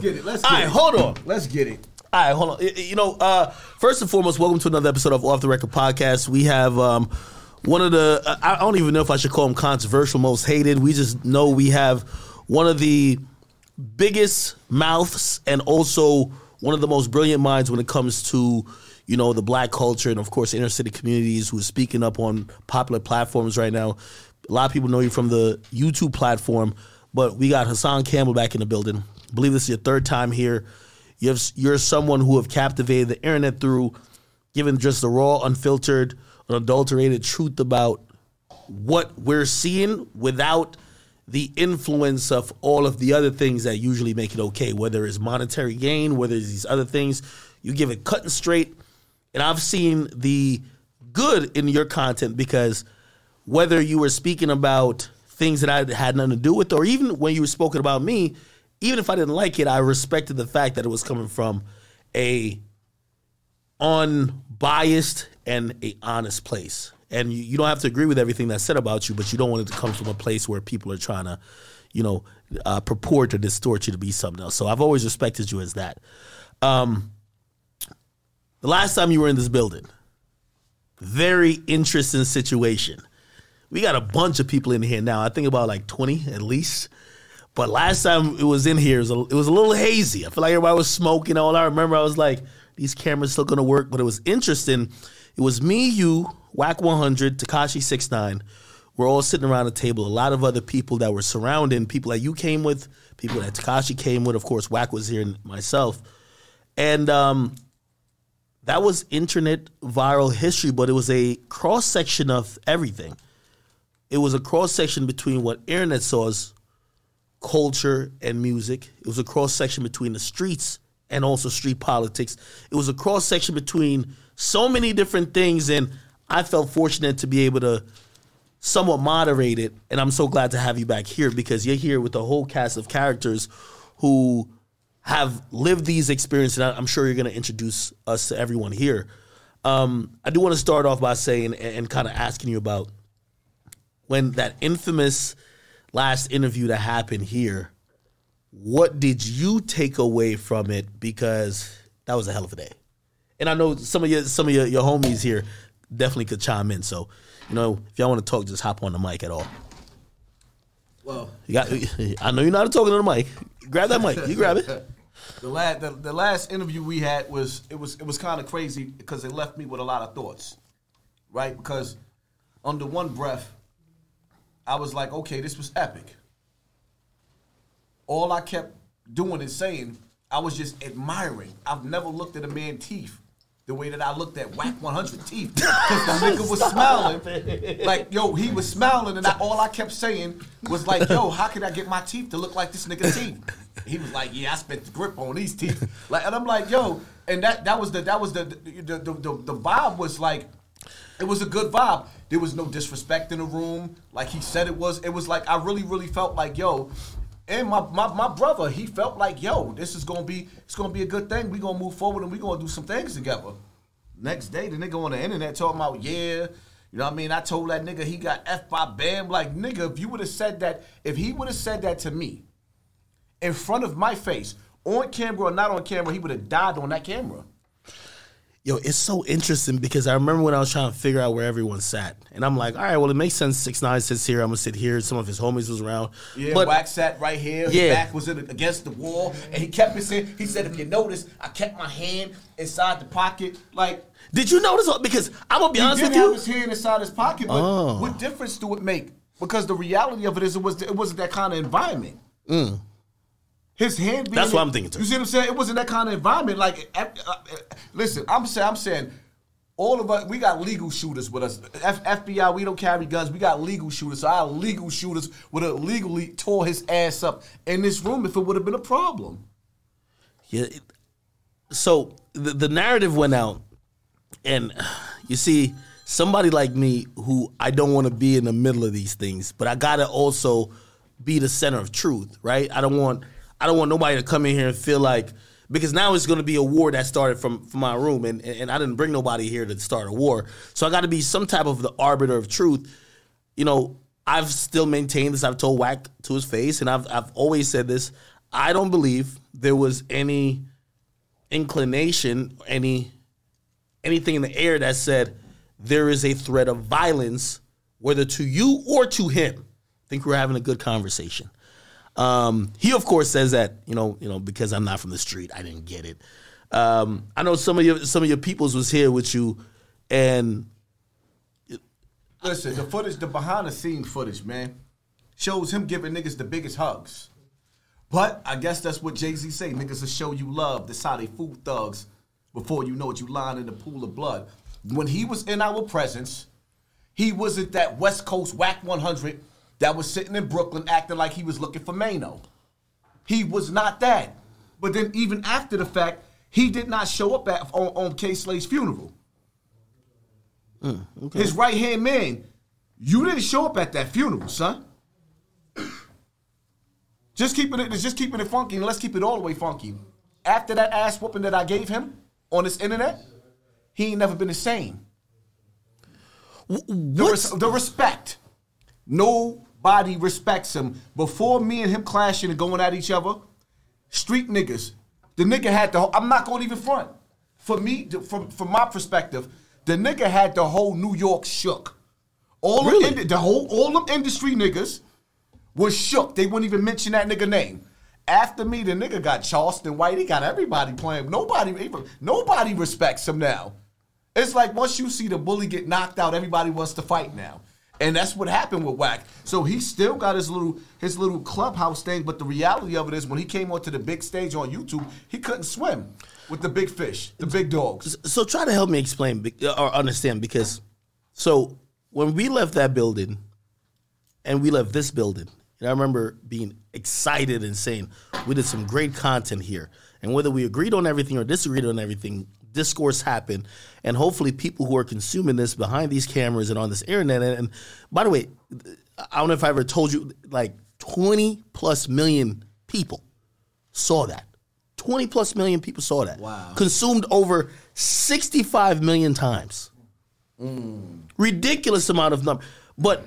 get it. Let's All get right, it. hold on. Let's get it. All right, hold on. You know, uh, first and foremost, welcome to another episode of Off the Record Podcast. We have um, one of the, uh, I I don't even know if I should call him controversial, most hated. We just know we have one of the biggest mouths and also one of the most brilliant minds when it comes to, you know, the black culture and, of course, inner city communities who's speaking up on popular platforms right now. A lot of people know you from the YouTube platform, but we got Hassan Campbell back in the building. I believe this is your third time here. You have, you're someone who have captivated the internet through giving just the raw, unfiltered, unadulterated truth about what we're seeing without the influence of all of the other things that usually make it okay, whether it's monetary gain, whether it's these other things. You give it cut and straight. And I've seen the good in your content because whether you were speaking about things that I had nothing to do with, or even when you were spoken about me, even if I didn't like it, I respected the fact that it was coming from a unbiased and a honest place. And you, you don't have to agree with everything that's said about you, but you don't want it to come from a place where people are trying to, you know, uh, purport or distort you to be something else. So I've always respected you as that. Um, the last time you were in this building, very interesting situation. We got a bunch of people in here now. I think about like 20 at least. But last time it was in here, it was, a, it was a little hazy. I feel like everybody was smoking. All I remember, I was like, these cameras still gonna work. But it was interesting. It was me, you, Wack 100, Tekashi 6ix9ine. We're all sitting around a table. A lot of other people that were surrounding, people that you came with, people that Tekashi came with. Of course, Wack was here and myself. And um, that was internet viral history, but it was a cross section of everything. It was a cross section between what internet saw culture and music. It was a cross section between the streets and also street politics. It was a cross section between so many different things, and I felt fortunate to be able to somewhat moderate it. And I'm so glad to have you back here because you're here with a whole cast of characters who have lived these experiences. And I'm sure you're going to introduce us to everyone here. Um, I do want to start off by saying and, and kind of asking you about when that infamous last interview that happened here, what did you take away from it? Because that was a hell of a day. And I know some of your some of your, your homies here definitely could chime in. So, you know, if y'all want to talk, just hop on the mic at all. Well, You got I know you're not talking to the mic. Grab that mic. You grab it. the last the, the last interview we had was it was it was kind of crazy because it left me with a lot of thoughts, right? Because under one breath, I was like, okay, this was epic. All I kept doing and saying, I was just admiring. I've never looked at a man's teeth the way that I looked at Wack 100 teeth because the nigga was smiling. Like, yo, he was smiling, and I, all I kept saying was like, yo, how can I get my teeth to look like this nigga teeth? He was like, yeah, I spent the grip on these teeth. Like, and I'm like, yo, and that that was the that was the the, the, the, the vibe was like. It was a good vibe. There was no disrespect in the room, like he said it was. It was like I really, really felt like, yo, and my, my, my brother, he felt like, yo, this is gonna be it's gonna be a good thing. We gonna move forward and we gonna do some things together. Next day, the nigga on the internet talking about, yeah, you know what I mean? I told that nigga he got F by Bam. Like, nigga, if you would have said that, if he would have said that to me in front of my face, on camera or not on camera, he would have died on that camera. Yo, it's so interesting because I remember when I was trying to figure out where everyone sat, and I'm like, all right, well, it makes sense. Six nine sits here. I'm gonna sit here. Some of his homies was around. Yeah, but Wax sat right here. His Yeah. back was in, against the wall, and he kept his hand. He said, "If you notice, I kept my hand inside the pocket, like." did you notice? Because I'm gonna be honest with you. He did have his hand inside his pocket, but Oh. what difference do it make? Because the reality of it is, it was it wasn't that kind of environment. Mm. His hand. Being. That's what I'm thinking, too. You see what I'm saying? It wasn't that kind of environment. Like, uh, uh, listen, I'm saying, I'm saying, all of us, we got legal shooters with us. F- FBI, we don't carry guns. We got legal shooters. So our legal shooters would have legally tore his ass up in this room if it would have been a problem. Yeah. it- So the, the narrative went out, and you see, somebody like me who I don't want to be in the middle of these things, but I gotta also be the center of truth, right? I don't want I don't want nobody to come in here and feel like because now it's going to be a war that started from, from my room, and, and I didn't bring nobody here to start a war, so I got to be some type of the arbiter of truth. You know, I've still maintained this. I've told Wack to his face, and I've I've always said this. I don't believe there was any inclination, any anything in the air that said there is a threat of violence, whether to you or to him. I think we're having a good conversation. Um, he of course says that you know, you know, because I'm not from the street, I didn't get it. Um, I know some of your some of your peoples was here with you, and Listen, the footage, the behind the scenes footage, man, shows him giving niggas the biggest hugs. But I guess that's what Jay Z say. Niggas will show you love. That's how they fool thugs. Before you know it, you lying in the pool of blood. When he was in our presence, he wasn't that West Coast Wack 100 that was sitting in Brooklyn acting like he was looking for Mano. He was not that. But then even after the fact, he did not show up at on, on K Slade's funeral. Mm, His right hand man, you didn't show up at that funeral, son. Just keeping it, just keeping it funky, and let's keep it all the way funky. After that ass whooping that I gave him on this internet, he ain't never been the same. The, res- the respect. Nobody respects him. Before me and him clashing and going at each other, street niggas. The nigga had the. I'm not going to even front. For me, from from my perspective, the nigga had the whole New York shook. All Really? indi- the whole all them industry niggas was shook. They wouldn't even mention that nigga name. After me, the nigga got Charleston White. He got everybody playing. Nobody even nobody respects him now. It's like once you see the bully get knocked out, everybody wants to fight now. And that's what happened with Wack. So he still got his little his little clubhouse thing, but the reality of it is when he came onto the big stage on YouTube, he couldn't swim with the big fish, the big dogs. so try to help me explain uh, or understand because so when we left that building and we left this building and i remember being excited and saying we did some great content here and whether we agreed on everything or disagreed on everything discourse happened and hopefully people who are consuming this behind these cameras and on this internet and, and by the way i don't know if i ever told you like 20 plus million people saw that. 20 plus million people saw that. Wow. consumed over 65 million times. Mm. Ridiculous amount of number but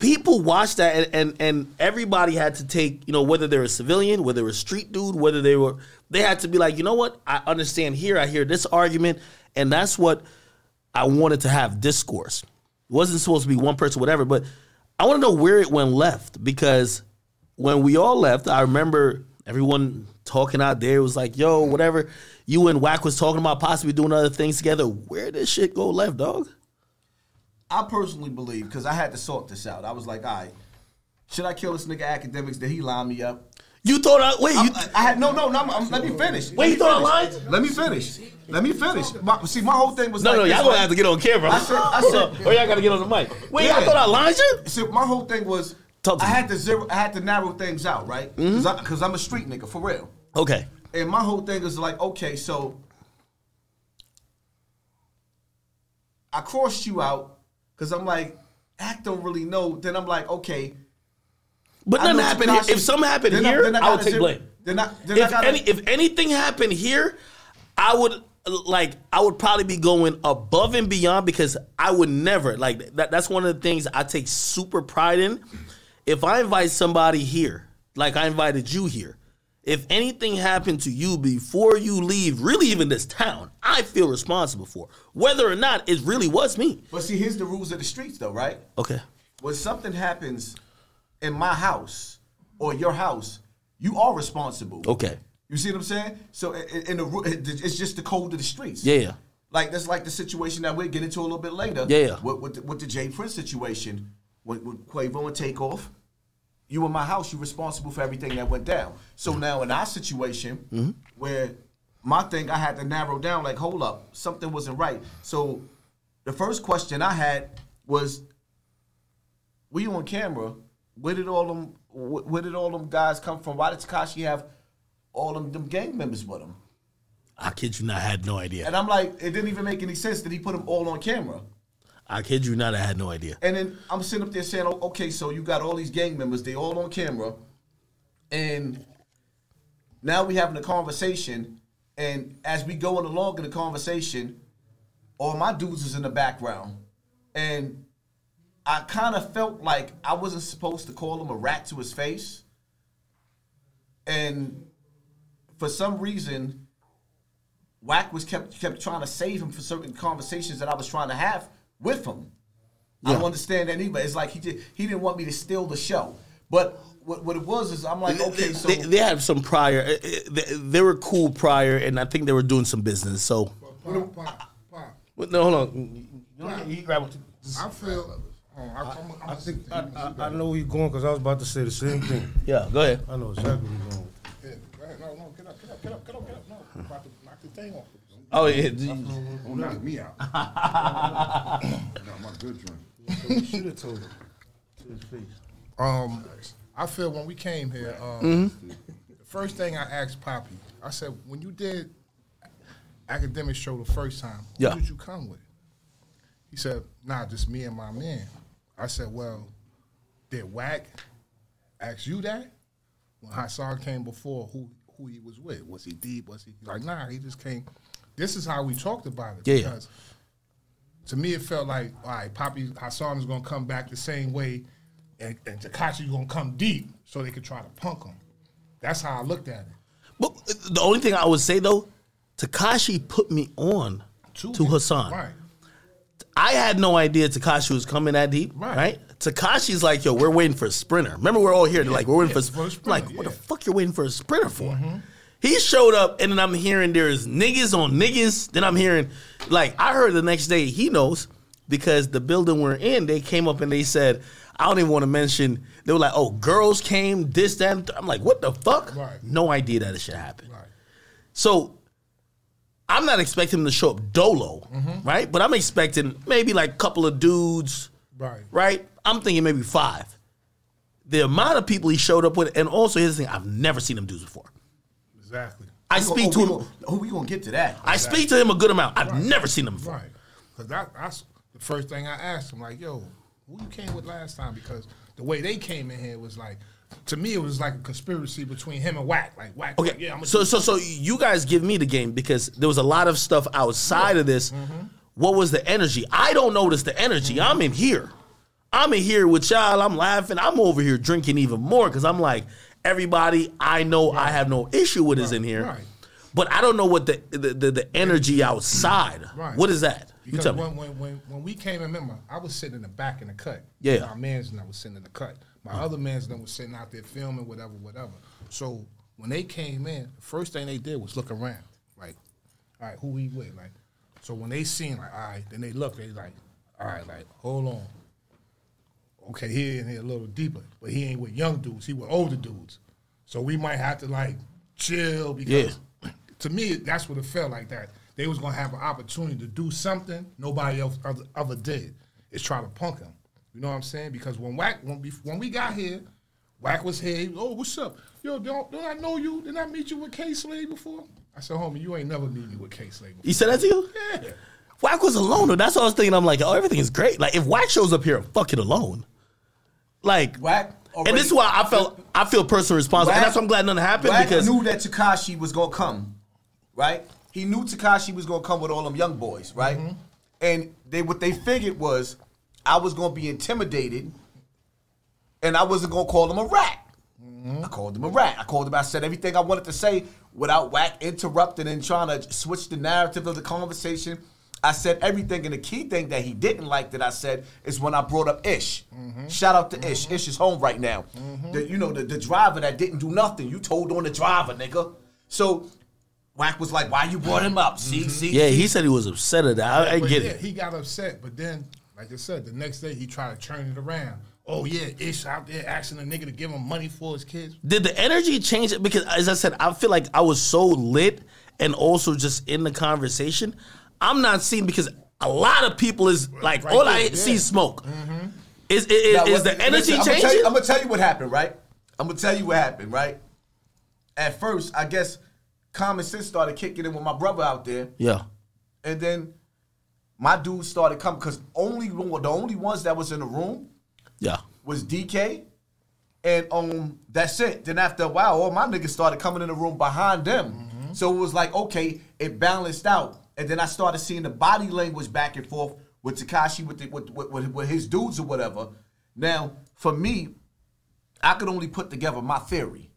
people watched that and, and and everybody had to take you know whether they're a civilian whether they're a street dude whether they were they had to be like you know what i understand here i hear this argument and that's what i wanted to have discourse it wasn't supposed to be one person whatever but i want to know where it went left because when we all left i remember everyone talking out there it was like yo whatever you and whack was talking about possibly doing other things together where did shit go left dog I personally believe because I had to sort this out. I was like, all right, should I kill this nigga Akademiks? Did he line me up? You thought I, wait you I, I had no, no, no. I'm- I'm- let me finish. Wait, you thought I lied? Let me finish. Let me finish. My, see, my whole thing was No, like no, y'all gonna have to get on camera. I said- I said- or y'all gotta get on the mic. Wait, Yeah. I thought I lied you. See, my whole thing was Talk to I me. had to zero. I had to narrow things out, right? Mm-hmm. Because I'm a street nigga for real. Okay. And my whole thing is like, okay, so I crossed you out because I'm like, act don't really know. Then I'm like, okay. But I nothing happened here. If something happened then I- here, then I would take blame. I, then I If any, if anything happened here, I would like I would probably be going above and beyond because I would never like that. That's one of the things I take super pride in. If I invite somebody here, like I invited you here, if anything happened to you before you leave, really even this town, I feel responsible for whether or not it really was me. but see, here's the rules of the streets, though, right? Okay. when something happens in my house or your house, you are responsible. Okay. You see what I'm saying? So in, the it's just the code of the streets. Yeah. Like that's like the situation that we'll get into a little bit later. Yeah. With, with, the, with the Jay Prince situation, with, with Quavo and Takeoff, you in my house, you're responsible for everything that went down. So now in our situation, Mm-hmm. where my thing, I had to narrow down. Like, hold up, something wasn't right. So the first question I had was, "We on camera? Where did all them? wh- Where did all them guys come from? Why did Tekashi have all them them gang members with him?" I kid you not, I had no idea. And I'm like, it didn't even make any sense that he put them all on camera. I kid you not, I had no idea. And then I'm sitting up there saying, "Oh, okay, so you got all these gang members, they all on camera, and now we having a conversation, and as we going along in the conversation, all my dudes is in the background, and I kind of felt like I wasn't supposed to call him a rat to his face, and for some reason, Wack was kept kept trying to save him for certain conversations that I was trying to have with him. I don't understand that either. It's like he did, he didn't want me to steal the show. But what, what it was is I'm like, okay, so they, they had some prior. uh, uh, They, they were cool prior, and I think they were doing some business. So Pop, pop, pop. Well, no, hold on. You don't get- you grab it. I feel. Oh, I, I'm, I'm, I think I, I, I know where you're going because I was about to say the same thing. Yeah, go ahead. I know exactly where you're going. Yeah, go ahead. No, no, get up, get up, get up, get up, get up. No, I'm about to knock the thing off. Oh yeah, Don't knock me out. Got my good drink. Should have told him to his face. Um, I feel when we came here, um, the first thing I asked Poppy, I said, when you did academic show the first time, who Yeah. did you come with? He said, nah, just me and my man. I said, well, did Wack ask you that? When Hassan came before, who who he was with? Was he deep? Was he like, nah, he just came. This is how we talked about it. Yeah. Because to me, it felt like, all right, Poppy Hassan is gonna come back the same way, and, and Tekashi gonna come deep so they could try to punk him. That's how I looked at it. But uh, the only thing I would say though, Tekashi put me on to, him. Hassan. right? I had no idea Tekashi was coming that deep. Right. Right. Tekashi's like, yo, we're waiting for a sprinter. Remember, we're all here. They're like, we're waiting yeah, for, a I'm sprinter, like, what. Mm-hmm. the fuck you're waiting for a sprinter for? He showed up, and then I'm hearing there's niggas on niggas. Then I'm hearing, like, I heard the next day he knows because the building we're in, they came up and they said, I don't even want to mention. They were like, oh, girls came, this, that. I'm like, what the fuck? Right. No idea that it should happen. Right. So I'm not expecting him to show up dolo, Mm-hmm. right? But I'm expecting maybe like a couple of dudes, Right. right? I'm thinking maybe five. The amount of people he showed up with, and also here's the thing: I've never seen him do this before. Exactly. I We speak gon- to oh, him. we gon- Oh, we gonna get to that. I speak to him a good amount. I've never seen him before. Right. Because that, that's the first thing I asked him. Like, yo, who you came with last time? Because the way they came in here was like, to me, it was like a conspiracy between him and Wack. Like, Wack, Okay, yeah, I'm so so so you guys give me the game because there was a lot of stuff outside of this. Mm-hmm. What was the energy? I don't notice the energy. I'm in here. I'm in here with y'all. I'm laughing. I'm over here drinking even more because I'm like, everybody I know I have no issue with is in here. right. But I don't know what the the, the, the energy outside. Right. What is that? You Because tell me. when, when, when, when we came in, remember, I was sitting in the back in the cut. Yeah. My man's and I was sitting in the cut. My other man's I was sitting out there filming, whatever, whatever. So when they came in, the first thing they did was look around. Like, all right, who we with? Like, so when they seen, like, all right, then they look, they like, all right, like, hold on. Okay, he in here a little deeper, but he ain't with young dudes. He with older dudes. So we might have to like chill because to me that's what it felt like that they was gonna have an opportunity to do something nobody else other, other did. Is try to punk him. You know what I'm saying? Because when Wack when we when we got here, Wack was here. He was, oh, what's up? Yo, don't don't I know you? Didn't I meet you with K Slade before? I said, homie, you ain't never meet me with K Slade before. You said that to you? Yeah. Wack was alone. That's what I was thinking. I'm like, oh, everything is great. Like if Wack shows up here, fuck it alone. Like Wack and this is why I felt I feel personal responsible, and that's why I'm glad nothing happened Wack because knew that Tekashi was gonna come, right? He knew Tekashi was gonna come with all them young boys, right? Mm-hmm. And they what they figured was I was gonna be intimidated, and I wasn't gonna call him a rat. Mm-hmm. I called him a rat. I called him. I said everything I wanted to say without Wack interrupting and trying to switch the narrative of the conversation. I said everything, and the key thing that he didn't like that I said is when I brought up Ish. Mm-hmm. Shout out to Ish. Mm-hmm. Ish is home right now. Mm-hmm. The, you know the, the driver that didn't do nothing. You told on the driver, nigga. So Wack was like, "Why you brought him up? See, see, yeah, see? he said he was upset at that. I, I But get yeah, it. he got upset, but then, like I said, the next day he tried to turn it around. Oh yeah, Ish out there asking a nigga to give him money for his kids. Did the energy change it? Because as I said, I feel like I was so lit and also just in the conversation. I'm not seeing because a lot of people is like Right all there, I yeah. see is smoke. Mm-hmm. Is is, Now, is what- the energy listen, I'm gonna, changing? you, I'm gonna tell you what happened, right? I'm gonna tell you what happened, right? At first, I guess common sense started kicking in with my brother out there. yeah, And then my dudes started coming because only the only ones that was in the room yeah. was DK, and um that's it. Then after a while, all my niggas started coming in the room behind them. So it was like okay, it balanced out. And then I started seeing the body language back and forth with Tekashi with, with, with, with with his dudes or whatever. Now for me, I could only put together my theory.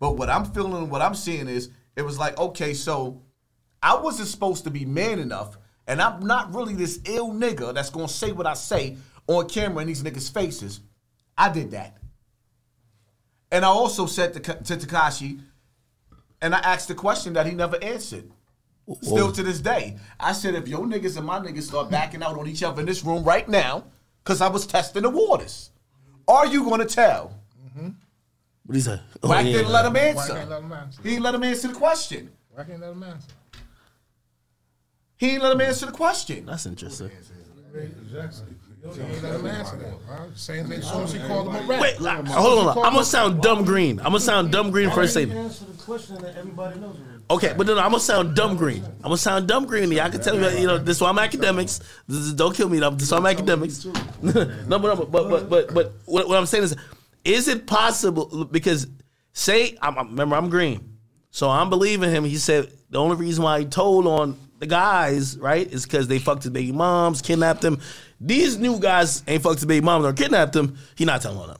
But what I'm feeling and what I'm seeing is it was like, okay, so I wasn't supposed to be man enough, and I'm not really this ill nigga that's gonna say what I say on camera in these niggas' faces. I did that. And I also said to, to Tekashi, and I asked the question that he never answered. Still to this day. I said, if your niggas and my niggas start backing out on each other in this room right now, because I was testing the waters, are you gonna tell? What he say? Oh, Wack yeah. didn't let him Why answer. can't let him answer? He didn't let him answer the question. Why can't let him answer? He didn't let him answer the question. That's interesting. He ain't let him answer that. Huh? Same thing. Soon as he called him a rat. Wait, like, hold on. I'm gonna sound dumb green. I'm gonna sound dumb green for a statement. Answer the question that everybody knows. Okay, but then I'm gonna sound dumb green. I'm gonna sound dumb green. I can tell you, you know, this why I'm Akademiks. This is, don't kill me. This is why I'm Akademiks. no, but, no, but, but, but, but, but what, what I'm saying is, is it possible? Because say, I'm, I'm- remember, I'm green, so I'm believing him. He said the only reason why he told on the guys, right, is because they fucked his baby moms, kidnapped them. These new guys ain't fucked his baby moms or kidnapped them. He not telling on them.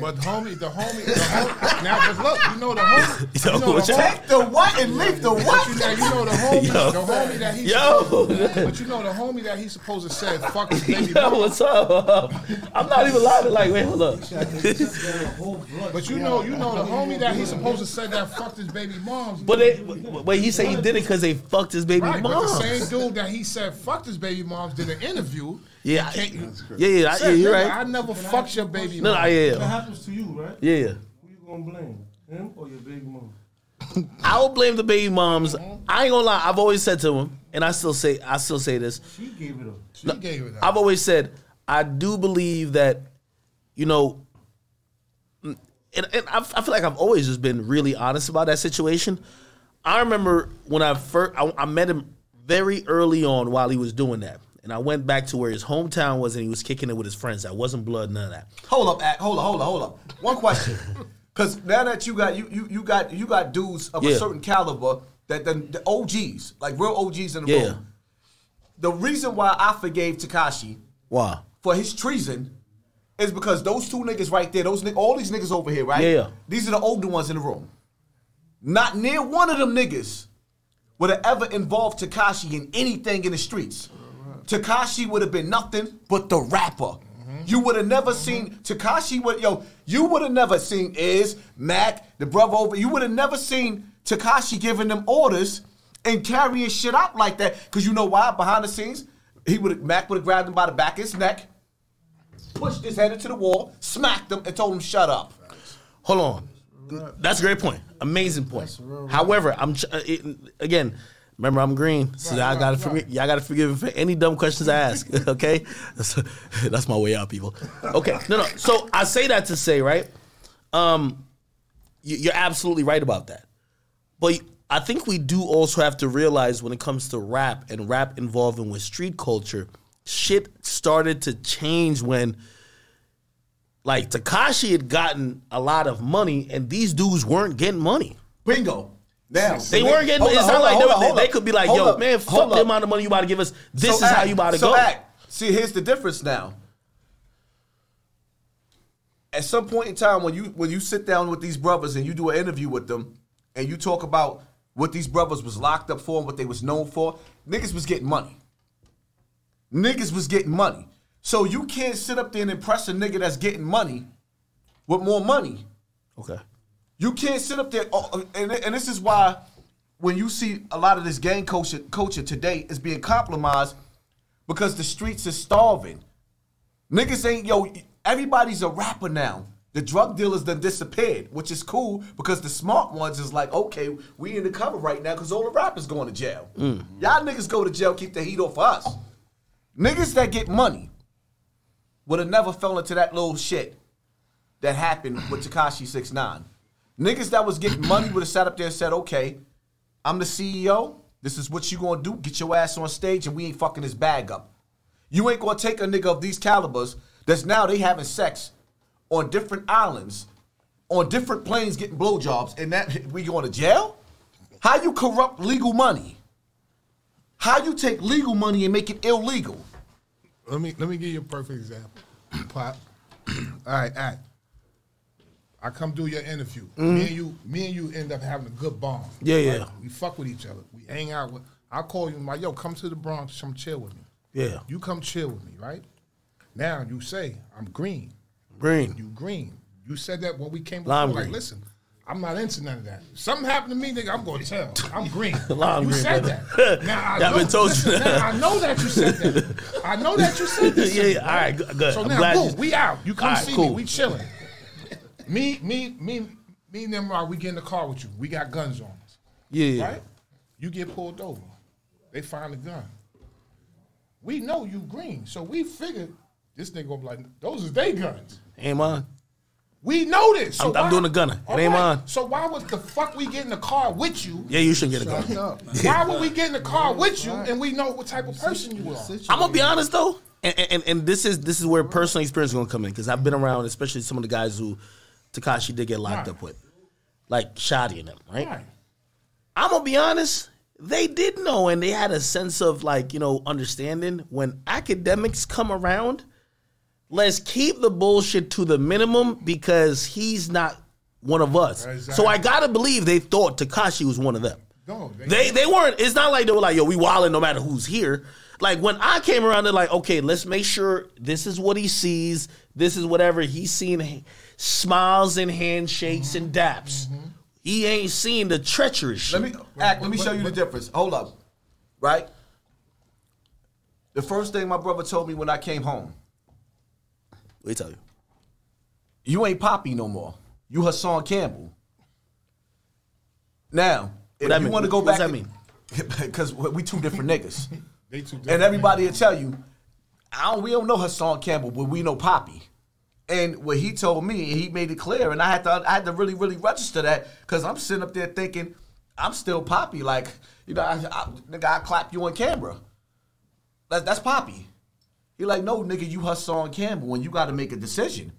But homie, the homie, the homie now, but look, you know the homie. Yo, you know the homie. Take the what and leave the But you, what? now, you know the homie, Yo. the homie that he Yo. but you know the homie that he supposed to say fuck his baby Yo, mama. what's up? I'm not even lying. Like, wait, hold up. But you know, you know the homie that he supposed to say that fucked his baby moms. But they, but he said he did it because they fucked his baby right, mom. but the same dude that he said fucked his baby moms did an interview. Yeah, He yeah, yeah, I- yeah. You're right. I never fucked your baby No, no, mom. yeah, If that yeah, happens to you, right? yeah, yeah. Who you gonna blame? Him or your baby mom? I will blame the baby moms. I ain't gonna lie. I've always said to him, and I still say, I still say this. She gave it up. She gave it up. I've always said I do believe that, you know, mm, and, and I, I feel like I've always just been really honest about that situation. I remember when I first I, I met him very early on while he was doing that, and I went back to where his hometown was, and he was kicking it with his friends. That wasn't blood, none of that. Hold up, Ack. hold up, hold up, hold up. One question. Cause now that you got you you, you got you got dudes of a certain caliber that the, the OGs, like real OGs in the Yeah. room. The reason why I forgave Tekashi why for his treason is because those two niggas right there, those all these niggas over here, right? Yeah. These are the older ones in the room. Not near one of them niggas would have ever involved Tekashi in anything in the streets. Tekashi would have been nothing but the rapper. You would have never seen Tekashi would yo, you would have never seen Iz, Mac, the brother over. You would have never seen Tekashi giving them orders and carrying shit out like that. Cause you know why? Behind the scenes, he would have Mac would have grabbed him by the back of his neck, pushed his head into the wall, smacked him, and told him shut up. Hold on. That's a great point. Amazing point. However, I'm ch- uh, it, again. Remember, I'm green, so y'all gotta forgive. Y'all gotta forgive me for any dumb questions I ask. Okay, that's, that's my way out, people. Okay, no, no. So I say that to say, right? Um, you- you're absolutely right about that. But I think we do also have to realize when it comes to rap and rap involving with street culture, shit started to change when like Tekashi had gotten a lot of money and these dudes weren't getting money. Bingo. Now They weren't getting it's not like they, up, they, hold they up. could be like, yo, up, man, fuck the up. amount of money you about to give us. This So is how you about to so go. Act. See, here's the difference now. At some point in time, when you when you sit down with these brothers and you do an interview with them, and you talk about what these brothers was locked up for and what they was known for, niggas was getting money. Niggas was getting money. So you can't sit up there and impress a nigga that's getting money with more money. Okay. You can't sit up there, oh, uh, and, and this is why when you see a lot of this gang culture, culture today is being compromised because the streets is starving. Niggas ain't, yo, everybody's a rapper now. The drug dealers done disappeared, which is cool because the smart ones is like, okay, we in the cover right now because all the rappers going to jail. Mm. Y'all niggas go to jail, keep the heat off us. Niggas that get money would have never fell into that little shit that happened with Tekashi 6ix9ine. Niggas that was getting money would have sat up there and said, okay, I'm the CEO. This is what you gonna do. Get your ass on stage and we ain't fucking this bag up. You ain't gonna take a nigga of these calibers that's now they having sex on different islands, on different planes getting blowjobs, and that we going to jail? How you corrupt legal money? How you take legal money and make it illegal? Let me let me give you a perfect example. Pop. All right, all right. I come do your interview. Me and you, me and you end up having a good bond. Mm-hmm. Yeah, yeah. We fuck with each other. We hang out with. I call you, like, yo, come to the Bronx, come chill with me. Yeah. You come chill with me, right? Now you say I'm green. Green. You green. You said that when we came Lime before. Like, green. listen, I'm not into none of that. Something happened to me, nigga. I'm gonna tell. I'm green. Lime you green, said brother. that. Now I know, been told you listen, that. now, I know that you said that. I know that you said this. Yeah, yeah. All right, good. So I'm now, boom, you- we out. You come right, see cool. me. We chilling. Me, me, me, me, and Nimrod. We get in the car with you. We got guns on us. Yeah, yeah. Right? You get pulled over. They find the gun. We know you green, so we figured this nigga gonna be like, those is they guns. Ain't mine. We know this. So I'm- I'm doing the gunner. It All ain't mine. So why would the fuck we get in the car with you? Yeah, you shouldn't get a gun. up. Why would we get in the car with you and we know what type of person you are? I'm gonna be honest though, and, and and this is this is where personal experience is gonna come in because I've been around, especially some of the guys who Tekashi did get locked Right. up with, like Shotti and them, right? Right. I'm gonna be honest. They did know, and they had a sense of like you know understanding when Akademiks come around. Let's keep the bullshit to the minimum because he's not one of us. Exactly. So I gotta believe they thought Tekashi was one of them. No, they- they they weren't. It's not like they were like, yo, we wilding no matter who's here. Like when I came around, they're like, okay, let's make sure this is what he sees. This is whatever he's seeing. Smiles and handshakes and daps. He ain't seen the treacherous shit. Let me act. Let me show you the difference. Hold up, right? The first thing my brother told me when I came home, Let me tell you. you ain't Poppy no more. You Hassan Campbell. Now, if that you mean? want to go What back, does that mean? Because we two different niggas, They too and everybody will tell you, I don't, we don't know Hassan Campbell, but we know Poppy. And what he told me, he made it clear, and I had to, I had to really, really register that because I'm sitting up there thinking, I'm still Poppy. Like, you know, I, I, nigga, I clap you on camera. That, that's Poppy. He like, no, nigga, you Hassan Campbell, and you got to make a decision.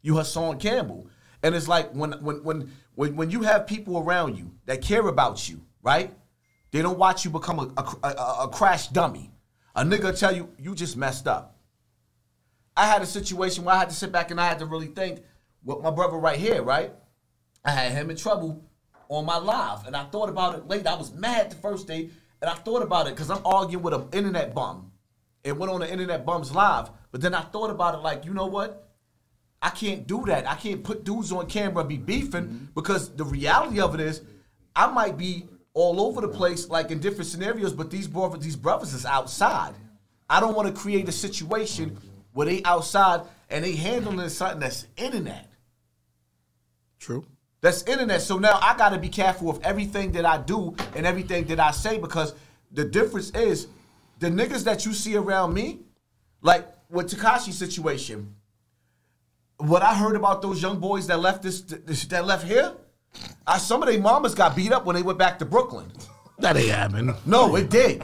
You Hassan Campbell, and it's like when when when when when you have people around you that care about you, right? They don't watch you become a a, a, a crash dummy. A nigga tell you you just messed up. I had a situation where I had to sit back and I had to really think with my brother right here, right? I had him in trouble on my live, and I thought about it late. I was mad the first day, and I thought about it because I'm arguing with an internet bum. It went on the internet bums live, but then I thought about it like, you know what? I can't do that. I can't put dudes on camera and be beefing mm-hmm. because the reality of it is, I might be all over the place, like in different scenarios, but these brothers, these brothers is outside. I don't want to create a situation where they outside and they handling something that's internet. True. That's internet. So now I got to be careful of everything that I do and everything that I say because the difference is the niggas that you see around me, like with Tekashi situation. What I heard about those young boys that left this, this that left here, I, some of their mamas got beat up when they went back to Brooklyn. That ain't happening. No, it did.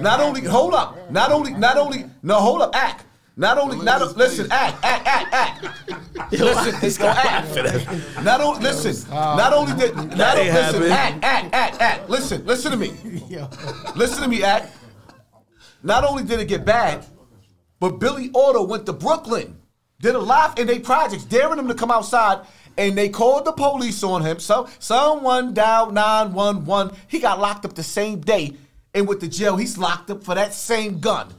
Not only hold up, not only not only no hold up, act. Not only not listen, act, act, act, act. Listen, it's gonna act. Not only listen, not only did not only listen, act, act, act, act. Listen, listen to me. Listen to me, act. Not only did it get bad, but Billy Ado went to Brooklyn, did a live in their projects, daring him to come outside, and they called the police on him. So someone dialed 911. He got locked up the same day, and with the jail, he's locked up for that same gun.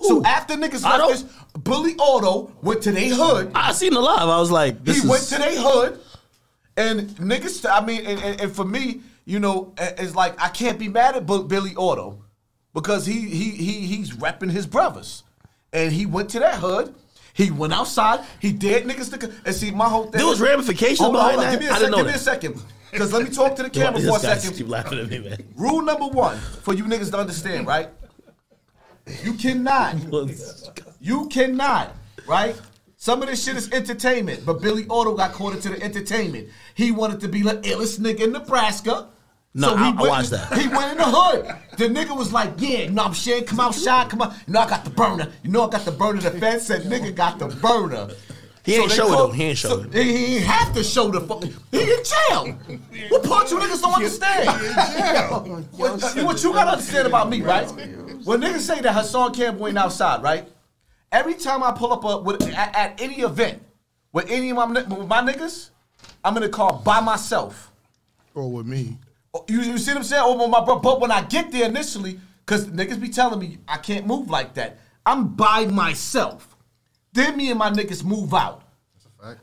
So after niggas I left don't- this, Billy Ado went to their hood. I seen the live. I was like, this he is went to their hood, and niggas. I mean, and, and, and for me, you know, it's like I can't be mad at Bu- Billy Ado because he he he he's repping his brothers, and he went to that hood. He went outside. He dared niggas to. And see, my whole thing. There was ramifications Hold on, hold behind on. that? Give me a I second. didn't know Give me a that. second. Because let me talk to the camera for a guy second. keep laughing at me, man. Rule number one for you niggas to understand, right? You cannot. You cannot, right? Some of this shit is entertainment, but Billy Ado got caught into the entertainment. He wanted to be the illest nigga in Nebraska. No, he I- I watched that. He went in the hood. The nigga was like, yeah, you know I'm saying? Come outside, come on. You know I got the burner. You know I got the burner. The fence said nigga got the burner. He ain't they show it, though. He ain't show so it. He, he ain't have to show the fuck. He in jail. What part you niggas don't understand? what, what you gotta understand about me, right? When niggas say that Hassan Campbell ain't outside, right? Every time I pull up a, with, at, at any event with any of my with my niggas, I'm in the car by myself. Or with me. Oh, you, you see what I'm saying? Over my bro. But when I get there initially, because niggas be telling me I can't move like that, I'm by myself. Then me and my niggas move out.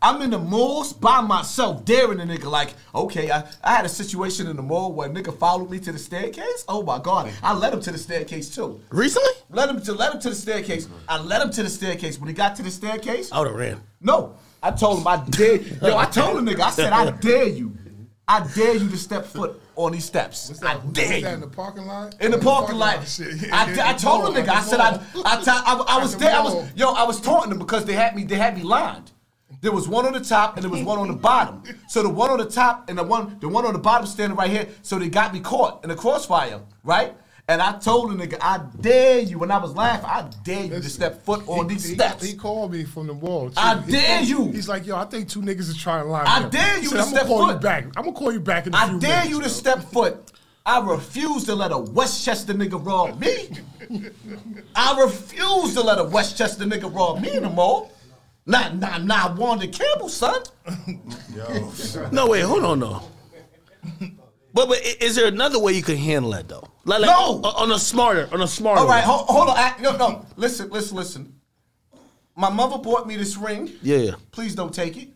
I'm in the malls by myself, daring a nigga like, okay, I, I had a situation in the mall where a nigga followed me to the staircase. Oh my god, I led him to the staircase too. Recently? Let him to let him to the staircase. I led him to the staircase. When he got to the staircase, I would have ran. no, I told him I dare. Yo, I told the nigga. I said I dare you. I dare you to step foot on these steps. I Was dare that in the parking lot? In the parking lot, shit. I, I told the nigga. I said I, I, t- I, I was there. I was yo. I was taunting them because they had me. They had me lined. There was one on the top and there was one on the bottom. So the one on the top and the one, the one on the bottom standing right here. So they got me caught in the crossfire, right? And I told the nigga, I dare you. When I was laughing, I dare you to step foot on He- these he, steps. He called me from the wall. too. I He dare called- you. He's like, yo, I think two niggas is trying to line I me up. dare you Said, to I'm step gonna call foot. you back. I'm gonna call you back in a I few dare minutes, you to yo. step foot. I refuse to let a Westchester nigga rob me. I refuse to let a Westchester nigga rob me in the mall. Not, not, not Wanda Campbell, son. No, wait, hold on, though. But, but is there another way you can handle that though? Like, like No. on on a smarter, on a smarter. All right, hold, hold on. I, no, no. Listen, listen, listen. My mother bought me this ring. Yeah, yeah. Please don't take it.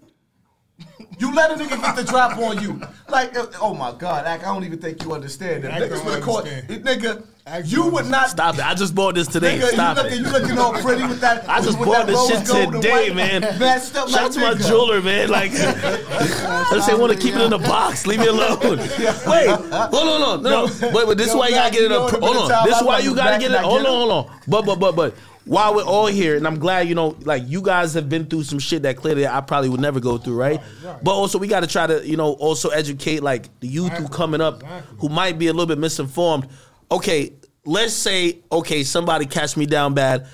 You let a nigga get the drop on you. Like, uh, oh my God, Ack, I don't even think you understand that. Ack Niggas don't would have caught, understand. nigga, Ack you would not. Stop it! I just bought this today. Nigga, Stop you it! looking, you looking all pretty with that. I just bought this shit rose today, man. Messed Shout like out to my jeweler, man. Like, let's say want to keep it in a box. Leave me alone. Wait, hold on, no, no. Wait, but this is Yo, why you gotta get it. you A, hold on. This is why you gotta get it. Hold on, hold on. But but but but while we're all here, and I'm glad you know, like you guys have been through some shit that clearly I probably would never go through, right? But also we got to try to you know also educate like the youth who Exactly, coming up exactly. who might be a little bit misinformed. Okay, let's say okay somebody catch me down bad,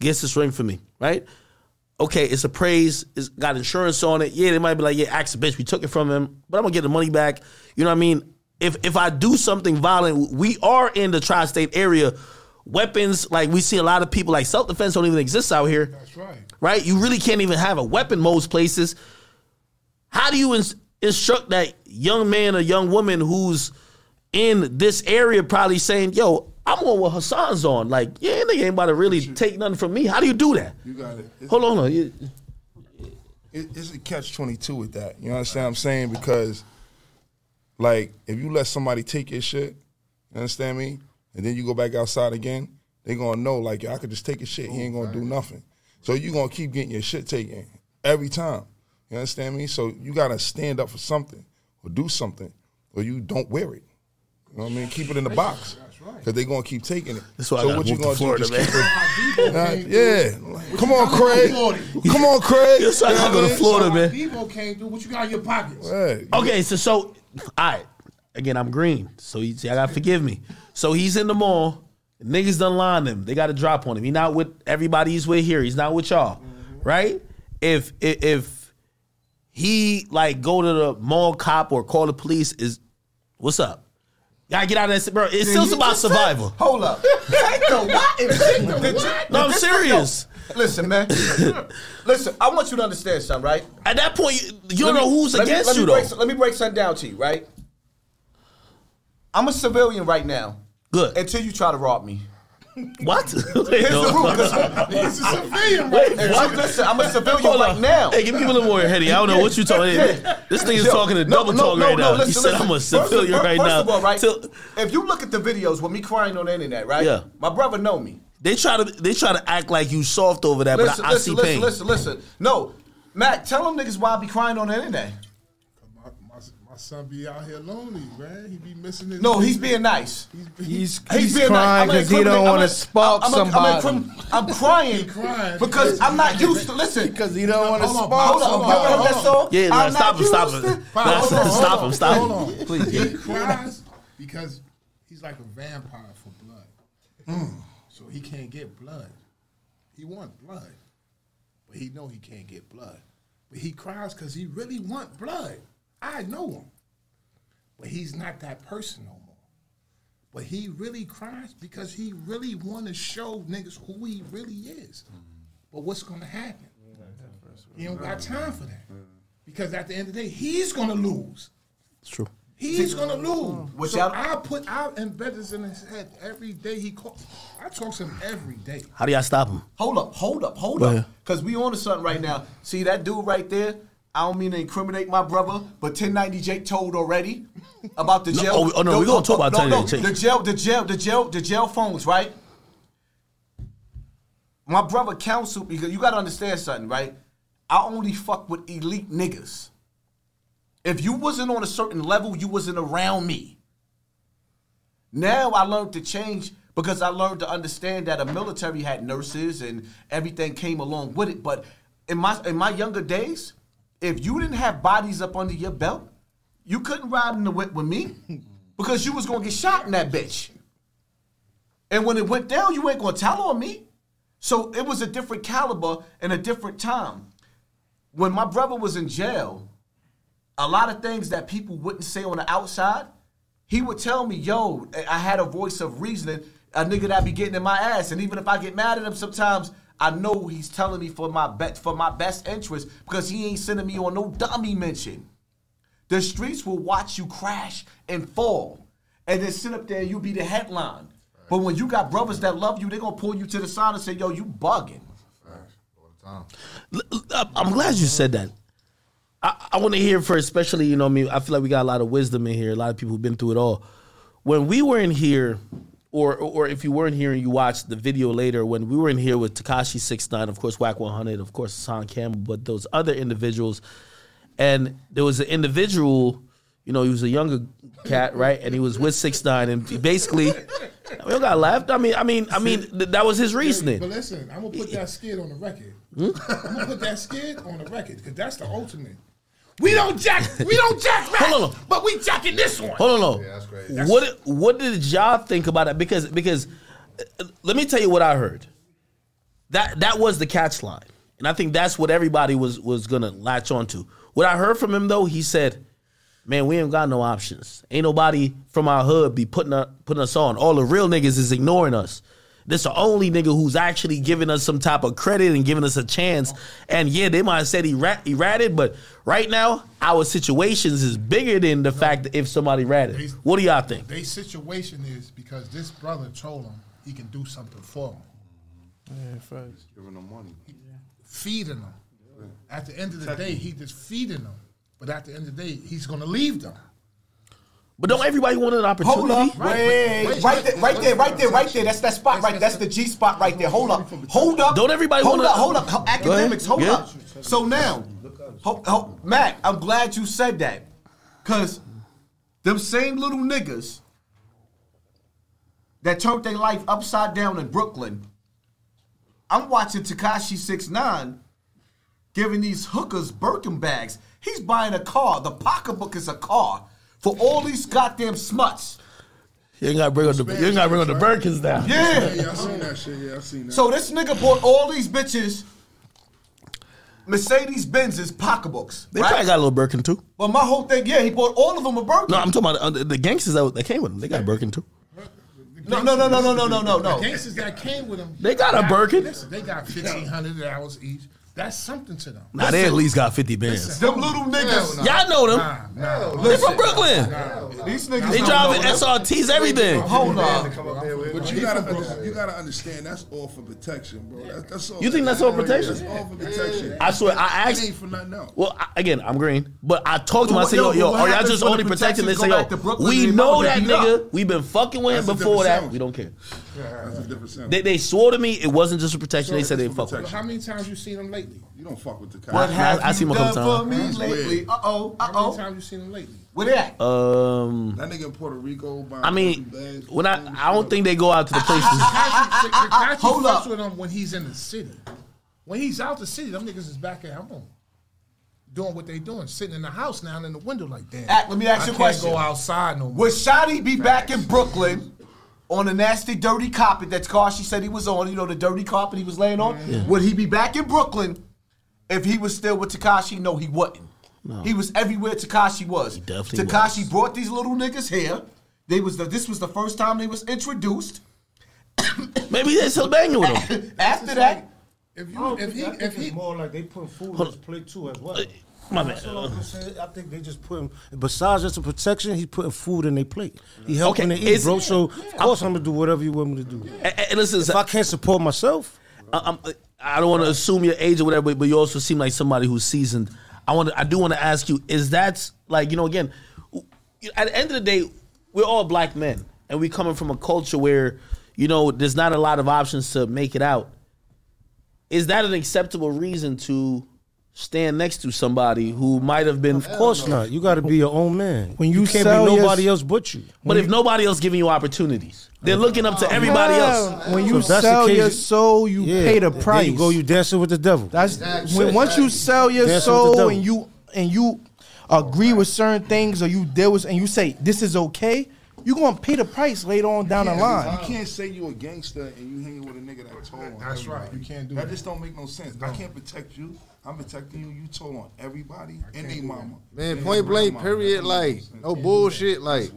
gets this ring for me, right? okay, it's appraised, it's got insurance on it. Yeah, they might be like, yeah, ask the bitch, we took it from him, but I'm gonna get the money back. You know what I mean? If if I do something violent, we are in the tri-state area. Weapons, like we see a lot of people, like self defense don't even exist out here. That's right. Right? You really can't even have a weapon most places. How do you ins- instruct that young man or young woman who's in this area probably saying, yo, I'm on what Hassan's on. Like, yeah, they ain't about to really take nothing from me. How do you do that? You got it. It's, Hold on, on. You- it, it's a catch twenty two with that. You understand what I'm saying? Because like if you let somebody take your shit, you understand me? And then you go back outside again, they gonna know like I could just take his shit. He ain't gonna do nothing. So you gonna keep getting your shit taken every time. You understand me? So you gotta stand up for something or do something, or you don't wear it. You know what I mean? Keep it in the box. Because they're gonna keep taking it. That's why I so gotta what you move to gonna do? Florida, Just man. keep it. Yeah. Come on, Craig. Come on, Craig. That's why I gotta go to Florida, man. Debo came through. What you got in your pockets? Hey, Okay, so so all right. Again, I'm green, so you see, I gotta forgive me. So he's in the mall. Niggas done line him. They got to drop on him. He not with everybody he's with here. He's not with y'all, mm-hmm. right? If, if if he like go to the mall cop or call the police, is what's up? Gotta get out of that, bro. It's still about just said- survival. Hold up. Take the what? Did you- No, I'm serious. Listen, man. Listen, I want you to understand something, right? At that point, you, you don't Let know who's against me you though. break, let me break something down to you, right? I'm a civilian right now. Good. Until you try to rob me. What? Here's the rule. He's a civilian, right? what? Listen, I'm a civilian Hold right on. now. Hey, give me a little more, heady. I don't know what you're talking. Yeah. This thing is Yo, talking to no, double no, talk no, right no, now. listen, he said listen. I'm a First civilian first right now. of all, right? Till- if you look at the videos with me crying on the internet, right? Yeah. My brother know me. they try to they try to act like you soft over that, Listen, but I, I see listen, pain. listen, listen. Listen. No, Mac, tell them niggas why I be crying on the internet. My, my, my son be out here lonely, man. He be missing his. No, he's being nice. He's, He's he's being crying nice. because he don't want to spark I'm, I'm, somebody. I'm, I'm, I'm crying crying because I'm not used to listen. Because he don't want to Hold on, spark Hold on, Hold on, hold on. Yeah, nah, stop him, stop him. to- Nah, Hold on, stop hold stop on, him, stop him. Please. He cries because he's like a vampire for blood. Mm. So he can't get blood. He want blood, but he know he can't get blood. But he cries because he really want blood. I know him, but he's not that person no more. But he really cries because he really want to show niggas who he really is. But what's gonna happen? He don't got time for that. Because at the end of the day, he's gonna lose. It's true. He's gonna lose. Which so I put out embed this in his head every day. He calls. I talk to him every day. How do y'all stop him? Hold up, hold up, hold Go up. ahead. Because we on to something right now. See that dude right there? I don't mean to incriminate my brother, but 1090 Jake told already about the No, jail. oh, oh, no, we gonna talk about no, no, 1090 Jake. The jail, the jail, the jail, the jail phones, right? My brother counsel because you gotta understand something, right? I only fuck with elite niggas. If you wasn't on a certain level, you wasn't around me. Now I learned to change because I learned to understand that a military had nurses and everything came along with it. But in my in my younger days, if you didn't have bodies up under your belt, you couldn't ride in the whip with me because you was gonna get shot in that bitch. And when it went down, you ain't gonna tell on me. So it was a different caliber and a different time. When my brother was in jail, a lot of things that people wouldn't say on the outside, he would tell me, yo, I had a voice of reasoning, a nigga that be getting in my ass. And even if I get mad at him sometimes, I know he's telling me for my bet for my best interest because he ain't sending me on no dummy mention. The streets will watch you crash and fall. And then sit up there and you be the headline. But when you got brothers that love you, they're gonna pull you to the side and say, yo, you bugging. i'm glad you said that. I, I want to hear for especially you know, I mean, I feel like we got a lot of wisdom in here. A lot of people who've been through it all. When we were in here, or or if you weren't here and you watched the video later, when we were in here with Tekashi 6ix9ine, of course, Wack 100, of course, Hassan Campbell, but those other individuals, and there was an individual. You know, he was a younger cat, right? And he was with Six Nine, and he basically, I mean, got laughed. I mean, I mean, I mean, th- that was his reasoning. But listen, I'm gonna put that skid on the record. Hmm? I'm gonna put that skid on the record because that's the ultimate. We don't jack. We don't jack back, Hold on, but we jacking this one. Hold on, no. that's great. What what did y'all think about it? Because because uh, let me tell you what I heard. That that was the catch line, and I think that's what everybody was was gonna latch onto. What I heard from him though, he said, "Man, we ain't got no options. Ain't nobody from our hood be putting us, putting us on. All the real niggas is ignoring us." This the only nigga who's actually giving us some type of credit and giving us a chance. And yeah, they might have said he, rat, he ratted, but right now our situations is bigger than the fact that if somebody ratted. What do y'all think? Their situation is because this brother told him he can do something for him, Yeah, facts. Giving them money. feeding them. At the end of the day, he just feeding them. But at the end of the day, he's gonna leave them. But don't everybody want an opportunity? Hold up, Right, wait, wait, right wait, there, right there, right there, right there. That's that spot right. That's the G spot right there. Hold up, hold up. Don't everybody hold up, hold up. Akademiks, hold up. So now, ho, ho, Mac, I'm glad you said that, cause them same little niggas that turned their life upside down in Brooklyn. I'm watching Tekashi 6ix9ine giving these hookers Birkin bags. He's buying a car. The pocketbook is a car for all these goddamn smuts. You ain't gotta bring on the you ain't gotta bring on the Birkins down. Yeah. Yeah, I seen that shit. Yeah, I seen that. So this nigga bought all these bitches Mercedes Benz's pocketbooks. They right? probably got a little Birkin too. but my whole thing, yeah, he bought all of them a Birkin. No, I'm talking about uh, the, the gangsters that, that came with them. They got Birkin too. No, no, no, no, no, no, no, no, The gangsters that came with him, They got a Birkin. Listen, they got fifteen hundred dollars each. That's something to them. Nah, they at least got 50 bands. Them little niggas. Y'all know them. Nah, nah. They from Brooklyn. Nah, These niggas. They driving know. SRTs, everything. Hold on. But you gotta, you gotta understand that's all for protection, bro. That, that's all. You think that's all protection? That's all for protection. I swear, I It asked. ain't for nothing else. Well, I, again, I'm green, but I talked to him. I said, "Yo, yo, yo, are y'all just only protecting this?" Say, "Yo, back to Brooklyn we know that nigga. We've been fucking with him before that. We don't care." That's a different sound. They, they swore to me it wasn't just for protection. They said they it's fuck with. protection. How many times you seen them lately? you don't fuck with the What cops. have I you seen him a couple for me times. lately? Weird. Uh oh, uh How many oh. times you seen them lately? Where they at? Um, That nigga in Puerto Rico. buying I mean, bags, when I I don't think they go out to the places. Tekashi Tekashi Hold fucks up. with them when he's in the city. When he's out the city, them niggas is back at home. Doing what they doing, sitting in the house now in the window like damn. Act, let me ask I you a can't question. go outside no more. Would Shotti be back in Brooklyn on the nasty, dirty carpet that Tekashi said he was on? You know, the dirty carpet he was laying on? Would he be back in Brooklyn if he was still with Tekashi? No, he wouldn't. He was everywhere Tekashi was. definitely Tekashi brought these little niggas here. They was the, this was the first time they was introduced. Maybe they're still banging with them. After that, If I you, don't if he, I think if it's he, more like they put food on his plate too as well. Uh, My That's man. all I'm saying. I think they just putting besides just a protection, he's putting food in their plate. He helping Okay, to eat, bro. So of course I'm gonna do whatever you want me to do. And, and listen, If I can't support myself, I, I'm, I don't want to assume your age or whatever, but, but you also seem like somebody who's seasoned. I want, to, I do want to ask you: Is that like you know? Again, at the end of the day, we're all black men, and we coming from a culture where you know there's not a lot of options to make it out. Is that an acceptable reason to stand next to somebody who might have been? Oh, of course not. You got to be your own man. When you can't sell be your- nobody else but you. But if nobody else giving you opportunities, they're looking up to everybody else. When you So if that's the sell case, your soul, you Yeah, pay the there price. you go. You dancing with the devil. That's when once you sell your Dancing with the soul devil. and you and you agree with certain things or you deal with and you say this is okay, you gonna pay the price later on down the line. You can't say you a gangster and you hanging with a nigga that told on That's right. You can't do that. that. just don't make no sense. I can't protect you. I'm protecting you. You told on everybody and they mama. Man, And point blank, grandma. period. Like, makes no bullshit. Like,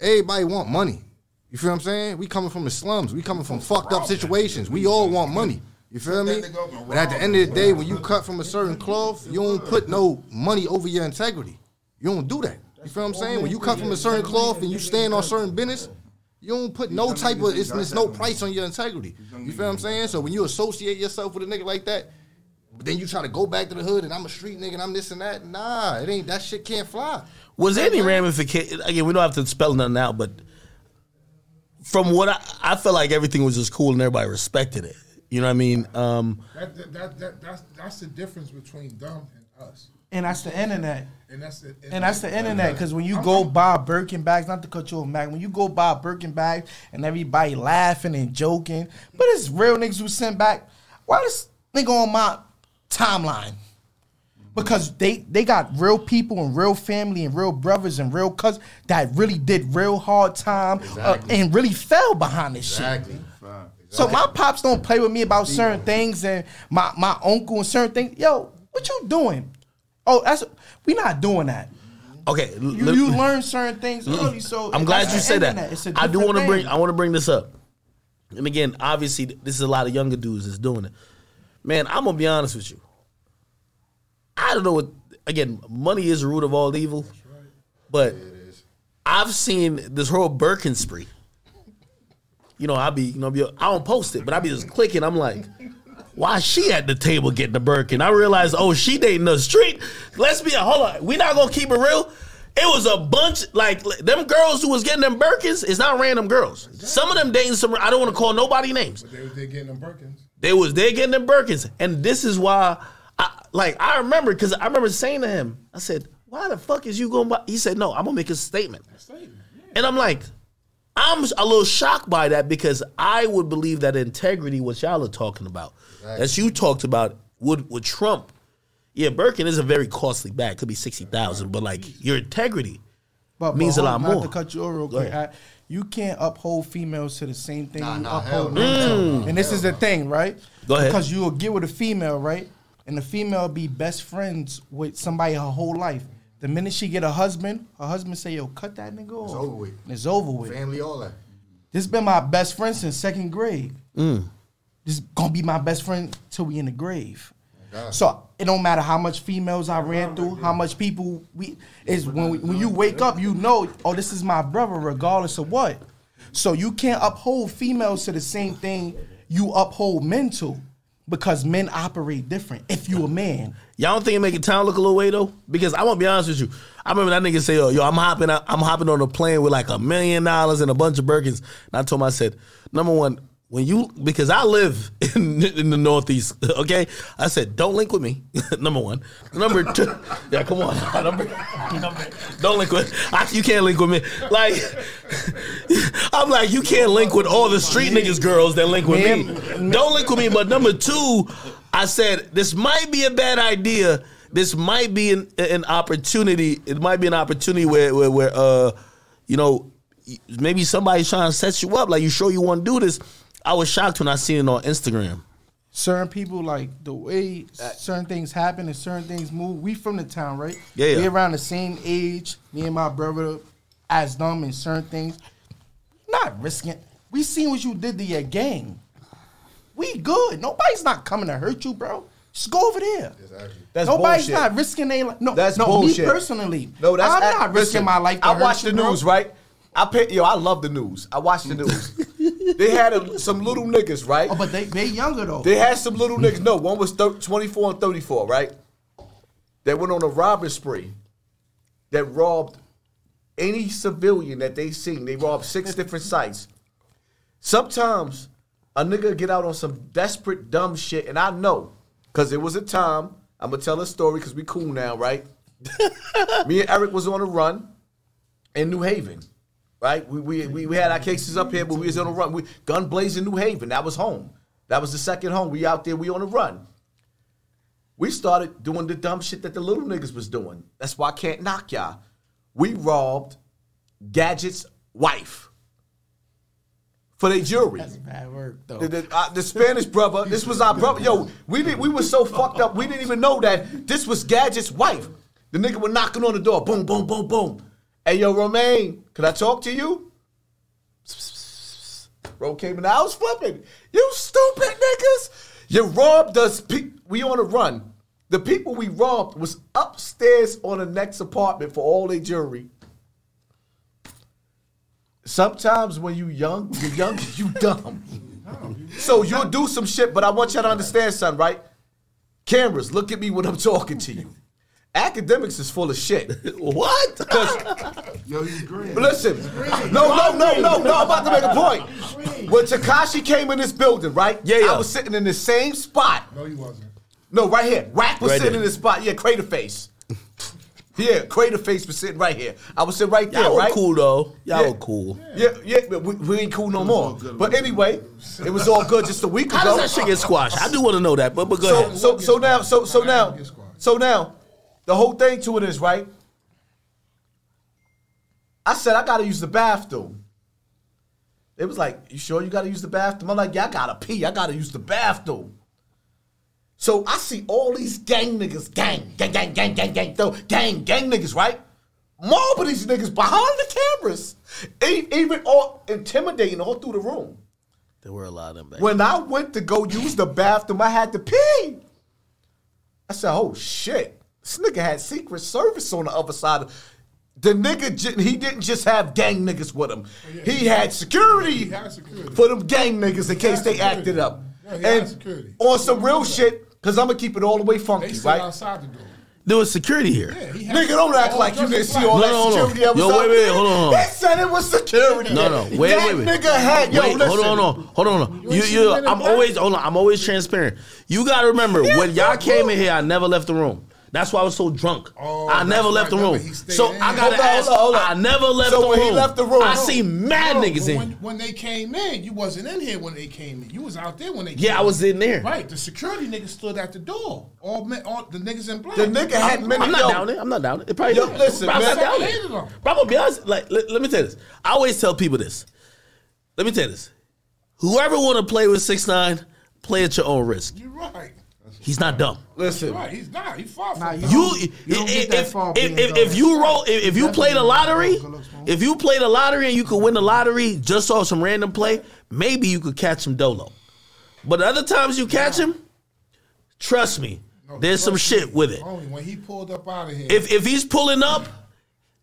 everybody want money. You feel what I'm saying? We coming from the slums. We coming from fucked up situations. We all want money. You feel me? that nigga up and But at the end of the day, when you cut from a certain cloth, you don't put no money over your integrity. You don't do that. You feel what I'm saying? When you cut from a certain cloth and you stand on certain business, you don't put no type of it's, it's no price on your integrity. You feel what I'm saying? So when you associate yourself with a nigga like that, but then you try to go back to the hood and I'm a street nigga and I'm this and that. Nah, it ain't that shit can't fly. Was there any ramification? Again, we don't have to spell nothing out, but from what I, I felt like everything was just cool and everybody respected it. You know what I mean? Um, that, that, that, that, that's that's the difference between them and us. And that's the internet. And that's the And that's the internet, because when you go buy Birkin bags, not to cut you off, Mac, when you go buy Birkin bags and everybody laughing and joking, but it's real niggas who sent back. Why this nigga on my timeline? Because they they got real people and real family and real brothers and real cousins that really did real hard time uh, and really fell behind this shit. So my pops don't play with me about certain things, and my my uncle and certain things. Yo, what you doing? Oh, that's we not doing that. okay, You, let- you learn certain things early, so I'm glad you the said internet. that. I do want to bring. I want to bring this up. And again, obviously, this is a lot of younger dudes that's doing it. Man, I'm gonna be honest with you. I don't know what. Again, money is the root of all evil, but I've seen this whole Birkin spree. You know, I be, you know, be, I don't post it, but I be just clicking. I'm like, why she at the table getting the Birkin? I realized, oh, she dating the street. Let's be, a hold on, we not gonna keep it real. It was a bunch, like them girls who was getting them Birkins. It's not random girls. Some of them dating some. I don't want to call nobody names. They was they getting them Birkins. They was they getting them Birkins, and this is why, I like I remember because I remember saying to him, I said, "Why the fuck is you going?" Buy? He said, "No, I'm gonna make a statement." And I'm like, I'm a little shocked by that because I would believe that integrity, what y'all are talking about, as you talked about, would would trump. Yeah, Birkin is a very costly bag, could be sixty thousand, but like your integrity. but, means a hold lot on, not more. to cut you off real quick. I- you can't uphold females to the same thing Nah, you nah, uphold men to. And this is the thing, right? Go ahead. Because you'll get with a female, right? And the female be best friends with somebody her whole life. The minute she get a husband, her husband say, "Yo, cut that nigga off." It's over with. It's over with. Family, all that. This been my best friend since second grade. Mm. This is gonna be my best friend till we in the grave. So it don't matter how much females I ran through, how much people we is when we, when you wake up, you know, oh, this is my brother, regardless of what. So you can't uphold females to the same thing you uphold men to, because men operate different. If you a man, Y'all don't think it make the town look a little way though? Because I'm gonna be honest with you. I remember that nigga say, "Oh, yo, I'm hopping, out, I'm hopping on a plane with like a million dollars and a bunch of Birkins." And I told him, I said, number one, when you because I live in, in the Northeast, okay? I said, don't link with me. number one. Number two, yeah, come on. Number, number, don't link with. I, you can't link with me. Like, I'm like, you can't link with all the street niggas girls that link with me. Don't link with me. But number two, I said this might be a bad idea. This might be an, an opportunity. It might be an opportunity where, where, where uh, you know, maybe somebody's trying to set you up. Like, you sure you want to do this? I was shocked when I seen it on Instagram. certain people like the way certain things happen and certain things move. We from the town, right? Yeah, yeah. We around the same age. Me and my brother, as them in certain things. Not risking. We seen what you did to your gang. We good. Nobody's not coming to hurt you, bro. Just go over there. That's Nobody's bullshit. not risking their life. No, That's no, bullshit. me personally. No, that's I'm not risking listen, my life. To I watch the bro. news, right? I pay, yo, I love the news. I watch the news. They had a, some little niggas, right? Oh, but they they younger though. They had some little niggas. No, one was thir- 24 and 34, right? That went on a robbery spree that robbed any civilian that they seen. They robbed six different sites. Sometimes a nigga get out on some desperate dumb shit, and I know, because it was a time, I'm gonna tell a story because we cool now, right? Me and Eric was on a run in New Haven, right? We, we, we, we had our cases up here, but we was on a run. We gun blazing New Haven. That was home. That was the second home. We out there, we on a run. We started doing the dumb shit that the little niggas was doing. That's why I can't knock y'all. We robbed Gadget's wife for their jewelry. That's bad work though. The, the, uh, the Spanish brother, this was our brother. Yo, we did, we were so fucked up, we didn't even know that this was Gadget's wife. The nigga was knocking on the door, boom, boom, boom, boom. Hey, yo, Romaine, can I talk to you? Bro came in, I was flipping. You stupid niggas. You robbed us. Pe- we on a run. The people we robbed was upstairs on the next apartment for all their jewelry. Sometimes when you young, you young, you dumb. So you'll do some shit, but I want y'all to understand something, right? Cameras, look at me when I'm talking to you. Akademiks is full of shit. What? Yo, he's green. But listen, no, no, no, no, no. I'm about to make a point. When Tekashi came in this building, right? Yeah, yeah. I was sitting in the same spot. No, he wasn't. No, right here. Rack was Right sitting there. in this spot. Yeah, Crater Face. Yeah, Crater Face was sitting right here. I was sitting right there, Y'all were right? cool though. Y'all Yeah. were cool. Yeah, yeah, but we, we ain't cool no more. But anyway, it was all good just a week How ago. does that shit get squashed? I do want to know that, but but go so, ahead. so, so now, so, so now, so now, the whole thing to it is right. I said I gotta use the bathroom. It was like, you sure you gotta use the bathroom? I'm like, yeah, I gotta pee. I gotta use the bathroom. So I see all these gang niggas, gang, gang, gang, gang, gang, gang, though, gang, gang niggas, right? Mob of these niggas behind the cameras, E- even all intimidating all through the room. There were a lot of them back. When I went to go use the bathroom, I had to pee. I said, "Oh shit!" This nigga had Secret Service on the other side. Of, the nigga, he didn't just have gang niggas with him. Oh, he had security, He had security. for them gang niggas in case they security. acted up. Yeah, he had and security. on some real shit, because I'm gonna keep it all the way funky, sit right? outside the door. there was security here. Yeah, he Nigga, don't act oh, like you didn't see all No, that no, no. security that was Yo, wait, wait, hold on, hold. He said it was security. No, no, wait, that wait, wait. nigga had yo. Wait, listen. hold on, hold on, hold on. You, you, I'm always, hold on. I'm always transparent. You gotta remember when y'all came in here, I never left the room. That's why I was so drunk. Oh, I never that's left the room. Remember, he stayed So in. I gotta Hold on, ask. hold on, hold on. I never left So the when room. he left the room- I see mad No, niggas in. when, when they came in, you wasn't in here when they came in. You was out there when they. Came in. Yeah, came I was in there. Right, the security niggas stood at the door. All, men, all the niggas in black. The nigga had many- I'm not Yo. down there. I'm not down there. It probably Yo, is. listen, Bro, I'm man. not down I hated them. I'm gonna be honest. Like, let, let me tell you this. I always tell people this. Let me tell you this. Whoever want to play with six nine, play at your own risk. You're right. He's not dumb. Listen, Right, he's not. He's far from. Nah, you- You, You don't get if, that if, far if, if, if you roll, if, if you play the lottery, Good looks, man. if you play the lottery and you could win the lottery just off some random play, maybe you could catch him dolo. But the other times you catch him, trust me, No, there's some shit with it. Homie, when he pulled up out of here, If if he's pulling up,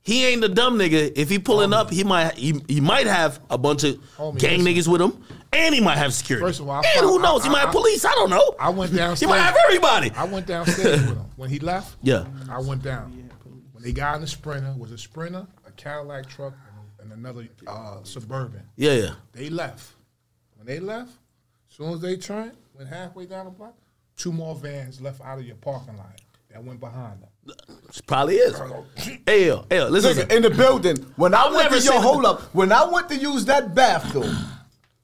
he ain't a dumb nigga. If he pulling up, he might he, he might have a bunch of Homie, gang listen. niggas with him, and he might have security. First of all, I and found- who knows? I- he might have police. I don't know. I went downstairs. He might have everybody. I went downstairs with him. When he left, Yeah. I went down. When they got in the Sprinter, was a Sprinter, a Cadillac truck, and another uh, Suburban. Yeah, yeah. They left. When they left, as soon as they turned, went halfway down the block, two more vans left out of your parking lot that went behind them. It probably is. Hey, yo, hey, yo, listen. nigga, in the building. When I I've went to your hold up. When I went to use that bathroom,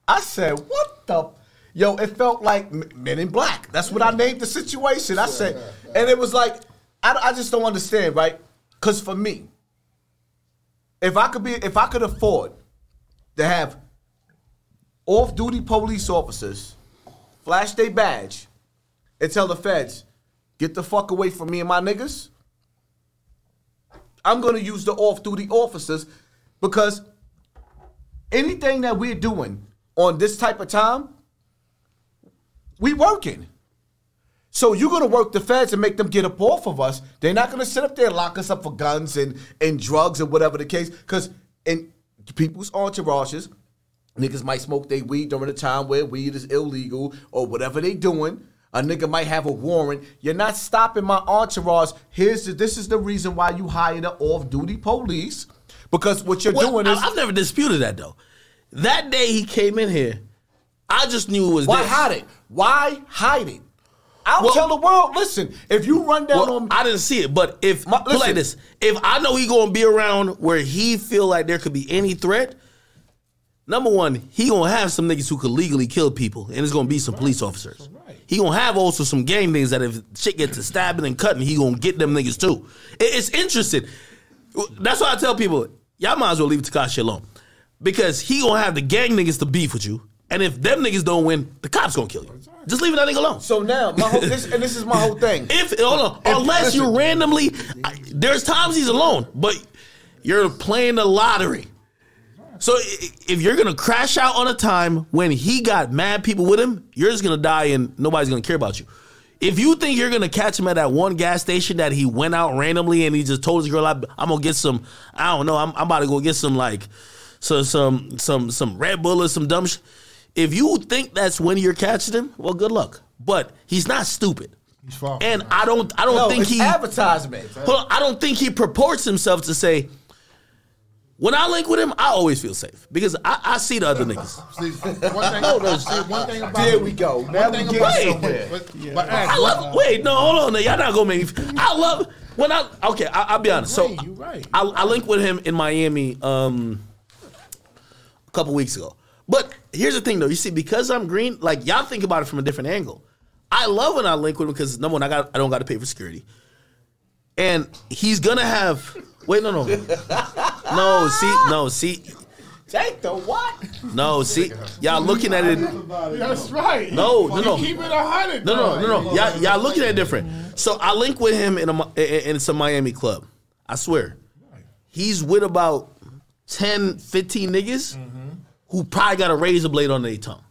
I said, "What the." Yo, it felt like Men in Black. That's what I named the situation. I said, and it was like, I, I just don't understand, right? Because for me, if I could be, if I could afford to have off-duty police officers flash their badge and tell the feds, "Get the fuck away from me and my niggas," I'm gonna use the off-duty officers because anything that we're doing on this type of time, we working. So you're gonna work the feds and make them get up off of us. They're not gonna sit up there and lock us up for guns and, and drugs and whatever the case. Cause in people's entourages, niggas might smoke their weed during a time where weed is illegal or whatever they doing. A nigga might have a warrant. You're not stopping my entourage. Here's the, this is the reason why you hired the off-duty police. Because what you're Well, doing I- is I've never disputed that though. That day he came in here, I just knew it was why this. hide it? Why hide it? I'll Well- tell the world. Listen, if you run down Well, on I didn't see it, but if My- it like listen. this, if I know he gonna be around where he feel like there could be any threat, number one, he gonna have some niggas who could legally kill people, and it's gonna be some police officers. He gonna have also some gang niggas that if shit gets to stabbing and cutting, he gonna get them niggas too. It- it's interesting. That's why I tell people, y'all might as well leave Tekashi alone. Because he gonna have the gang niggas to beef with you. And if them niggas don't win, the cops gonna kill you. Just leave that nigga alone. So now, my whole, this, and this is my whole thing. If hold on, If- unless you randomly, I- there's times he's alone, but you're playing the lottery. So i- if you're gonna crash out on a time when he got mad people with him, you're just gonna die and nobody's gonna care about you. If you think you're gonna catch him at that one gas station that he went out randomly and he just told his girl, "I'm I'm gonna get some, I don't know, I'm, I'm about to go get some like, so some some some Red Bull or some dumb shit." If you think that's when you're catching him, well, good luck. But he's not stupid. He's far. And I don't I don't no, think it's he advertisement. hold on, I don't think he purports himself to say when I link with him, I always feel safe because I, I see the other niggas. See, one thing, no, no, see, one thing about There we go. One Now we thing get about somewhere. But, but Ash, I love. Wait, no, hold on. Now. Y'all not gonna make me. I love when I. Okay, I, I'll be honest. So right, you right. I, I linked with him in Miami um a couple weeks ago. But here's the thing, though. You see, because I'm green, like y'all think about it from a different angle. I love when I link with him because number one, I got I don't got to pay for security, and he's gonna have. Wait, no, no, no. See, no, see, Take the what? no, see. Y'all looking at it. that's right. No, no, no. Keep it a hundred. No, no, no, no. Y'all, y'all looking at it different. So I link with him in a in in some Miami club. I swear, he's with about 10, 15 niggas mm-hmm. Who probably got a razor blade on their tongue.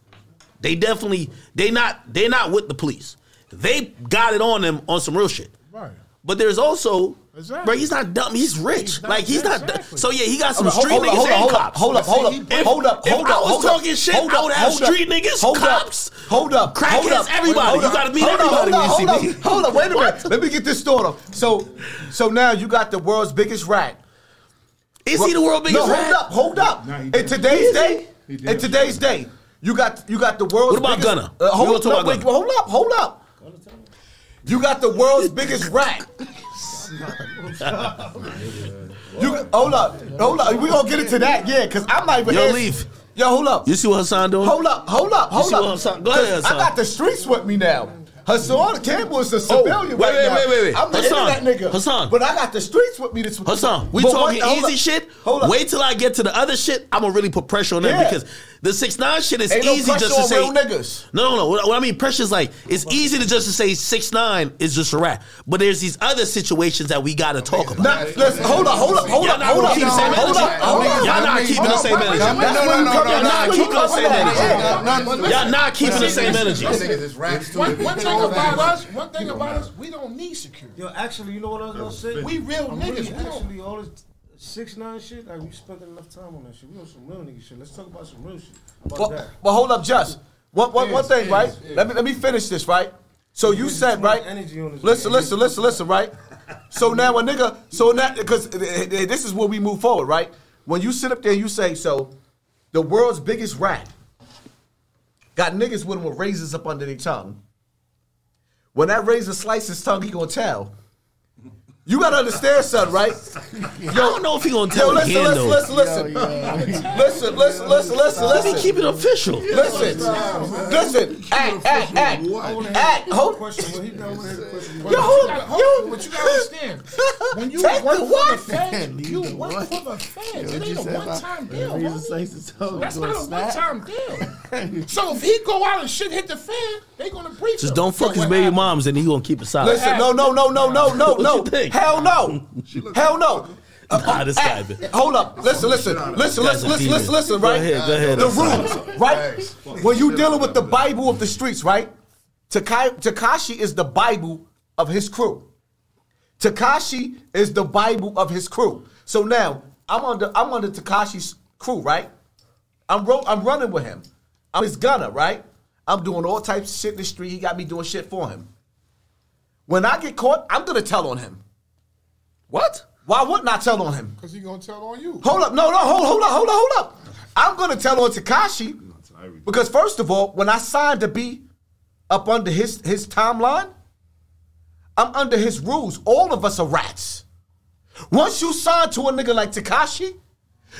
They definitely they not they not with the police. They got it on them on some real shit. Right. But there's also, Exactly. bro, he's not dumb. He's rich. He's not- like he's not. exactly. So yeah, he got some Hold street up, niggas hold up, and hold up, cops. hold up, hold up, If- hold up, if hold I up, was hold up, talking shit, hold I would up, have hold up, street niggas, hold up, cops, hold up, crackheads, everybody. hold You gotta meet hold up, everybody when you hold see up, me. Hold up, wait a minute. Let me get this thought up. So, so now you got the world's biggest rat. Is he the world biggest no, hold up, hold up. Nah, in today's day, he? He did. in today's day, you got you got the world's. What about biggest, Gunna? Uh, hold up, no, about wait, hold up, hold up. You got the world's biggest rat. You hold up, hold up. We gonna get into that, yeah, because I'm not even. Yo, leave. Yo, hold up. You see what Hassan doing? Hold up, hold up, hold see up. what Hassan- go ahead, 'Cause I got the streets with me now. Hassan Campbell is a oh, civilian Oh, wait, right wait, now. wait, wait, wait. I'm the Hassan, internet nigga. Hassan. But I got the streets with me this Hassan, we But talking what- easy up, shit. Hold up. Wait till I get to the other shit. I'm gonna really put pressure on them Yeah. because the six nine shit is Ain't no easy pressure just to on say. real niggas. No, no, no. What, what I mean, pressure is like it's easy to just to say six nine is just a rat, but there's these other situations that we gotta talk about. Nah, listen, hold up, hold up, hold Y'all up, hold gonna up, keep the same hold energy. up, hold up. Y'all not keeping the same energy. That's when you come- Y'all not that's when you keeping the same energy. Y'all not keeping the same energy. Niggas is rats too. One, one thing about us, one thing about us, we don't need security. Yo, actually, you know what I was gonna say? We real niggas. We don't- actually, all this six nine shit, like we spent enough time on that shit. We on some real nigga shit. Let's talk about some real shit. About Well, that? well, hold up, just one, one, one thing, right? Let me let me finish this, right? So you said, right? energy on this Listen, listen, listen, listen, right? So now a nigga, so now because this is where we move forward, right? When you sit up there, you say, so the world's biggest rat got niggas with him with razors up under their tongue. When that razor slices his tongue, he gonna tell. You gotta understand, son, right? Yo, I don't know if he gonna Yo, tell listen, again listen, though. listen, listen, listen, listen, listen, listen, Let me keep it official. Listen, listen, act, act, act, act. Hold, Question, what he done with his question? yo, hold, Hold yo. but you gotta understand. When you Take work for what? the feds, you work for the feds. It ain't a one-time deal. That's not a one-time deal. So if he go out and shit hit the fan, they gonna brief Just him. don't fuck Yo, his what baby happened? moms, and he gonna keep it silent. Listen, no, no, no, no, no, no, What no. you? Hell no. Hell no. Nah, uh, this guy. Act. Hold up. Listen, listen, listen, Guy's listen, listen, listen, listen, Go right? ahead, go ahead, The rules, right? When you dealing with the Bible of the streets, right? Tekashi is the Bible of his crew. Tekashi is the Bible of his crew. So now I'm under I'm under Tekashi's crew, right? I'm ro- I'm running with him. I'm his gunner, right? I'm doing all types of shit in the street. He got me doing shit for him. When I get caught, I'm gonna tell on him. What? Why wouldn't I tell on him? Because he gonna tell on you. Hold up, no, no, hold, hold up, hold up, hold up. I'm gonna tell on Tekashi because first of all, when I signed to be up under his his timeline, I'm under his rules. All of us are rats. Once you sign to a nigga like Tekashi,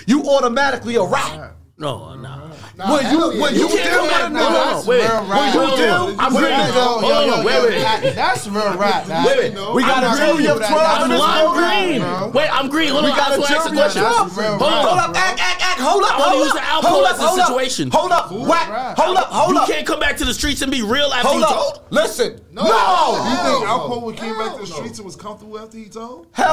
you automatically a rat. No, no. You when you, You come with back a now. nigga, Hold on, wait. real rap. you Hold on. I'm you- Hold on, wait, wait. That- that's real rap. Wait, wait. we got a real of twelve I'm lime green. Wait, I'm green. Hold on. I just want to ask a question. Real Hold Hold on. up, act, act, act. Hold up, I hold use up, the hold up, as a hold up. situation. Hold up, Wack. Hold up, hold You up. can't come back to the streets and be real after Hold you told. Listen, no. You Hell, think Alpo came back to the streets and was comfortable after he told? no.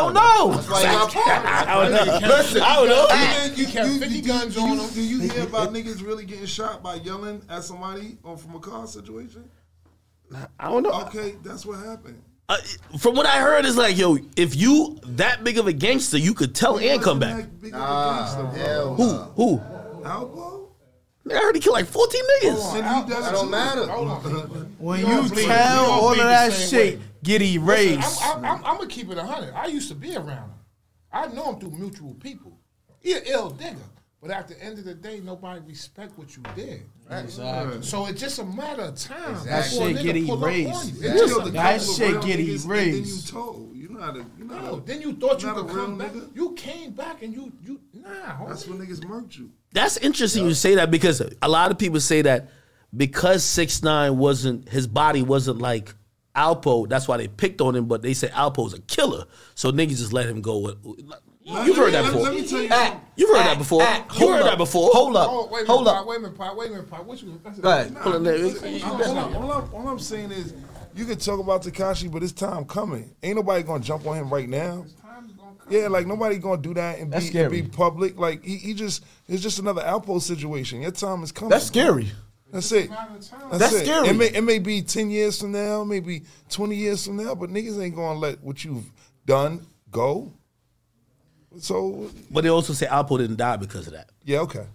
I don't know. Listen, I don't know. You kept 50 guns do on you, him. You hear about niggas really getting shot by yelling at somebody or from a car situation? I don't know. Okay, that's what happened. Uh, from what I heard, it's like, yo, if you that big of a gangster, you could tell and come back. That big of a. Who? Who? Alpo? Man, I heard he killed like 14 niggas. And he does That don't too. matter. When We all you bleed. tell all all of that shit, way. get erased. I'm, I'm, I'm, I'm gonna keep it hundred. I used to be around him. I know him through mutual people. He an ill digger, but at the end of the day, nobody respect what you did. Exactly. So it's just a matter of time. That before a shit get pull erased. you. They It's just killed a- a That shit get niggas, And then you told. You know how to. You know. No, how to- then you thought you Not could come back. nigga. You came back and you you nah. homie. That's when niggas murked you. That's interesting you say that because a lot of people say that because six nine wasn't his body wasn't like Alpo, that's why they picked on him. But they say Alpo's a killer, so niggas just let him go. With, ah, you've heard that ah, before. Let me tell you. Act, You've heard that before. act. You Hold heard up. that before. Hold up. Oh, wait a minute, Hold up. wait a minute, Pop, wait a minute, Pop. What you? That's Go ahead. Hold on, let me- All, I'm, all, I'm, all I'm saying is, you can talk about Tekashi, but it's time coming. Ain't nobody gonna jump on him right now. Yeah, like nobody gonna do that and That's be, and be public. Like he, he just it's just another Alpo situation. Your time is coming. That's scary. That's it. That's, That's it. scary. It may, it may be ten years from now, maybe twenty years from now, but niggas ain't gonna let what you've done go. So But they also say Alpo didn't die because of that. yeah, okay.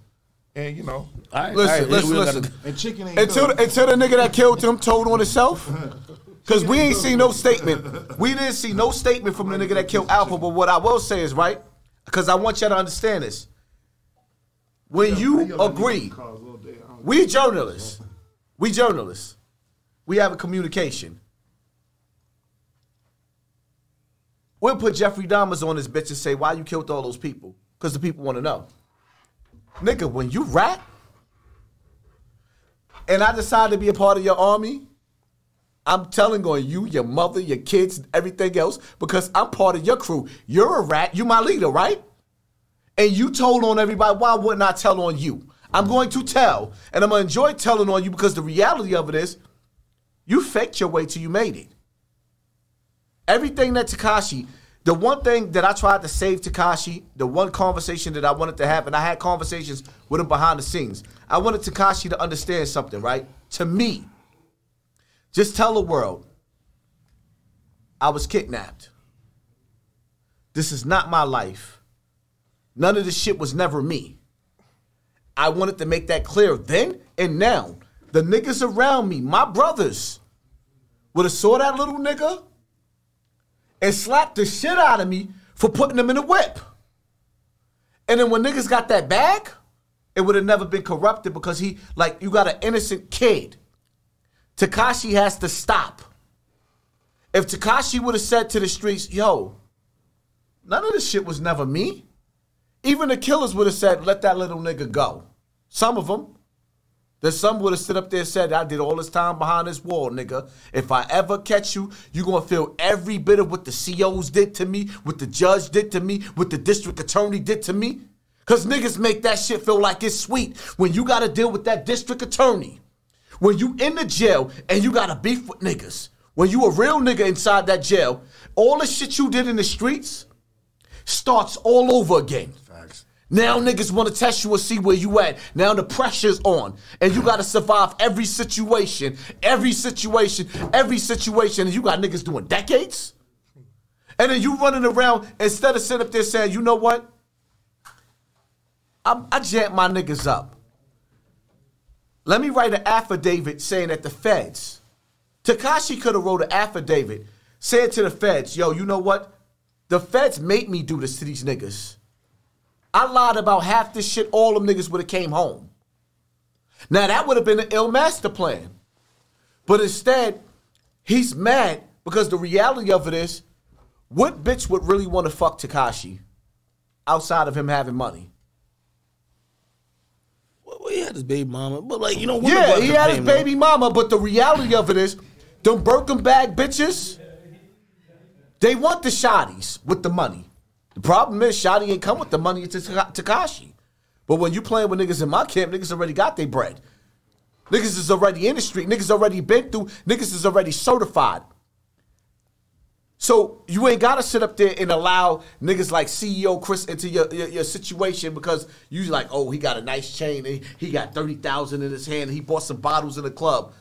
And you know, All right, Listen, all right, listen, we listen. gotta- and chicken ain't Until good. the, until the nigga that killed him told on himself. Cause we ain't see no statement. We didn't see no statement from the nigga that killed Alpo. But what I will say is right, because I want y'all to understand this. When you agree, we journalists, we journalists, we have a communication. We'll put Jeffrey Dahmers on this bitch and say, why you killed all those people? Because the people want to know. Nigga, when you rap, and I decide to be a part of your army, I'm telling on you, your mother, your kids, everything else, because I'm part of your crew. You're a rat. You my leader, right? And you told on everybody. Why wouldn't I tell on you? I'm going to tell, and I'm gonna enjoy telling on you because the reality of it is, you faked your way till you made it. Everything that Tekashi, the one thing that I tried to save Tekashi, the one conversation that I wanted to have, and I had conversations with him behind the scenes. I wanted Tekashi to understand something, right? To me, just tell the world, I was kidnapped. This is not my life. None of this shit was never me. I wanted to make that clear then and now. The niggas around me, my brothers, would have saw that little nigga and slapped the shit out of me for putting him in a whip. And then when niggas got that bag, it would have never been corrupted because he, like, you got an innocent kid. Tekashi has to stop. If Tekashi would have said to the streets, yo, none of this shit was never me. Even the killers would have said, let that little nigga go. Some of them. Then some would have stood up there and said, I did all this time behind this wall, nigga. If I ever catch you, you're gonna feel every bit of what the COs did to me, what the judge did to me, what the district attorney did to me. Cause niggas make that shit feel like it's sweet when you gotta deal with that district attorney. When you in the jail and you gotta beef with niggas. When you a real nigga inside that jail, all the shit you did in the streets starts all over again. Now niggas want to test you and see where you at. Now the pressure's on, and you got to survive every situation, every situation, every situation. And you got niggas doing decades, and then you running around instead of sitting up there saying, you know what? I, I jammed my niggas up. Let me write an affidavit saying that the feds, Tekashi could have wrote an affidavit saying to the feds, yo, you know what? The feds made me do this to these niggas. I lied about half this shit, all them niggas would have came home. Now that would have been an ill master plan. But instead, he's mad because the reality of it is, what bitch would really want to fuck Tekashi outside of him having money? Well, he had his baby mama, but like you know, Yeah, he had his though. baby mama, but the reality of it is, them Birkin bag bitches, they want the shotties with the money. The problem is, Shotti ain't come with the money to Tekashi. But when you playing with niggas in my camp, niggas already got their bread. Niggas is already in the street. Niggas already been through. Niggas is already certified. So you ain't gotta sit up there and allow niggas like CEO Chris into your, your, your situation because you like, oh, he got a nice chain, and he got thirty thousand in his hand, and he bought some bottles in the club.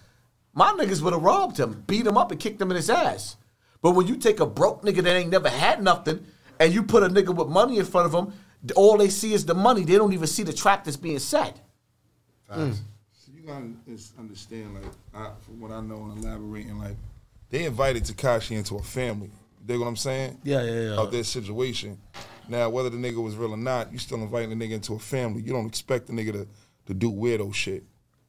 My niggas would have robbed him, beat him up, and kicked him in his ass. But when you take a broke nigga that ain't never had nothing, and you put a nigga with money in front of them, all they see is the money. They don't even see the trap that's being set. So you gotta understand, like, I, from what I know and elaborating, like, they invited Tekashi into a family. You dig what I'm saying? Yeah, yeah, yeah. Of their situation. Now, whether the nigga was real or not, you still inviting the nigga into a family. You don't expect the nigga to, to do weirdo shit.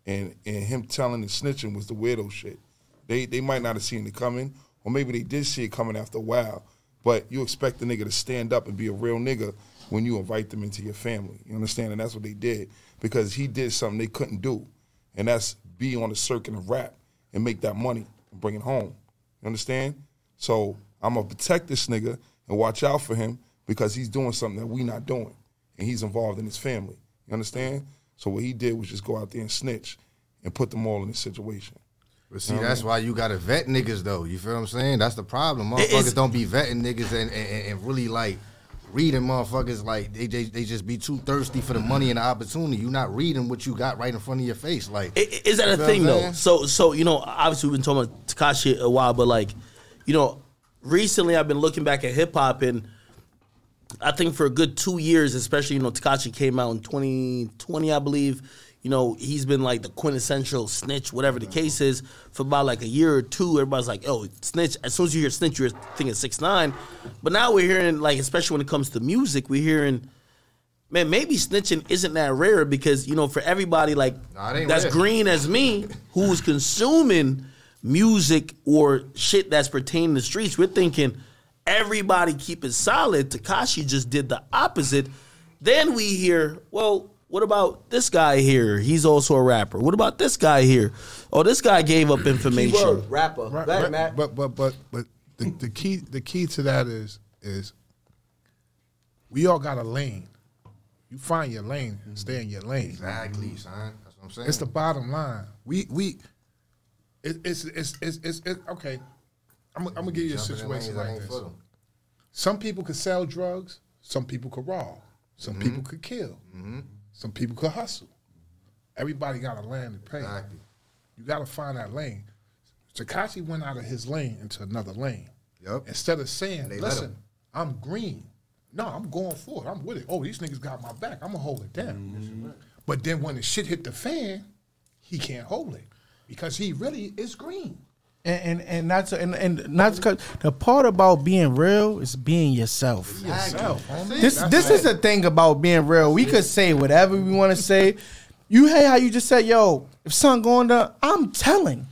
And and him telling and snitching was the weirdo shit. They they might not have seen it coming, or maybe they did see it coming after a while. But you expect the nigga to stand up and be a real nigga when you invite them into your family. You understand? And that's what they did because he did something they couldn't do, and that's be on the circuit of rap and make that money and bring it home. You understand? So I'm gonna protect this nigga and watch out for him because he's doing something that we not doing, and he's involved in his family. You understand? So what he did was just go out there and snitch and put them all in this situation. But see, that's why you gotta vet niggas though. You feel what I'm saying? That's the problem. Motherfuckers it's- don't be vetting niggas and, and, and really like reading motherfuckers like they, they they just be too thirsty for the money and the opportunity. You're not reading what you got right in front of your face. Like I- i- Is that a thing though? So so you know, obviously we've been talking about Tekashi a while, but like, you know, recently I've been looking back at hip hop and I think for a good two years, especially you know, Tekashi came out in 2020, I believe. You know, he's been like the quintessential snitch, whatever the case is, for about like a year or two. Everybody's like, "Oh, snitch!" As soon as you hear snitch, you're thinking six nine. But now we're hearing like, especially when it comes to music, we're hearing man, maybe snitching isn't that rare because you know, for everybody like Nah, that's rare. green as me, who's consuming music or shit that's pertaining to the streets, we're thinking everybody keep it solid. Tekashi just did the opposite. Then we hear, well, what about this guy here? He's also a rapper. What about this guy here? Oh, this guy gave up information. Keyword, rapper. Right, Go ahead, right, Matt. But but but but the, the key the key to that is is we all got a lane. You find your lane and stay in your lane. exactly, son. That's what I'm saying. It's the bottom line. We we it, it's, it's it's it's it's okay. I'm, I'm gonna give you a situation like this. Some people could sell drugs. Some people could rob. Some Mm-hmm. people could kill. Some people could hustle. Everybody got a lane to pay. Exactly. You got to find that lane. Tekashi went out of his lane into another lane. Yup. Instead of saying, "Listen. I'm green," no, I'm going for it. I'm with it. Oh, these niggas got my back. I'm gonna hold it down. Mm-hmm. But then when the shit hit the fan, he can't hold it because he really is green. And and, and that's and and not because the part about being real is being yourself. Yourself. This That's this it. is the thing about being real. We could say whatever we want to say. You hey how you just said, yo, if something going down, I'm telling.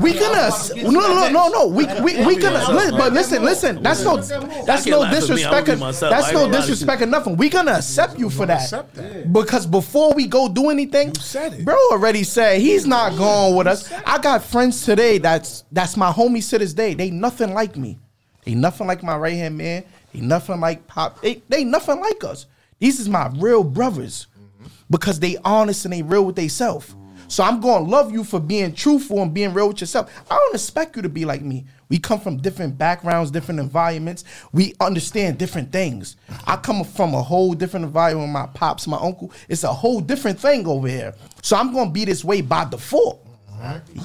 We gonna no no no no we we we gonna li- but listen listen that's no that's no laugh at me. I disrespect would be myself. that's no gonna lie to disrespect of nothing. We gonna accept you for that. accept that. because before we go do anything said it. bro already said he's not going with us. I got friends today that's that's my homies to this day. They nothing like me. They nothing like my right hand man. They nothing like pop. They they nothing like us. These is my real brothers. Mm-hmm. Because they honest and they real with they self. So I'm gonna love you for being truthful and being real with yourself. I don't expect you to be like me. We come from different backgrounds, different environments. We understand different things. I come from a whole different environment. My pops, my uncle. It's a whole different thing over here. So I'm gonna be this way by default.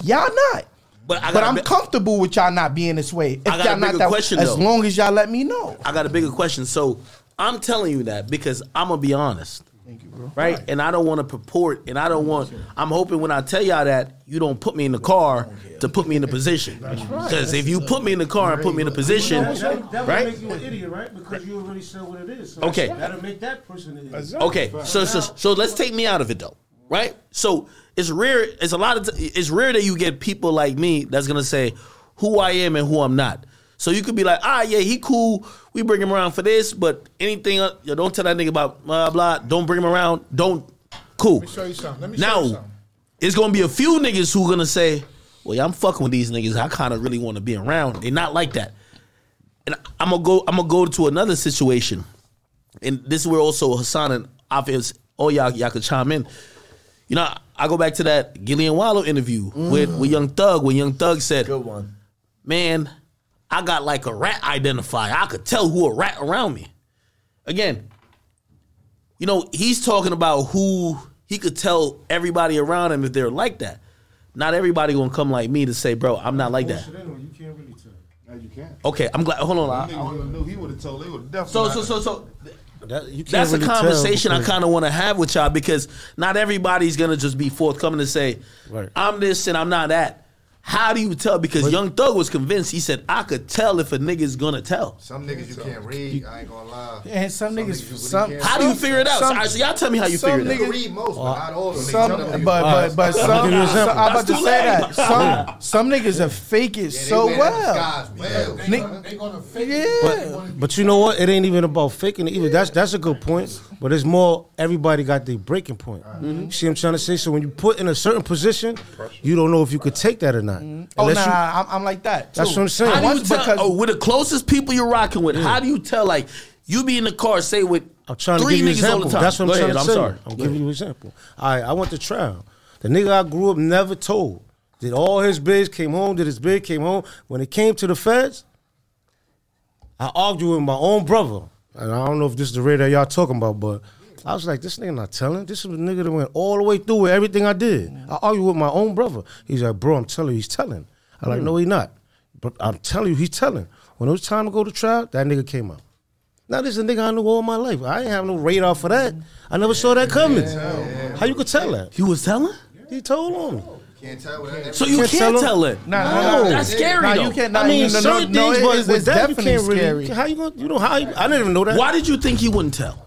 Y'all not. But I But got a I'm bi- comfortable with y'all not being this way. If I got y'all not bigger that question, as though. long as y'all let me know. I got a bigger question. So I'm telling you that because I'm gonna be honest. Thank you, bro. Right? And I don't want to purport, and I don't want. I'm hoping when I tell y'all that you don't put me in the car to put me in a position. Because if you put me in the car and put me in a position, That, that would right? make you an idiot, right? Because you already said what it is. So Okay. That'll make that person an idiot. Okay, so so so let's take me out of it though, right? So it's rare. It's a lot of. T- it's rare that you get people like me that's gonna say who I am and who I'm not. So you could be like, ah, yeah, he cool. We bring him around for this, but anything, yo, don't tell that nigga about blah blah. Don't bring him around. Don't. Cool. Let me show you something. Let me show Now, you something. it's gonna be a few niggas who gonna say, "Well, yeah, I'm fucking with these niggas. I kind of really want to be around." They're not like that. And I'm gonna go. I'm gonna go to another situation, and this is where also Hassan and Afis, oh y'all, y'all could chime in. You know, I go back to that Gillie and Wallo interview with with Young Thug when Young Thug said, Good one. "Man, I got like a rat identifier. I could tell who a rat around me." Again, you know, he's talking about who he could tell everybody around him if they're like that. Not everybody gonna come like me to say, "Bro, I'm not like that." You can't really tell. Now you can't. Okay, I'm glad. Hold on. I- Nigga would have knew. He would have told. They would have so, definitely. so, so, so. That, you can't That's really a conversation I kind of want to have with y'all because not everybody's gonna just be forthcoming to say, Right. "I'm this and I'm not that." How do you tell? Because Young Thug was convinced. He said, "I could tell if a nigga's gonna tell." Some niggas you can't read. I ain't gonna lie. And some niggas, you some, can't. How do you figure it out? Some- All right, so y'all tell me how you some figure it You out. can read most, but not all of them. Some, Niggas but tell but but some, give you some- I'm about to That's say that some some niggas are fake it Yeah, so wear well. well. They Nick- gonna, they gonna fake Yeah. it. But but you know what? It ain't even about faking it either. That's that's a good point. But it's more everybody got their breaking point. Mm-hmm. See what I'm trying to say? So when you put in a certain position, you don't know if you could take that or not. Mm-hmm. Oh Unless nah, you- I'm, I'm like that. That's what I'm saying. How do you tell? because- oh, with the closest people you're rocking with, how do you tell? Like you be in the car, say with I'm trying to three give you an niggas all the time. That's what I'm Go trying ahead, to I'm say. sorry. I'm Go giving ahead. you an example. All right, I went to trial. The nigga I grew up never told. Did all his bids came home? Did his bid came home? When it came to the feds, I argued with my own brother. And I don't know if this is the radar y'all talking about, but I was like, this nigga not telling. This is a nigga that went all the way through with everything I did. I argued with my own brother. He's like, bro, I'm telling you, he's telling. I'm like, hmm. no, he not. But I'm telling you, he's telling. When it was time to go to trial, that nigga came out. Now this is a nigga I knew all my life. I ain't have no radar for that. I never saw that coming. How you could tell that? He was telling. He told on me. Can't tell what that. So you Can't can't, tell tell, him? it. Nah, nah, nah. That's scary Nah, though. you can't. Nah, I mean, no, no, certain no, things, it but is- with that you definitely can't really. scary. How you gonna? You know how? You, I didn't even know that. Why did you think he wouldn't tell?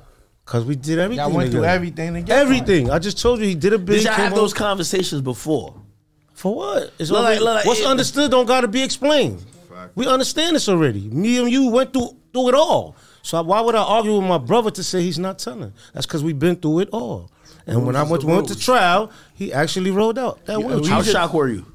Because we did everything. Y'all went through everything together. Everything. I just told you he did a big. Did y'all have those home- conversations before? For what? It's Look like- look like what's it- understood don't got to be explained. We understand this already. Me and you went through through it all. So why would I argue with my brother to say he's not telling? That's because we've been through it all. And when I went, went to trial, he actually rolled out that wheelchair. How shocked were you?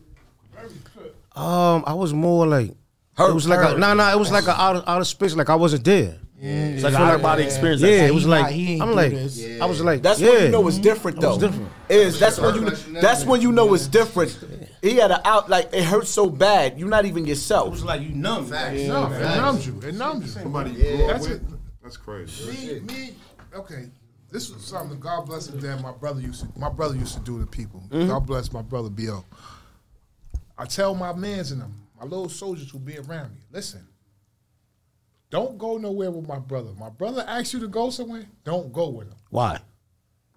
Um, I was more like it was like a, no, no, it was like a out of, out of space. Like I wasn't there. It's like an out of body experience. Yeah, That's- it was like not- he I'm like this. I was like That's yeah. when you know it's different, though. different. Is that's when you that's when you know it's different. He had an out like it hurts so bad. You're not even yourself. It's like you numb. Facts. No, it Facts. numbs you. It numbs you. Somebody you grew up That's with. it. That's crazy. Me, me, okay. This was something. God bless his dad. My brother used to. My brother used to do to people. Mm-hmm. God bless my brother Bo. I tell my mans and them, my little soldiers who be around me. Listen, don't go nowhere with my brother. My brother asks you to go somewhere. Don't go with him Why?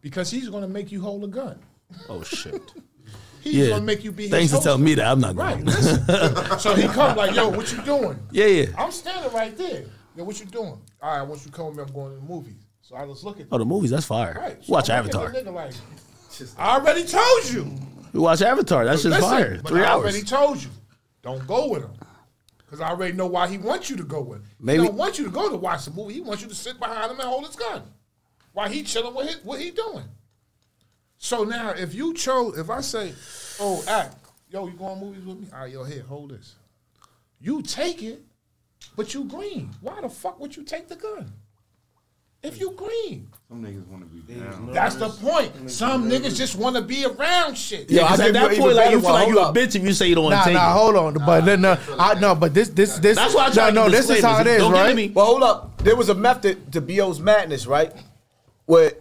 because he's gonna make you hold a gun. Oh shit. He's Yeah. gonna make you be. his Thanks for telling me that. I'm not Right. going. Listen. so he come like, yo, what you doing? Yeah, yeah. I'm standing right there. Yo, what you doing? All right, once you come with me, I'm going to the movies. So I just look at Oh, the movies. That's fire. Right. So Watch I'm Avatar. at the nigga like, I already told you. We watch Avatar. That's just Listen, fire. but Three I hours. already told you. Don't go with him. Because I already know why he wants you to go with. Maybe- He don't want you to go to watch the movie. He wants you to sit behind him and hold his gun. While he chilling with his, what he doing. So now, if you chose, if I say, oh, act, yo, you going movies with me? All right, yo, here, hold this. You take it, but you green. Why the fuck would you take the gun? If you green. Some niggas want to be down. That's the point. Some niggas just want to be around shit. Yeah, 'cause I'll at that point, like you feel like you a bitch if you say you don't want to Nah, take nah, it. hold on. But no, uh, no, I no, but this, this, this. That's why I tried no, to no, this is how it this. is, Don't give right? me- Well, hold up. There was a method to BO's madness, right? Where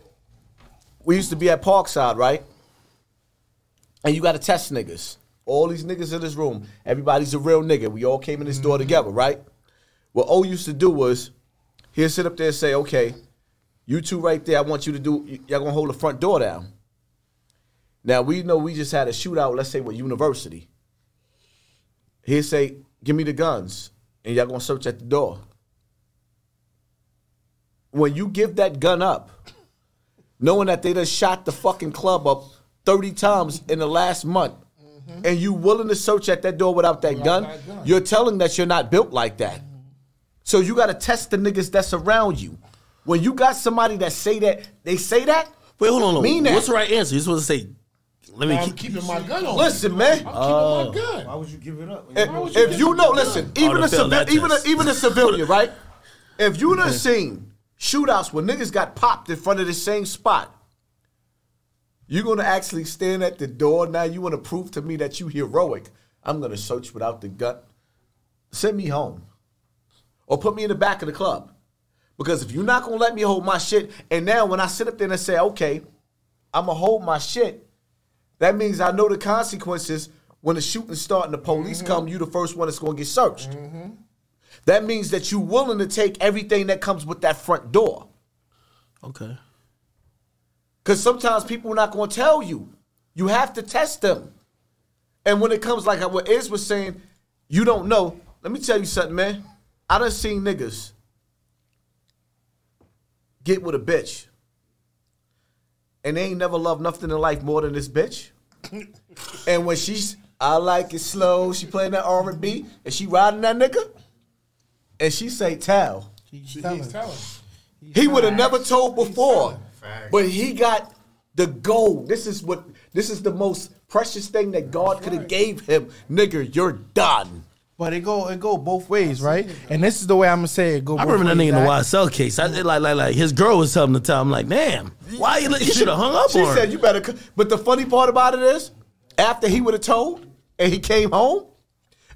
we used to be at Parkside, right? And you got to test niggas. All these niggas in this room, everybody's a real nigga. We all came in this door together, right? What O used to do was he'll sit up there and say, okay, you two right there, I want you to do, y'all gonna hold the front door down. Now, we know we just had a shootout, let's say, with university. He'll say, give me the guns, and y'all gonna search at the door. When you give that gun up, knowing that they just shot the fucking club up 30 times in the last month, mm-hmm. and you willing to search at that door without that, gun, that gun. you're telling that you're not built like that. So you gotta test the niggas that's around you. When you got somebody that say that, they say that, Wait, hold on. hold on. Mean that. What's the right answer? You're supposed to say, let me I'm keep. keeping my gun on. listen, man. I'm Oh. keeping my oh. gun. Why would you give it up? If, you if give you me know, listen, gun? even Oh, a, to civi- even a, even a civilian, right? If you done seen shootouts where niggas got popped in front of the same spot, you're gonna actually stand at the door now. You want to prove to me that you heroic? I'm gonna search without the gun. Send me home, or put me in the back of the club. Because if you're not gonna let me hold my shit, and now when I sit up there and say, okay, I'm gonna hold my shit, that means I know the consequences when the shooting start and the police mm-hmm. come. You the first one that's gonna get searched. Mm-hmm. That means that you willing to take everything that comes with that front door. Okay. Because sometimes people are not going to tell you. You have to test them. And when it comes like what Iz was saying, you don't know. Let me tell you something, man. I done seen niggas get with a bitch. And they ain't never loved nothing in life more than this bitch. and when she's, I like it slow, she playing that R&B, and she riding that nigga, and she say, tell. He's telling. He would have never told before. But he got the gold. This is what this is the most precious thing that God could have gave him. Nigga, you're done. But it go it go both ways, right? And this is the way I'm gonna say it. Go. I remember that nigga in the? YSL case. I like like like his girl was telling him to tell him like, damn, why you, you should have hung up She on said her. you better c-" but the funny part about it is, after he would have told and he came home,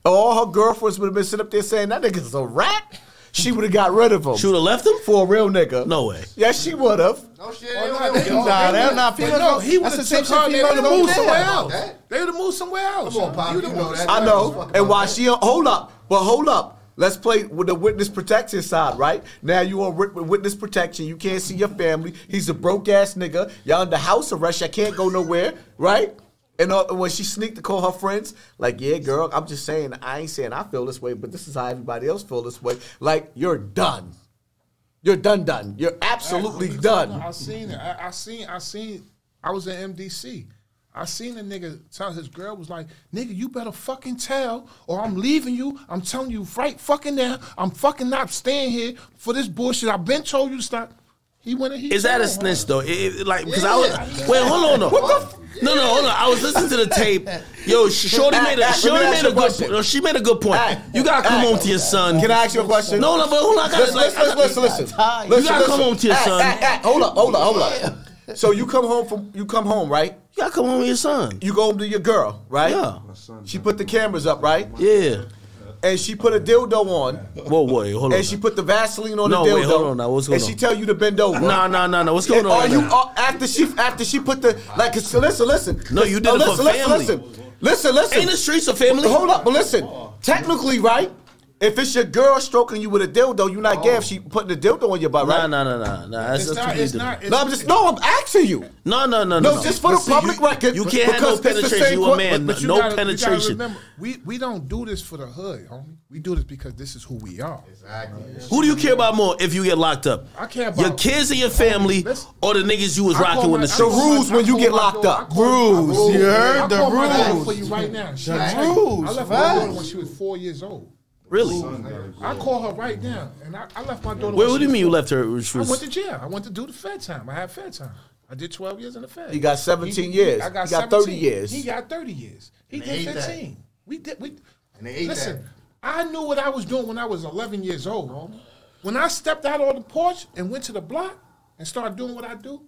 all her girlfriends would have been sitting up there saying that nigga's a rat. She would have got rid of him. She would have left him. for a real nigga. No way. Yes, she would have. No shit. Oh, or they not, they- they don't- Nah, they're not But no, he would That's have the took her. They would have moved somewhere else. They would have moved somewhere else. Come on, Pop, You you the know that. I know. And why she hold up, but hold up. Let's play with the witness protection side, right? Now you on witness protection. You can't see your family. He's a broke ass nigga. Y'all under house arrest. Y'all can't go nowhere, right? And uh, when she sneaked to call her friends, like, yeah, girl, I'm just saying, I ain't saying I feel this way, but this is how everybody else feel this way. Like, you're done. You're done, done. You're absolutely I done. I seen it. I, I seen. I seen. I was in MDC. I seen a nigga tell his girl was like, "Nigga, you better fucking tell, or I'm leaving you. I'm telling you right fucking now. I'm fucking not staying here for this bullshit. I've been told you to stop." He went and he. Is that a snitch though? It, it- like because I was wait, hold on, no. No, no, hold on. I was listening to the tape. Yo, Shorty made a Shorty let me ask made a good point. No, she made a good point. You gotta come home to your son. Can I ask you a question? No, no, but hold on. I gotta, Listen, like, listen, listen, listen, listen. You gotta come home to your son. hold up, hold up, hold up. So you come home from you come home, right? You gotta come home with your son. You go home to your girl, right? Yeah. She put the cameras up, right? Yeah. And she put a dildo on, Whoa, wait, hold on. and she put the Vaseline on No, the dildo. wait, hold on now. What's going on? and she tell you to bend over. No, no, no, no. What's going And on? Are right you now? uh, after she after she put the like? 'cause Listen, listen. No, you did Oh, it for listen, listen, family. Listen, listen, listen. Ain't the streets a family? Hold up, but listen. Technically, right? If it's your girl stroking you with a dildo, you not gay if oh. she putting a dildo on your butt, Nah, right? nah, nah, nah, nah. That's, It's that's not. completely It's different. not. It's, No, I'm just no. I'm asking you. No, no, no, No, no. just for But the see, public you- record. you can't have no because it's the penetration. same You a que- man. But you no gotta, You penetration. gotta remember, we we don't do this for the hood, homie. We do this because this is who we are. Exactly. Who do you care about more if you get locked up? I care about- your kids and your family, Listen. or the niggas you was I call rocking with my- the I The streets. my- rules when you call get my locked daughter- up. I call- Rules. I call- You heard I the call my daughter rules. for you right now. She The rules, I left my facts. daughter when she was four years old. Really? I call her right now, and I, I left my daughter. Wait, what do you mean you left her? Which I was, went to jail. I went to do the Fed time. I had Fed time. I did 12 years in the Fed. He got 17 years. I got, He got 30 17. years. He got 30 years. He they did ate that. 15. We did. We And they ate listen. that. I knew what I was doing when I was 11 years old. homie. when I stepped out on the porch and went to the block and started doing what I do,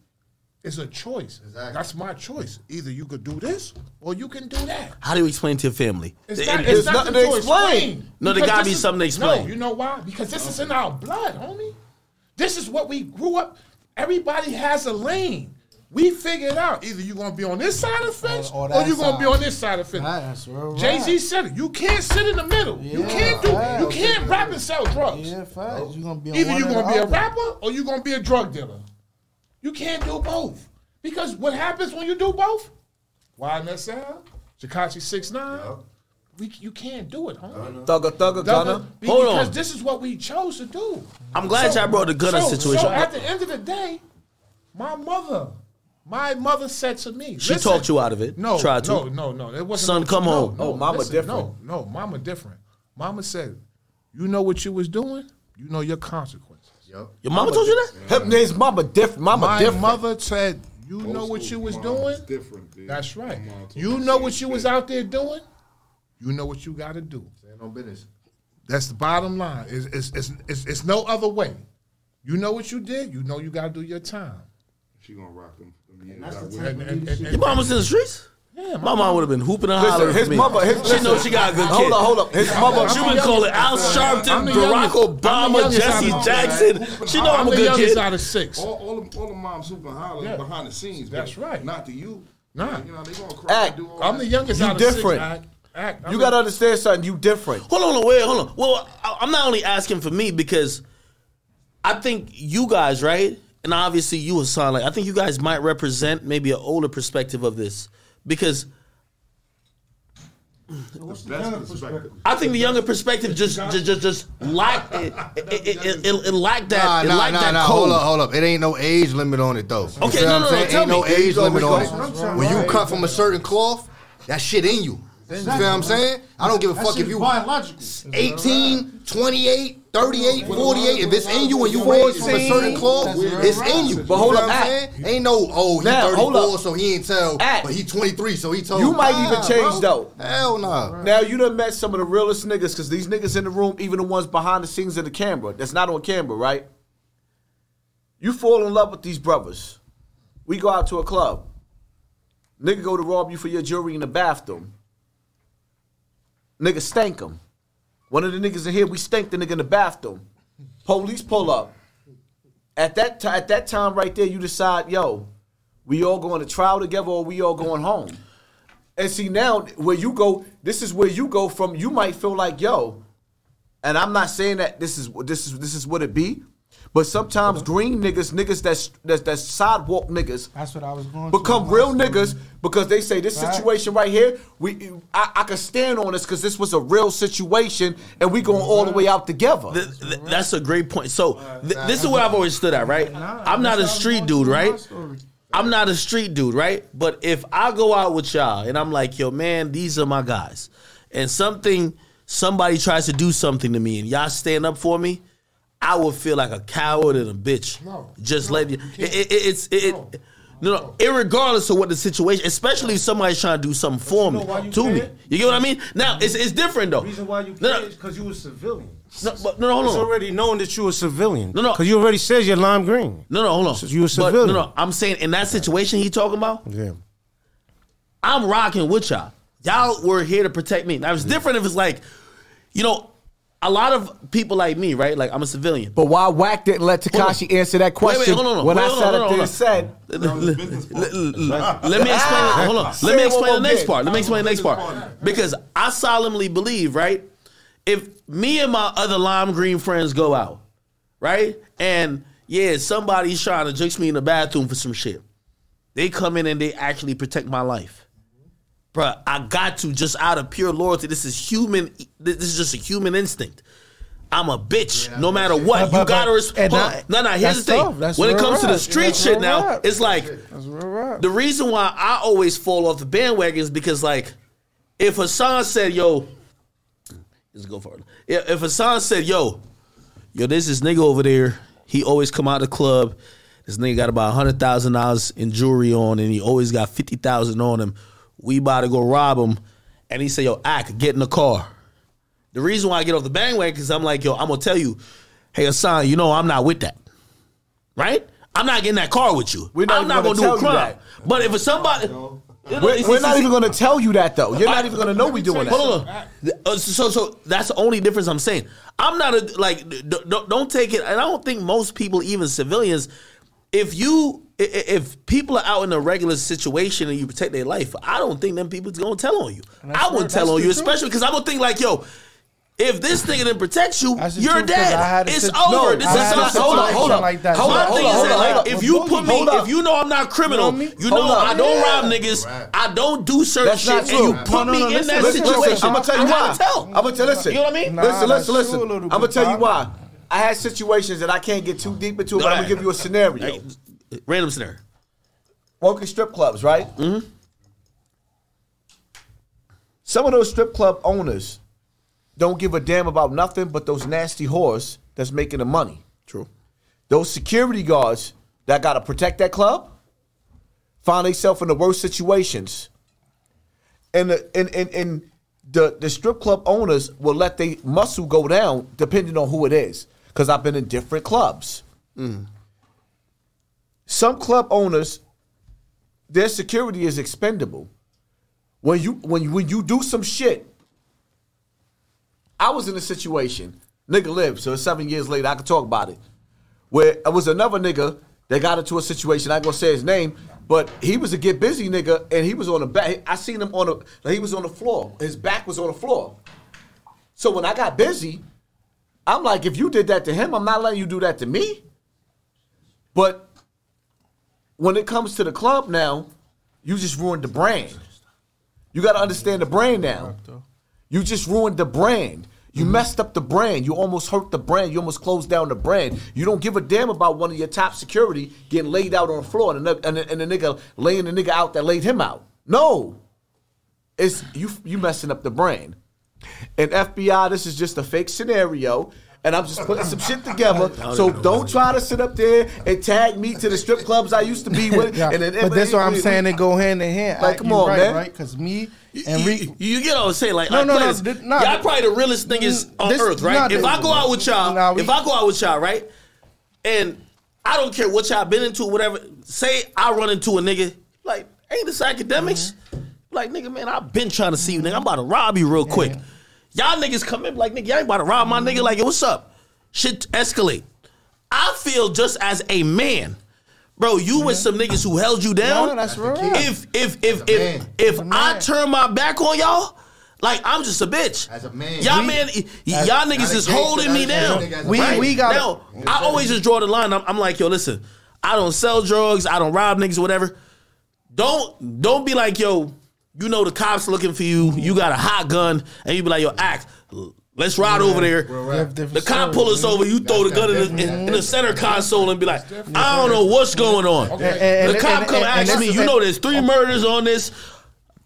it's a choice. Exactly. That's my choice. Either you could do this or you can do that. How do you explain to your family? It's It- not, it- it's nothing nothing to to explain. explain. No, there gotta be is- something to explain. No, you know why? Because this is in our blood, homie. This is what we grew up. Everybody has a lane. We figured out either you're gonna be on this side of the fence Or- or, or you're gonna be on this side of the fence. That's real Jay Z rap. said it. You can't sit in the middle. you can't do. You can't rap and sell drugs. Yeah, facts. You gonna be on Either you're gonna the be a rapper or you're gonna be a drug dealer. You can't do both. Because what happens when you do both? YNSL, Tekashi 6ix9ine, we, you can't do it, homie. Thugger, thugger, Gunna. Thugger, be- Hold because on. this is what we chose to do. I'm glad y'all brought the Gunna so, situation. So at the end of the day, my mother, my mother said to me, She talked you out of it. No, Tried to. no, no, no. It wasn't. Son, come home. No, Oh, mama listen, different. No, no, mama different. Mama said, "You know what you was doing. You know your consequences." Your mama told you that? Him, his mama different. Mama My different. mother said, "You know what you was doing." different. B. That's right. Mom You know what same you was out there doing. You know what you got to do. No business. That's the bottom line. It's, it's, it's, it's, it's no other way. You know what you did. You know you got to do your time. She gonna rock them. them years that's the with type her. And, and, and, Your mom was in the streets? Yeah, My mom would have been hooping and Listen, hollering his for me. mother, his, she knows she got a good kid. Hold up, hold up. His mother, She I'm been the calling youngest. Al Sharpton, I'm the Barack youngest. I'm the Obama, youngest out Jesse of- Jackson. She know I'm, I'm a the good youngest kid. out of six. All, all, them, all the moms hooping hollering Yeah. behind the scenes. but That's right. Not to you. Nah. You know, they gonna cry Act. and do all I'm that. the youngest You out of different. six. Act, act. I'm you gotta understand something. You different. Hold on, a wait, hold on. Well, I- I'm not only asking for me because I think you guys, right? And obviously you, Hassan, like I think you guys might represent maybe an older perspective of this because What's the That's younger perspective. perspective? I think the younger perspective just just just, just lack it, it, it, it, it, it lack that Nah, it nah, nah, that nah. Hold up, hold up. It ain't no age limit on it though. You Okay, no, no, no, tell Ain't no age limit on That's what I'm it. When you cut from a certain cloth, that shit in you. You feel what I'm saying? I don't give a That fuck if you biological. 18, 28, 38, 48. If it's in you and you raised from a certain cloth, it's in you. But hold up, feel what I'm act. saying? Ain't no, oh, he Now, 34, so he ain't tell, Act. but he 23, so he told. You might Nah, even change, bro. though. Hell no. Now you done met some of the realest niggas because these niggas in the room, even the ones behind the scenes of the camera, that's not on camera, right? You fall in love with these brothers. We go out to a club. Nigga go to rob you for your jewelry in the bathroom. Nigga stank him. One of the niggas in here, we stank the nigga in the bathroom. Police pull up. At that ti- at that time right there, you decide, yo, we all going to trial together or we all going home. And see now where you go, this is where you go from. You might feel like yo, and I'm not saying that this is this is this is what it be, but sometimes green niggas, niggas that's that's, that's sidewalk niggas, That's what I was going to. become real niggas because they say this Right. situation right here, we I, I can stand on this because this was a real situation and we going all the way out together. Th- th- that's a great point. So th- this is where I've always stood at, right? I'm not a street dude, right? I'm not a street dude, right? But if I go out with y'all and I'm like, yo, man, these are my guys, and something, somebody tries to do something to me and y'all stand up for me, I would feel like a coward and a bitch. No. Just No, let you. you. It, it, it's it. it no. no, irregardless of what the situation, especially if somebody's trying to do something for me, know why you to me. You get what I mean? Now it's it's different though. The reason why you No, no. can't is because you a civilian. No, but no, no, hold It's on. already known that you a civilian. No, no. Because you already said you're lime green. No, no, hold on. So you a But, civilian. no, no. I'm saying in that situation he talking about, Yeah. I'm rocking with y'all. Y'all were here to protect me. Now it's different if it's like, you know, a lot of people like me, right? Like I'm a civilian. But why Wack didn't let Tekashi answer that Wait, wait, question on, when Wait, I sat up there and said, Let me explain. Hold on. Let me explain the next part. Let me explain the next part. Because I solemnly believe, right? If me and my other lime green friends go out, right, and yeah, somebody's trying to jukes me in the bathroom for some shit, they come in and they actually protect my life. Bruh, I got to just out of pure loyalty. This is human. This is just a human instinct. I'm a bitch, no matter what. But- you but- gotta respect. No, no. Here's the thing. When it comes to the street That's shit now, rap. it's like rap. the reason why I always fall off the bandwagon is because, like, if Hassan said, "Yo," let's go for it. If Hassan said, "Yo, yo, there's this nigga over there. He always come out of the club. This nigga got about hundred thousand dollars in jewelry on, and he always got fifty thousand on him. We about to go rob him." And he said, "Yo, act, get in the car." The reason why I get off the bandwagon because I'm like, "Yo, I'm gonna tell you." hey Hassan, you know I'm not with that, right? I'm not getting that car with you. We're not I'm not gonna gonna do a crime. But if it's somebody, you know, We're, it's- we're it's- not it's- even going to tell you that though. You're not even going to know we're doing that. Hold on. Uh, So, so that's the only difference I'm saying. I'm not a like. Don't, don't take it. And I don't think most people, even civilians, if you i- i- if people are out in a regular situation and you protect their life, I don't think them people's gonna tell on you. I wouldn't tell on you, especially because I'm gonna think like, yo. If this nigga didn't protect you, you're dead. It's sit- over. No, this I is not. Hold on, hold on. like that. Hold on, hold on, hold on. If you put me, if you know I'm not criminal, You know I don't Yeah. rob niggas. I don't do certain shit, and you put no, me no, in listen, that Listen, situation. listen, I'm gonna tell you I why. I'm gonna tell. Listen, You know what I mean? Listen, listen, listen. true a little I'm gonna tell you why. I had situations that I can't get too deep into, but I'm gonna give you a scenario. Hey, random scenario. Working strip clubs, right? Mm-hmm. Some of those strip club owners don't give a damn about nothing but those nasty whores that's making the money. True. Those security guards that got to protect that club find themselves in the worst situations. And the, and, and, and the, the strip club owners will let their muscle go down depending on who it is. Because I've been in different clubs. Some club owners, their security is expendable. When you when you, when you do some shit, I was in a situation, nigga lived, so seven years later I could talk about it. Where it was another nigga that got into a situation. I ain't gonna say his name, but he was a get busy nigga, and he was on the back. I seen him on the. He was on the floor. His back was on the floor. So when I got busy, I'm like, if you did that to him, I'm not letting you do that to me. But when it comes to the club now, you just ruined the brand. You got to understand the brand now. You just ruined the brand. You mm-hmm. messed up the brand. You almost hurt the brand. You almost closed down the brand. You don't give a damn about one of your top security getting laid out on the floor and the, and the, and the nigga laying the nigga out that laid him out. No, it's you. You messing up the brand. And FBI, this is just a fake scenario. And I'm just putting some shit together. So don't try to sit up there and tag me to the strip clubs I used to be with. Yeah, and then, but that's what I'm we- saying. They go hand in hand. Like, I- come you on, right, man. Right? Because me and you, Rick. you get what I'm saying? Like, No, like no, no, players, th- nah, y'all probably the realest thing is on this- earth, right? nah, if this- I go out with y'all, Nah, we- if I go out with y'all, right, and I don't care what y'all been into, whatever. Say I run into a nigga, like, ain't this Akademiks? Mm-hmm. Like, nigga, man, I've been trying to see you, nigga. I'm about to rob you real quick. Y'all niggas come in like, nigga, y'all ain't about to rob my nigga. Like, yo, what's up? Shit escalate. I feel just as a man. Bro, you with some niggas who held you down. No, that's real. If if if a if man. if a I man. turn my back on y'all, like I'm just a bitch. As a man. y'all We- man, y- y- y'all niggas not is holding me down. nigga as a We- man. we gotta- now. I always just draw the line. I'm, I'm like, yo, listen, I don't sell drugs. I don't rob niggas, whatever. Don't don't be like, yo, you know the cops looking for you. You got a hot gun, and you be like, yo, act. Let's ride over there. The cop pull us over. You throw the gun in the, in, in the center console and be like, I don't know what's going on. And- and- the cop and- come and- and ask this me, you know, there's three oh. murders on this.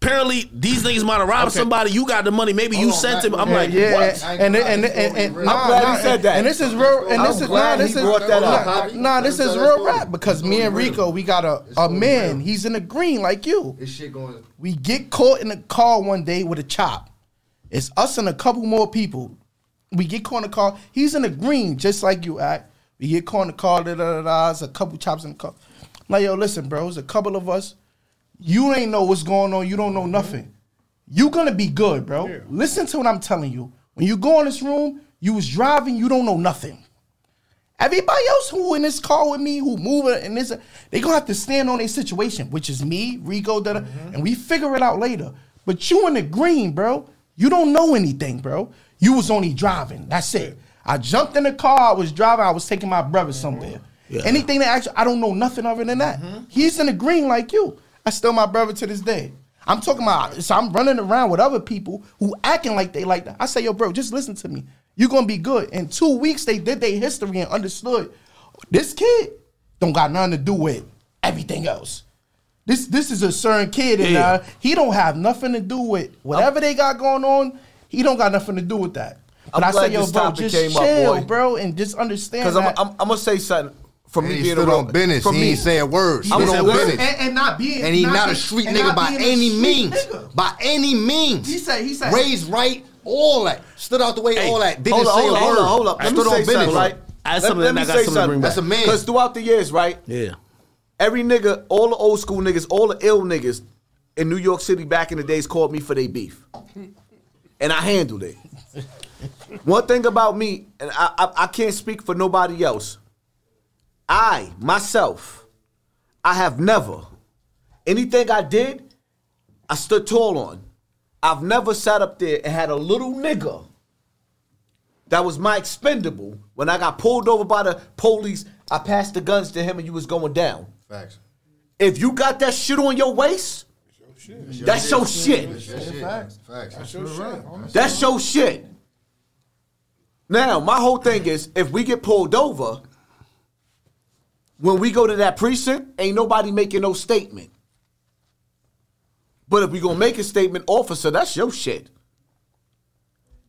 Apparently, these niggas might have robbed somebody. You got the money. Maybe you Hold on, sent him. I'm Yeah, like, yeah, what? I ain't and and and, this and, and nah, I'm glad he said that. And this is real. And I'm this is nah, this is brought that up. nah, Nah, this is real rap because me and Rico, we got a a man. He's in the green like you. This shit going. We get caught in a car one day with a chop. It's us and a couple more people. We get caught in a car. He's in the green, just like you act. We get caught in the car. Da, da, da, da. There's a couple chops in the car. Like, yo, listen, bro. It's a couple of us. You ain't know what's going on. You don't know nothing. You gonna be good, bro. Listen to what I'm telling you. When you go in this room, you was driving. You don't know nothing. Everybody else who in this car with me, who moving and this, they gonna have to stand on their situation, which is me, Rico, da, da, mm-hmm. and we figure it out later. But you in the green, bro. You don't know anything, bro. You was only driving. That's it. I jumped in the car. I was driving. I was taking my brother somewhere. Mm-hmm. Anything that actually, I don't know nothing other than that. Mm-hmm. He's in the green like you. I still my brother to this day. I'm talking about. So I'm running around with other people who acting like they like that. I say, yo, bro, just listen to me. You're gonna be good. In two weeks, they did their history and understood. This kid don't got nothing to do with everything else. This this is a certain kid, and Yeah. uh, he don't have nothing to do with whatever they got going on. He don't got nothing to do with that. But I'm I say, yo, bro, just came up, chill, bro, and just understand Because I'm. I'm, I'm gonna say something from And me he being stood around. on business. From He me, ain't saying words. I'm Stood on business. and, and not being, And he not, a being- street nigga by any means. nigga. By any means. He said, he said, Raised right, all that. Stood out the way, Hey, all that. Didn't hold say hold a on, word. hold on, hold on. Let Stood me on say business. something, right? Add something, then I got something to bring back. That's a man. Because throughout the years, right? Yeah. Every nigga, all the old school niggas, all the ill niggas in New York City back in the days called me for their beef. And I handled it. One thing about me, and I, I, I can't speak for nobody else. I, myself, I have never, anything I did, I stood tall on. I've never sat up there and had a little nigga that was my expendable. When I got pulled over by the police, I passed the guns to him and you was going down. Facts. If you got that shit on your waist, that's your shit. That's Facts. Facts. That's your shit. Now, my whole thing is if we get pulled over, when we go to that precinct, ain't nobody making no statement. But if we gonna make a statement, officer, that's your shit.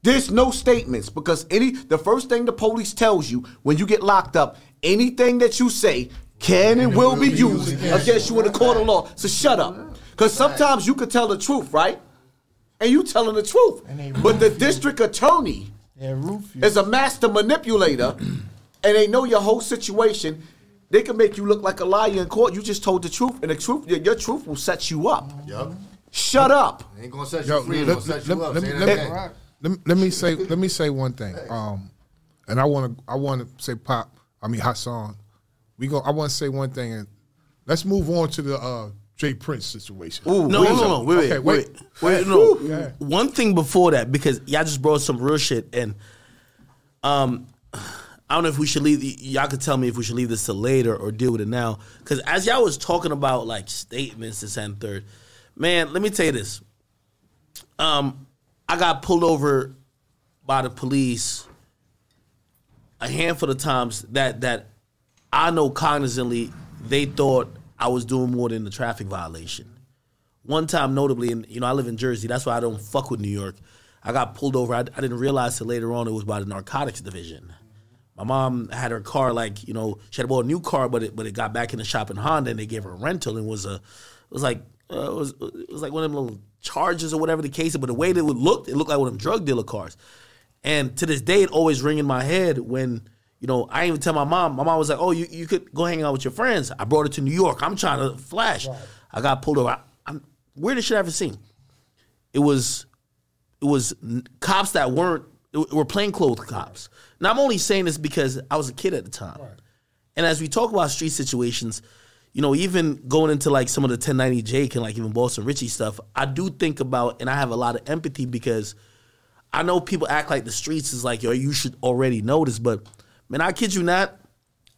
There's no statements because any the first thing the police tells you when you get locked up, anything that you say can and will be used against you in the court of law. So shut up. Because sometimes you could tell the truth, right? And you telling the truth. But the district attorney is a master manipulator and they know your whole situation. They can make you look like a liar in court. You just told the truth, and the truth, your, your truth will set you up. Yup. Shut up. Ain't gonna set you Yo, free. Ain't let, gonna set let- up. let- Say let- let- let me- let me say let me say one thing. Um, and I want to I want to say pop. I mean Hassan. We go. I want to say one thing, and let's move on to the uh, Jay Prince situation. Ooh, No, wait. no, no, wait, wait, Okay, wait, wait. wait, no. Yeah. One thing before that, because y'all just brought some real shit, and um, I don't know if we should leave. Y'all could tell me if we should leave this to later or deal with it now. Because as y'all was talking about like statements this and third, man, let me tell you this. Um, I got pulled over by the police a handful of times that that I know cognizantly they thought I was doing more than the traffic violation. One time, notably, and you know, I live in Jersey. That's why I don't fuck with New York. I got pulled over. I, I didn't realize till later on it was by the narcotics division. My mom had her car like you know she had bought a new car, but it but it got back in the shop in Honda, and they gave her a rental, and it was a it was like uh, it was it was like one of them little Chargers or whatever the case. is, But the way that it looked, it looked like one of them drug dealer cars. And to this day, it always ring in my head when you know I didn't even tell my mom. My mom was like, "Oh, you, you could go hang out with your friends." I brought her to New York. I'm trying to flash. I got pulled over. I, I'm weirdest shit I ever seen. It was it was n- cops that weren't it were plainclothes cops. Now I'm only saying this because I was a kid at the time, and as we talk about street situations, you know, even going into like some of the 1090 Jake and like even Boston Richie stuff, I do think about and I have a lot of empathy because I know people act like the streets is like yo, you should already know this, but man, I kid you not,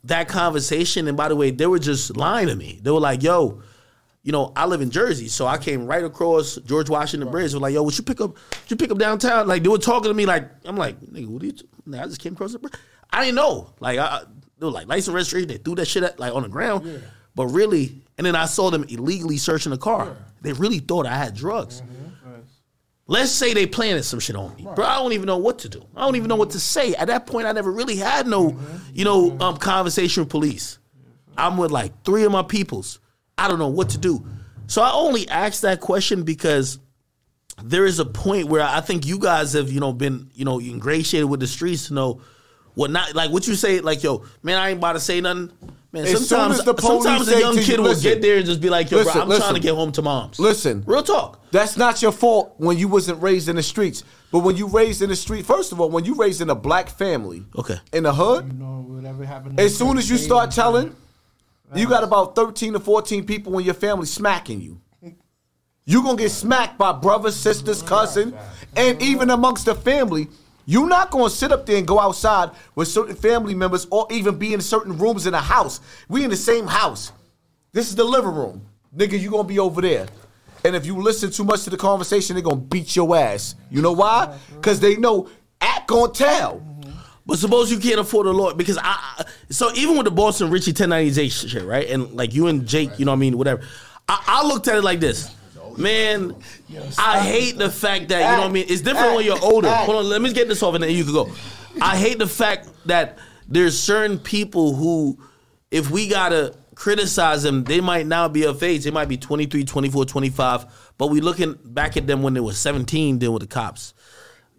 that conversation and by the way, they were just lying to me. They were like, yo, you know, I live in Jersey, so I came right across George Washington Bridge. They're like, yo, would you pick up would you pick up downtown? Like they were talking to me like I'm like, nigga, what are you nah, I just came across the bridge. I didn't know. Like I, they were like license registration, they threw that shit at, like on the ground. But really, and then I saw them illegally searching the car. They really thought I had drugs. Mm-hmm. Let's say they planted some shit on me, bro. I don't even know what to do. I don't even know what to say. At that point, I never really had no, mm-hmm. you know, mm-hmm. um, conversation with police. I'm with like three of my peoples. I don't know what to do. So I only asked that question because there is a point where I think you guys have, you know, been, you know, ingratiated with the streets to know what not like what you say, like, yo, man, I ain't about to say nothing. Man, As soon sometimes as the police sometimes a young to you, kid will listen, get there and just be like, yo, listen, bro, I'm listen. trying to get home to mom's. Listen. Real talk. That's not your fault when you wasn't raised in the streets. But when you raised in the street, first of all, when you raised in a black family, Okay. in the hood, You know, whatever happened. as soon as you start telling, you got about 13 to 14 people in your family smacking you. You're to get smacked by brothers, sisters, cousin, and even amongst the family. You're not to sit up there and go outside with certain family members or even be in certain rooms in a house. We in the same house. This is the living room. Nigga, you to be over there. And if you listen too much to the conversation, they're to beat your ass. You know why? Because they know act to tell. But suppose you can't afford a lawyer because I, so even with the Boston Richie 1090 shit, right? And like you and Jake, you know what I mean, whatever. I, I looked at it like this. Man, I hate the fact that, you know what I mean? It's different when you're older. Hold on, let me get this off and then you can go. I hate the fact that there's certain people who, if we gotta criticize them, they might now be of age. They might be 23, 24, 25, but we looking back at them when they were 17 dealing with the cops.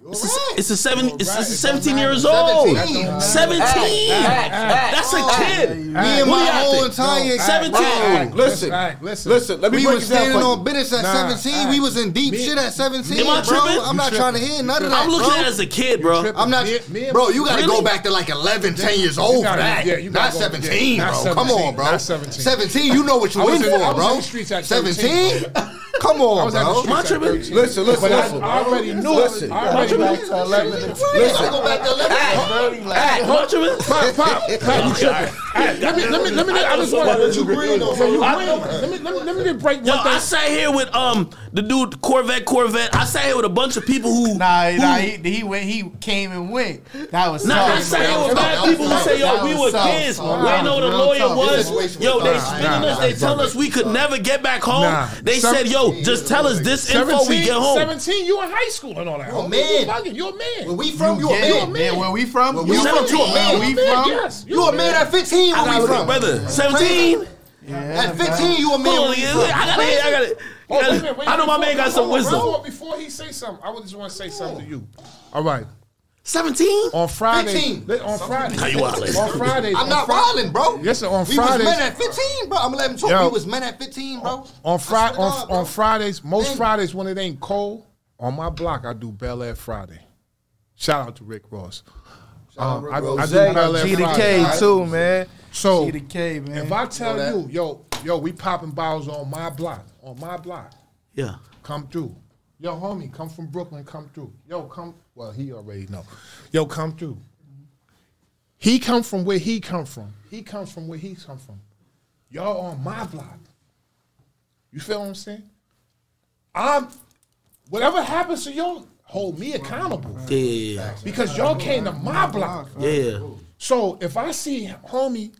It's a, it's a seven. It's, right. it's a seventeen not- years old. 17. That's a kid. Me and What do my you whole think? entire Seventeen. Bro, Listen, Alright, listen. listen. Let me we break was it down standing for you. on business at Nah, 17. We was in deep Me- shit at 17, Am I bro. tripping? I'm not You trying to tripping. hear none of that, I'm looking bro. at it as a kid, bro. I'm not, Me- me bro. You got to Really? go back to like 11, 10 years old You for that. yeah, not 17, bro. Come on, bro. 17. 17, you know what you I was in in- for, I was bro. in the streets at 17. Come on, I was at the bro. streets at tripping? 13. Listen, listen, listen. I already knew Listen. it. I already knew Back to 11. You gotta go back to 11. Am I? Pop, pop, pop. Hey, Let me, let me, let me, I just want to. you green on, so you I- green. Let me, let me, let me break Yo, one I sat here with um the dude Corvette Corvette. I sat here with a bunch of people who Nah, who, nah, he, he went. He came and went. That was Nah, I sat here with mad That was people who say, yo, That we were tough. kids. Nah, we didn't know what a lawyer tough. was. This Yo, they tough. spinning Nah, us. They nah, tell us we could never get back home. Nah. They said, yo, just tell us this info, we get home. 17, you in high school and all that. You a man. You bugging. You a man. Where we from, you a man. man, where we from? You we from? from, you a man. Where we from? yes. You a man at 15, where we from? brother. 17? At 15, you a man Hold where on, we yeah. I gotta, I gotta. Oh, wait a minute, wait a I know my man got some Hold on, wisdom. hold on, Before he say something, I would just want to say something to you. All right. 17? On Friday, 15. li- on Friday, How you wildin'? on Friday, I'm not wilding, bro. Yes, sir, on we was Fridays- men at 15, bro. I'm gonna let him talk. Yo. We was men at 15, bro. on I Friday, swear on, God, bro. on Fridays, most Man. Fridays when it ain't cold, on my block I do Bel Air Friday. Shout out to Rick Ross. Um, I, I do Bel Air G to Friday. K too, man. So G to K, man. if I tell you, yo, yo, we popping bottles on my block, on my block, Yeah. come through. Yo, homie, come from Brooklyn, come through. Yo, come. Well, he already know. Yo, come through. He come from where he come from. He comes from where he come from. Y'all on my block. You feel what I'm saying? I'm. Whatever happens to y'all, hold me accountable Yeah, yeah, yeah. because y'all came to my block. Yeah, yeah. So if I see homie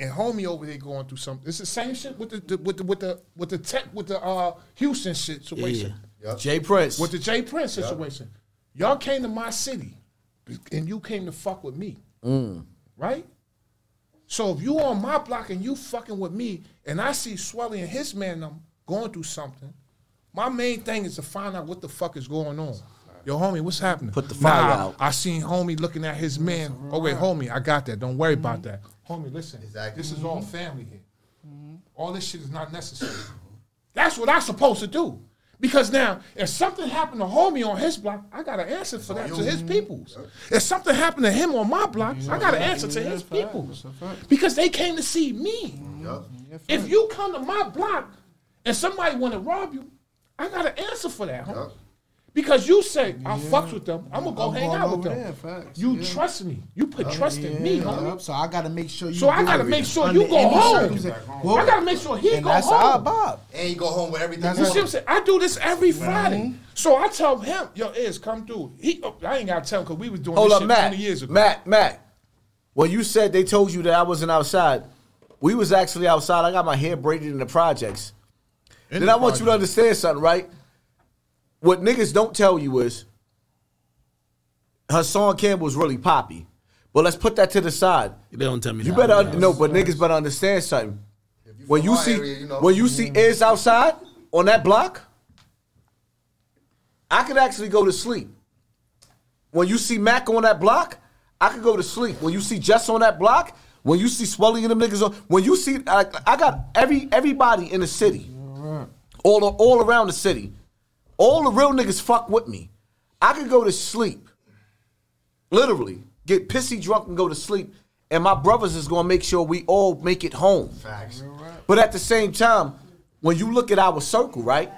and homie over here going through something, it's the same shit with the, the with the with the with the tech with the uh Houston situation. Yeah, Jay Prince. With the Jay Prince situation. Y'all came to my city and you came to fuck with me. Right? So if you on my block and you fucking with me and I see Swelly and his man them going through something, my main thing is to find out what the fuck is going on. Yo, homie, what's happening? Put the fire Nah, out. I seen homie looking at his man. Oh wait, homie, I got that. Don't worry about that. Homie, listen. Exactly. This is all family here. All this shit is not necessary. That's what I'm supposed to do. Because now, if something happened to homie on his block, I got to answer for that to his peoples. If something happened to him on my block, I got to answer to his peoples. Because they came to see me. If you come to my block and somebody want to rob you, I got to answer for that, homie. Because you say, I fucks with them, I'm going to go I'm hang out with them. there, You yeah. trust me. You put trust in me, Yeah, homie. So I gotta make sure you. So I gotta make sure under you go any home. Well, I gotta make sure he and go that's home. our Bob. And you go home with everything. You see what I'm saying? I do this every Friday. Mm-hmm. So I tell him, yo, Iz, come through. He, oh, I ain't gotta tell him because we was doing Hold this up, shit Matt. 20 years ago. Matt, Matt. When you said they told you that I wasn't outside, we was actually outside. I got my hair braided in the projects. In then the I want you to understand something, right? What niggas don't tell you is Hassan Campbell's really poppy. But let's put that to the side. They don't tell me You better un- no, but niggas better understand something. When you see area, you know. when you see Iz outside on that block, I could actually go to sleep. When you see Mac on that block, I could go to sleep. When you see Jess on that block, when you see Swelly and them niggas on, when you see I, I got every everybody in the city, all all around the city, all the real niggas fuck with me. I could go to sleep, literally get pissy drunk and go to sleep, and my brothers is gonna make sure we all make it home. Facts. But at the same time, when you look at our circle, right?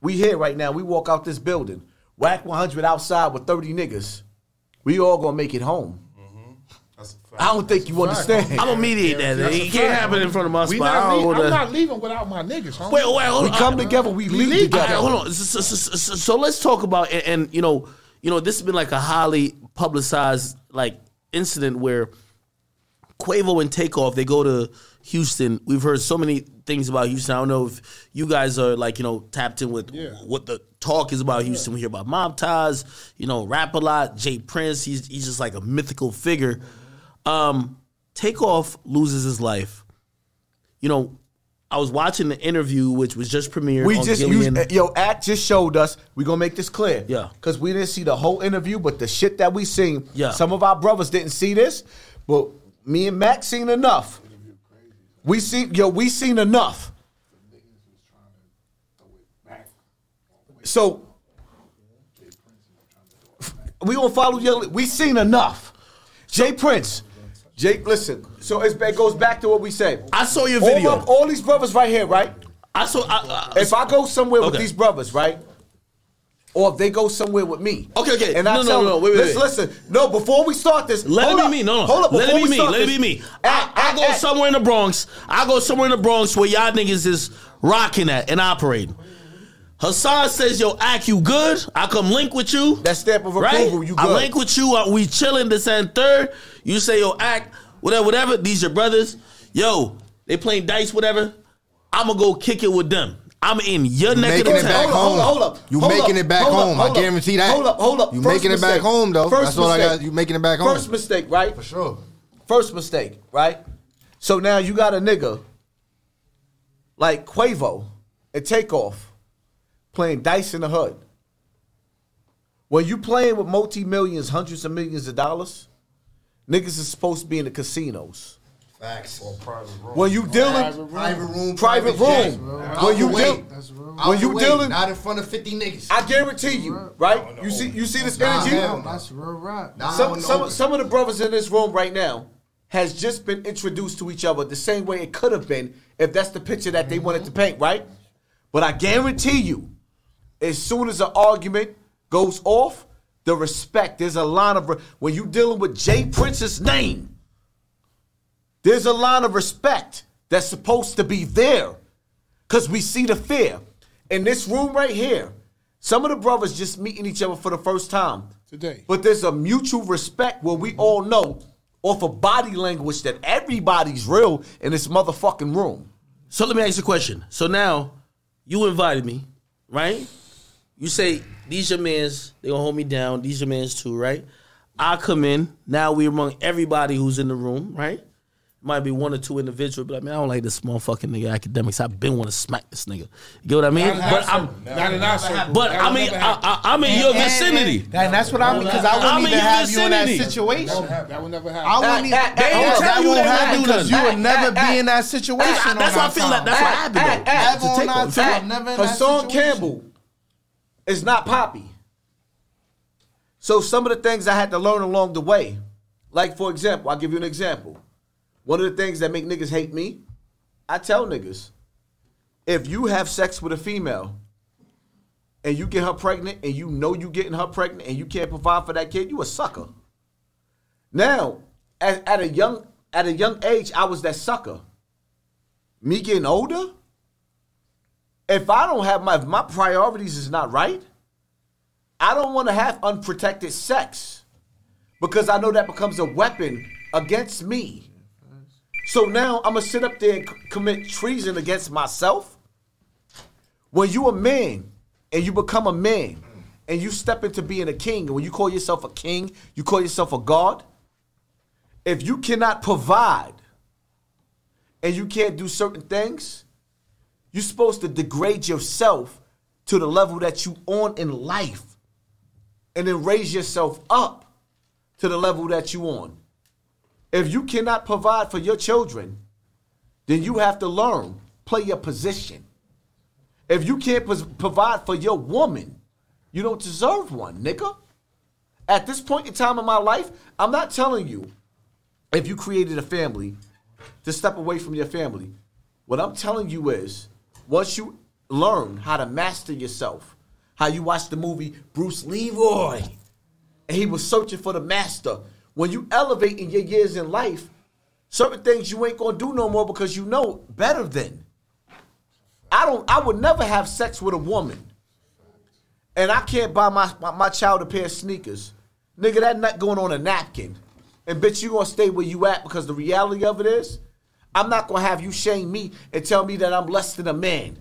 We here right now. We walk out this building, Wack 100 outside with 30 niggas. We all gonna make it home. I don't think you understand. I'm gonna mediate that. That's It can't fact. happen in front of my We spot. I not don't leave, I'm not leaving without my niggas, homie. Wait, wait, hold we on. come together, we leave All together. right, hold on. So, so- so- so- so let's talk about and, and you know, you know, this has been like a highly publicized like incident where Quavo and Takeoff they go to Houston. We've heard so many things about Houston. I don't know if you guys are like you know tapped in with what the talk is about Houston. We hear about Mob Ties, you know, Rap-A-Lot. Jay Prince, he's he's just like a mythical figure. Um, Takeoff loses his life. You know, I was watching the interview, which was just premiered. We on just Gillian. used, yo, Act just showed us. We gonna make this clear. Yeah. Cause we didn't see the whole interview, but the shit that we seen. Yeah. Some of our brothers didn't see this, but me and Mac seen enough. We seen yo, we seen enough. So we gonna follow your. We seen enough. Jay Prince, Jake, listen. So it's, it goes back to what we said. I saw your All, video. of- all these brothers right here, right? I saw. I, I, If I go somewhere with these brothers, right? Or if they go somewhere with me. Okay, okay. And I No, no, tell no, them, wait, wait, listen, wait. listen. No, before we start this, Let hold it be up, me. No, no. Hold up. Let it be me. Let it be me. Act- I, I act- go act- somewhere in the Bronx. I go somewhere in the Bronx where y'all niggas is rocking at and operating. Hassan says, "Yo, act you good? I come link with you. That stamp of right? approval, you good. I link with you. uh, We chilling this and third. You say, yo, act whatever, whatever. These your brothers. Yo, they playing dice, whatever. I'm gonna go kick it with them. I'm in your neck of making the it back town. Hold home. up, hold up, You hold making up, it back hold up, home. I guarantee that. Hold up, hold up. You First making it back home though. First That's what I mistake. got. You making it back home. First mistake, right? For sure. First mistake, right? So now you got a nigga like Quavo and Takeoff playing dice in the hood. When you playing with multi millions, hundreds of millions of dollars, niggas is supposed to be in the casinos. Facts. When you dealing Private room. private jet. room, Out when you way. deal, Out when the you way. dealing, Not in front of 50 niggas. I guarantee you, right? You see, you see this Nah, energy. hell no. That's real rap. Nah, some in the some some of the brothers in this room right now has just been introduced to each other the same way it could have been if that's the picture that they wanted to paint, right? But I guarantee you, as soon as an argument goes off, the respect there's a line of re- when you dealing with Jay Prince's name, there's a line of respect that's supposed to be there, cause we see the fear in this room right here. Some of the brothers just meeting each other for the first time Today. but there's a mutual respect where we all know off of body language that everybody's real in this motherfucking room. So let me ask you a question. So now you invited me, right? You say these your mans, they gonna hold me down. These your mans too, right? I come in. Now we among everybody who's in the room, right? Might be one or two individuals, but I mean, I don't like this motherfucking nigga Akademiks. I've been want to smack this nigga. You get what I mean? But I'm, Not in our circle. but I mean, I, happen. I, I'm in your vicinity. And that's what I mean, because I wouldn't I'm in even your have you in that situation. That will never happen. I wouldn't even. That, that, tell you won't that happen because you nothing. would never be in that situation. That's, on that's our why I feel like that's what happened though. Ever To on take our never in that Hassan situation. Campbell is not Poppy. So some of the things I had to learn along the way, like for example, I'll give you an example. One of the things that make niggas hate me, I tell niggas, if you have sex with a female and you get her pregnant and you know you getting her pregnant and you can't provide for that kid, you a sucker. Now, at, at a young at a young age, I was that sucker. Me getting older, if I don't have my my priorities is not right, I don't want to have unprotected sex because I know that becomes a weapon against me. So now I'm gonna sit up there and c- commit treason against myself. When you a man and you become a man and you step into being a king, and when you call yourself a king, you call yourself a god. If you cannot provide and you can't do certain things, you're supposed to degrade yourself to the level that you on in life and then raise yourself up to the level that you on. If you cannot provide for your children, then you have to learn, play your position. If you can't provide for your woman, you don't deserve one, nigga. At this point in time in my life, I'm not telling you if you created a family to step away from your family. What I'm telling you is once you learn how to master yourself, how you watch the movie Bruce Leroy, and he was searching for the master. When you elevate in your years in life, certain things you ain't gonna do no more because you know better than. I don't I would never have sex with a woman. And I can't buy my, my, my child a pair of sneakers. Nigga, that not going on a napkin. And bitch, you gonna stay where you at because the reality of it is, I'm not gonna have you shame me and tell me that I'm less than a man.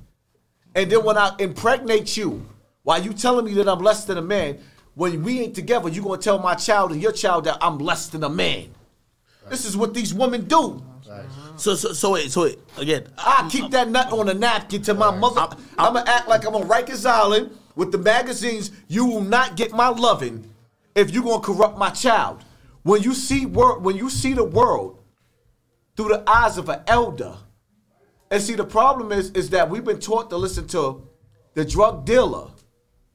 And then when I impregnate you, while you telling me that I'm less than a man, when we ain't together, you gonna tell my child and your child that I'm less than a man. This is what these women do. So so so wait, so wait, again, I keep that nut on a napkin to my mother. I'm, gonna act like I'm on Rikers Island with the magazines. You will not get my loving if you gonna corrupt my child. When you see wor- when you see the world through the eyes of an elder, and see the problem is is that we've been taught to listen to the drug dealer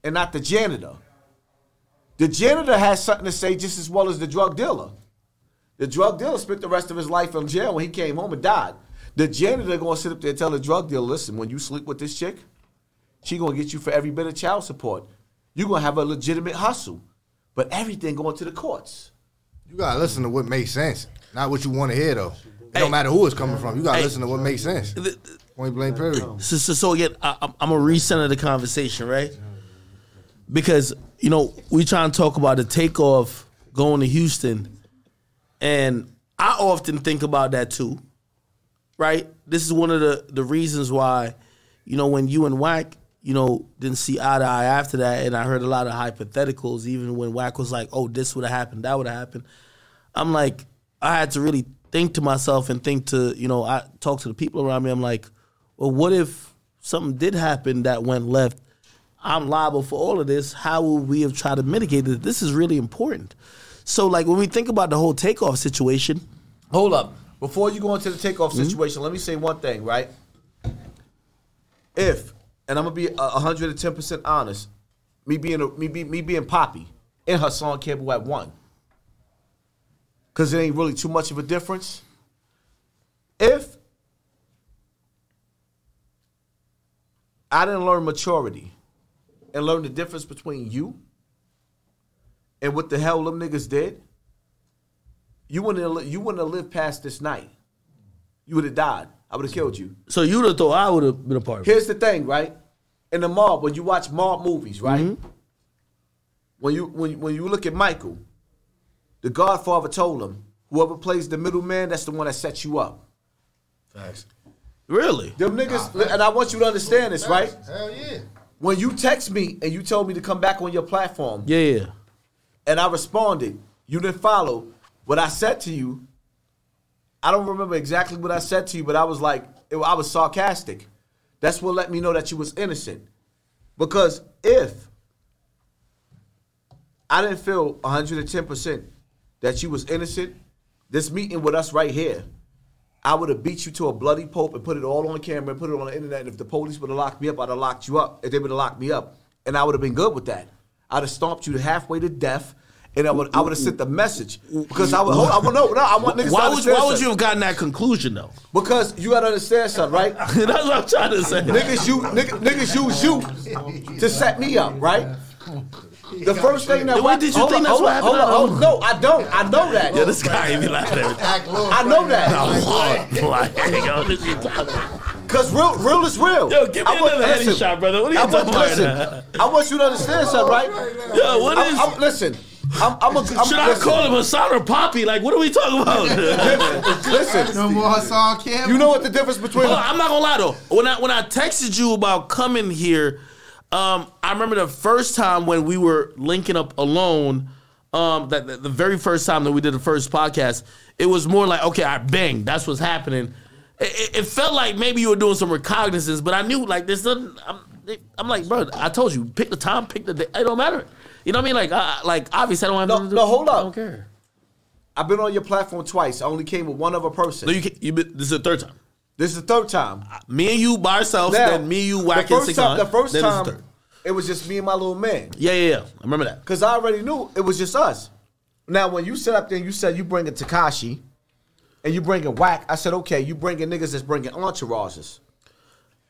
and not the janitor. The janitor has something to say just as well as the drug dealer. The drug dealer spent the rest of his life in jail when he came home and died. The janitor gonna sit up there and tell the drug dealer, listen, when you sleep with this chick, she gonna get you for every bit of child support. you gonna have a legitimate hustle. But everything going to the courts. You gotta listen to what makes sense, not what you want to hear though. It Hey. don't matter who it's coming from. You gotta Hey. listen to what makes sense. Point blank. Period. So, so, so again, I, I'm, gonna recenter the conversation, right? Because you know we trying to talk about the takeoff going to Houston, and I often think about that too, right? This is one of the the reasons why, you know, when you and Wack, you know, didn't see eye to eye after that, and I heard a lot of hypotheticals, even when Wack was like, "Oh, this would have happened, that would have happened." I'm like, I had to really think to myself and think to, you know, I talk to the people around me. I'm like, well, what if something did happen that went left? I'm liable for all of this. How would we have tried to mitigate it? This is really important. So, like, when we think about the whole takeoff situation, Hold up. Before you go into the takeoff Mm-hmm. situation, let me say one thing, right? If, and I'm gonna be a 110 percent honest, me being a, me be, me being Poppy in Hassan Campbell at one, because it ain't really too much of a difference. If I didn't learn maturity and learn the difference between you and what the hell them niggas did, you wouldn't have, you wouldn't have lived past this night. You would have died. I would have killed you. so you'd have thought I would have been a part of it. Here's the thing, right? In the mob, when you watch mob movies, right? Mm-hmm. When you when when you look at Michael, the Godfather told him, whoever plays the middleman, that's the one that sets you up. Facts. Really? Them niggas, and I want you to understand this, right? Hell yeah. When you text me and you told me to come back on your platform, Yeah, yeah. and I responded, you didn't follow what I said to you. I don't remember exactly what I said to you, but I was like, it- I was sarcastic. That's what let me know that you was innocent. Because if I didn't feel 110% that you was innocent, this meeting with us right here, I would have beat you to a bloody pulp and put it all on camera and put it on the internet. And if the police would have locked me up, I'd have locked you up. If they would have locked me up, and I would have been good with that. I'd have stomped you halfway to death, and I would I would have sent the message because I would. Hold, I would no, no. I want niggas. to Why would, why would you have gotten that conclusion though? Because you gotta understand something, right? That's what I'm trying to say. niggas you niggas, niggas use you to set me up, right? The first thing that Then what did you hold think up, that's what happened? hold up, hold up. No, I don't. I know that. Yeah, this guy ain't be laughing at Act little I know that. Like, yo, this is Cause real, real is real. Yo, give me I want- another heady listen, shot, brother. What are you I want, talking about? listen, I want you to understand something, right? Yo, what I'm. I'm, listen, I'm, I'm a. I'm, should I listen, call him Hassan or Poppy? Like, what are we talking about? Listen, No more Hassan Campbell. you know what the difference between? Well, I'm not gonna lie though. When I when I texted you about coming here, um, I remember the first time when we were linking up alone. Um, that that- the very first time that we did the first podcast, it was more like, okay, I bang, that's what's happening. It, it- it felt like maybe you were doing some recognizance, but I knew like this doesn't. I'm, I'm like, bro, I told you, pick the time, pick the day. It don't matter. You know what I mean? Like, I, like obviously, I don't have No, nothing to no, do- hold I don't care. I've been on your platform twice. I only came with one other person. No, you you been, this is the third time. this is the third time. Me and you by ourselves, Now, then me, you, the Wack, and first time, the first then this is time. It was just me and my little man. Yeah, yeah, yeah. I remember that. Cause I already knew it was just us. Now, when you set up there, and you said you bringing Tekashi, and you bringing Wack. I said, okay, you bringing niggas that's bringing entourages.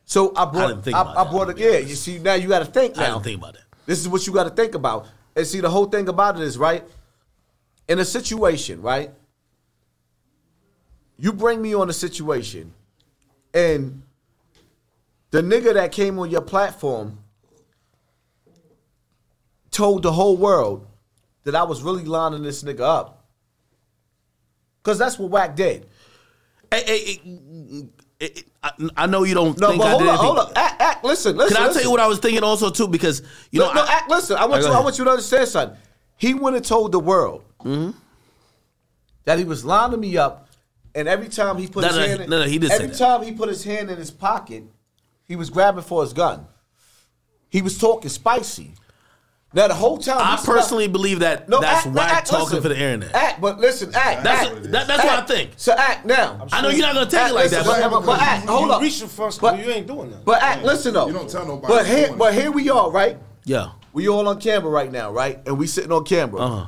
So I brought, didn't think I, about I that, brought it. Yeah, you see, now you got to think. Now. I don't think about that. This is what you got to think about. And see, the whole thing about it is right. In a situation, right? You bring me on a situation, and the nigga that came on your platform told the whole world that I was really lining this nigga up. Cause that's what Wack did. I, I know you don't No, think but I hold did up, anything. hold up. Act, act, listen, listen. Can I listen. tell you what I was thinking also too? Because you know, no, no, I- act, listen. I want you. go I want you to understand something. He went and told the world Mm-hmm. that he was lining me up and every time he put No, his no, hand, in, no, no, he did say every time he put his hand in his pocket, he was grabbing for his gun. He was talking spicy. Now the whole time, I he smelled- personally believe that No, that's act, whack act, talking listen. for the internet. Act, but listen, act. That's act, that, that's what I think. So act now. I know you're not gonna take Act, it like listen, that, but but, but act, hold you up. reaching for us, But- but you ain't doing that. But act, listen though. You don't tell nobody But here, but here we are, right? yeah. We all on camera right now, right? And we sitting on camera. Uh huh.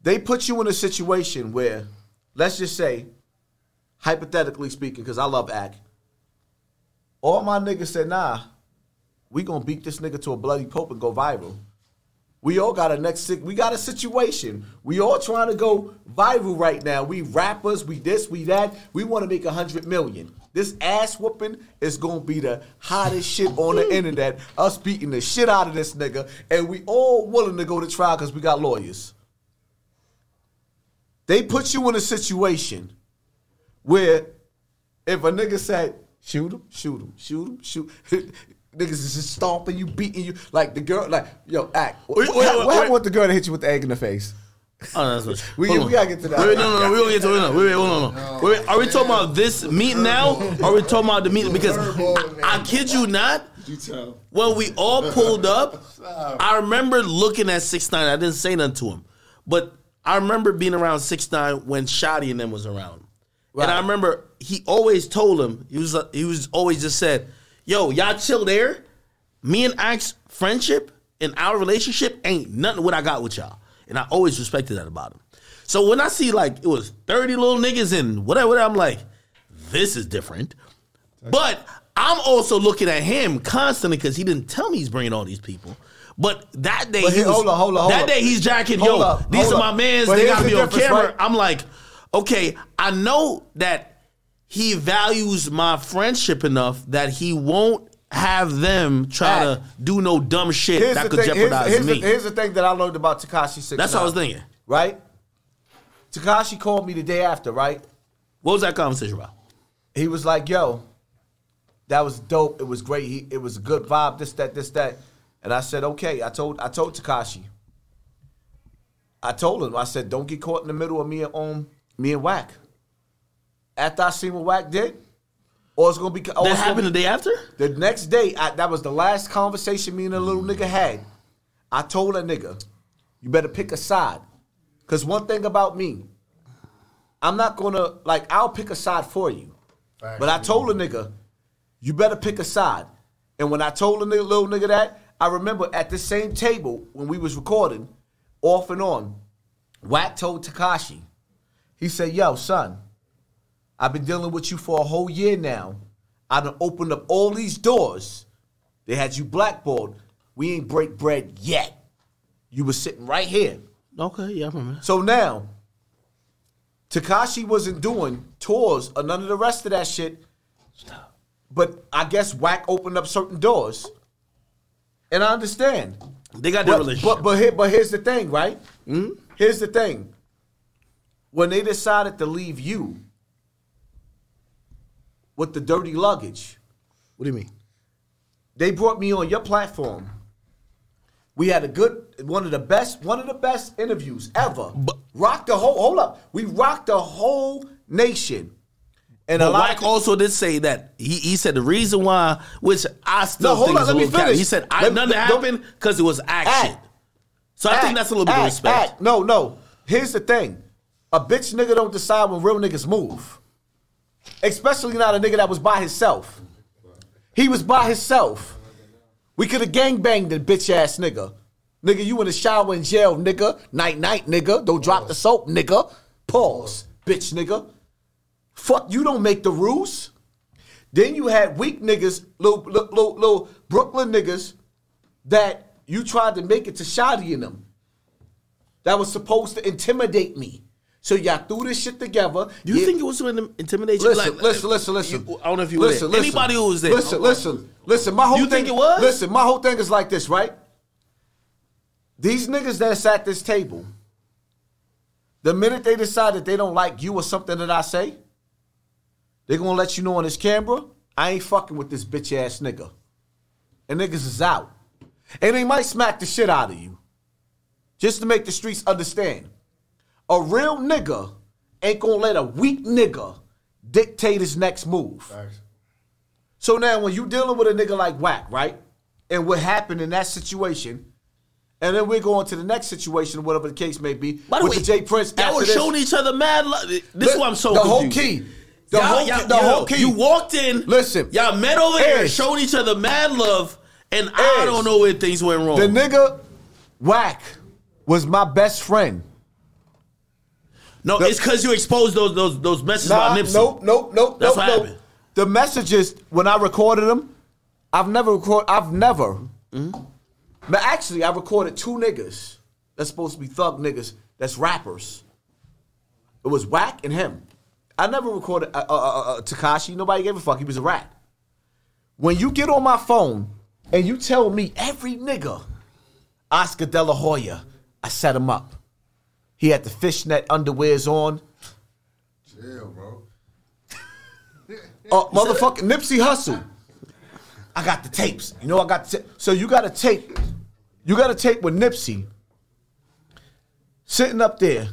They put you in a situation where, let's just say, hypothetically speaking, because I love act. All my niggas said, nah, we gonna beat this nigga to a bloody pope and go viral. We all got a next si- we got a situation. We all trying to go viral right now. We rappers, we this, we that. We want to make a hundred million. This ass whooping is gonna be the hottest shit on the internet. Us beating the shit out of this nigga, and we all willing to go to trial because we got lawyers. They put you in a situation where if a nigga said, shoot him, shoot him, shoot him, shoot Niggas is just stomping you, beating you. Like the girl, like, yo, act. Wait, what wait, what wait, happened with the girl that hit you with the egg in the face? Oh, that's what. We- we gotta get to that. Wait, wait, no, no, no, we gonna get to it. No, wait, wait, hold on. No. Wait, wait, are we talking about this meeting now? Or are we talking about the meeting? Because I, I kid you not, You tell. when we all pulled up, I remember looking at 6ix9ine. I didn't say nothing to him, but I remember being around 6ix9ine when Shotti and them was around, and I remember he always told him he was he was always just said, "Yo, y'all chill there. Me and Axe friendship and our relationship ain't nothing what I got with y'all." And I always respected that about him. So when I see like it was thirty little niggas and whatever, whatever I'm like, this is different. But I'm also looking at him constantly because he didn't tell me he's bringing all these people. But that day, But he here- was, hold on, hold on, hold that on. day he's jacking. Hold Yo, up, these are my mans. But They gotta the be on camera. right? I'm like, okay, I know that he values my friendship enough that he won't have them try to do no dumb shit Here's that the could thing. Here's, jeopardize here's me. The, here's the thing that I learned about Tekashi Six. That's what I was thinking. Right? Tekashi called me the day after. Right? What was that conversation about? He was like, "Yo, that was dope. It was great. He, it was a good vibe. This, that, this, that." And I said, "Okay." I told I told Tekashi. I told him. I said, "Don't get caught in the middle of me and um me and Wack." After I seen what Wack did, or it's gonna be. Or That it's gonna happened the day after? The next day, I, that was the last conversation me and the little nigga had. I told that nigga, you better pick a side. Cause one thing about me, I'm not gonna like I'll pick a side for you. But I told a nigga, you better pick a side. And when I told the nigga, little nigga that, I remember at the same table when we was recording, off and on, Wack told Tekashi, he said, yo, son, I've been dealing with you for a whole year now. I done opened up all these doors. They had you blackballed. We ain't break bread yet. You was sitting right here. Okay, yeah, I remember. So now, Tekashi wasn't doing tours or none of the rest of that shit. But I guess Wack opened up certain doors. And I understand. They got their But, relationship. but, but, here, but here's the thing, right? Hmm? Here's the thing. When they decided to leave you with the dirty luggage, what do you mean? they brought me on your platform. We had a good, one of the best, one of the best interviews ever. rocked the whole. Hold up, we rocked the whole nation. And a But lot Wack of, also did say that he, he said the reason why, which I still No, hold think on, is a let me little cap. finish. He said I, Let- nothing let- happened because it was action. Act. So I think that's a little bit of respect. act. No, no. Here's the thing: a bitch nigga don't decide when real niggas move. Especially not a nigga that was by himself. He was by himself. We could have gangbanged the bitch ass nigga. Nigga, you in the shower in jail, nigga. Night night, nigga. Don't drop the soap, nigga. Pause, bitch nigga. Fuck, you don't make the rules. Then you had weak niggas, little, little, little, Brooklyn niggas that you tried to make it to Shotti in them. That was supposed to intimidate me. So y'all threw this shit together. Do you Yeah. think it was to intimidate you? Listen, Like, listen, listen, listen. you- I don't know if you were listen, there. listen. Anybody who was there. Listen, listen, listen. My whole You thing, think it was? Listen, my whole thing is like this, right? These niggas that's at this table, the minute they decide that they don't like you or something that I say, they're gonna let you know on this camera, I ain't fucking with this bitch ass nigga. And niggas is out. And they might smack the shit out of you. Just to make the streets understand. A real nigga ain't gonna let a weak nigga dictate his next move. So now when you dealing with a nigga like Wack, right? And what happened in that situation, and then we're going to the next situation, whatever the case may be, By the with way, the Jay Prince. y'all after were showing each other mad love. This is why I'm so the whole confused. key. The Y'all- whole, y'all- the yo, whole key. You walked in. Listen, y'all met over here, Edge. showing each other mad love, and I don't know where things went wrong. The nigga Wack was my best friend. No, the- it's because you exposed those those those messages Nah, about Nipsey. nope, nope, nope, That's nope, what nope. happened. The messages when I recorded them, I've never recorded. I've never. Mm-hmm. But actually, I recorded two niggas that's supposed to be thug niggas. That's rappers. It was Wack and him. I never recorded uh, uh, uh, uh, Tekashi. Nobody gave a fuck. He was a rat. When you get on my phone and you tell me every nigga, Oscar De La Hoya, I set him up. He had the fishnet underwears on. Chill, bro. Uh, motherfucking Nipsey Hussle. I got the tapes. You know I got the ta- so you got a tape. You got a tape with Nipsey sitting up there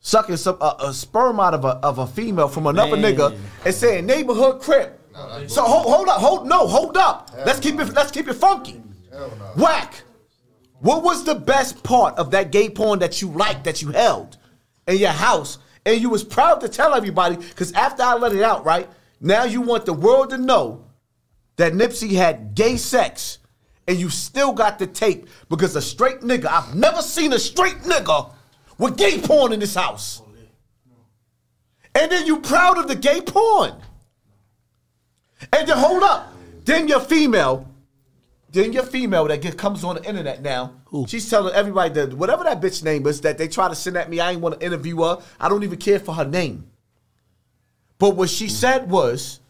sucking some uh, a sperm out of a of a female from another Man. nigga and saying neighborhood crip. So hold, hold up, hold no, hold up. let's keep it let's keep it funky. Wack. What was the best part of that gay porn that you liked that you held in your house and you was proud to tell everybody? Because after I let it out, right now you want the world to know that Nipsey had gay sex and you still got the tape because a straight nigga, I've never seen a straight nigga with gay porn in this house. And then you proud of the gay porn. And then hold up. Then your female, then your female that get, comes on the internet now, she's telling everybody that whatever that bitch name is that they try to send at me, I ain't want to interview her. I don't even care for her name. But what she hmm. said was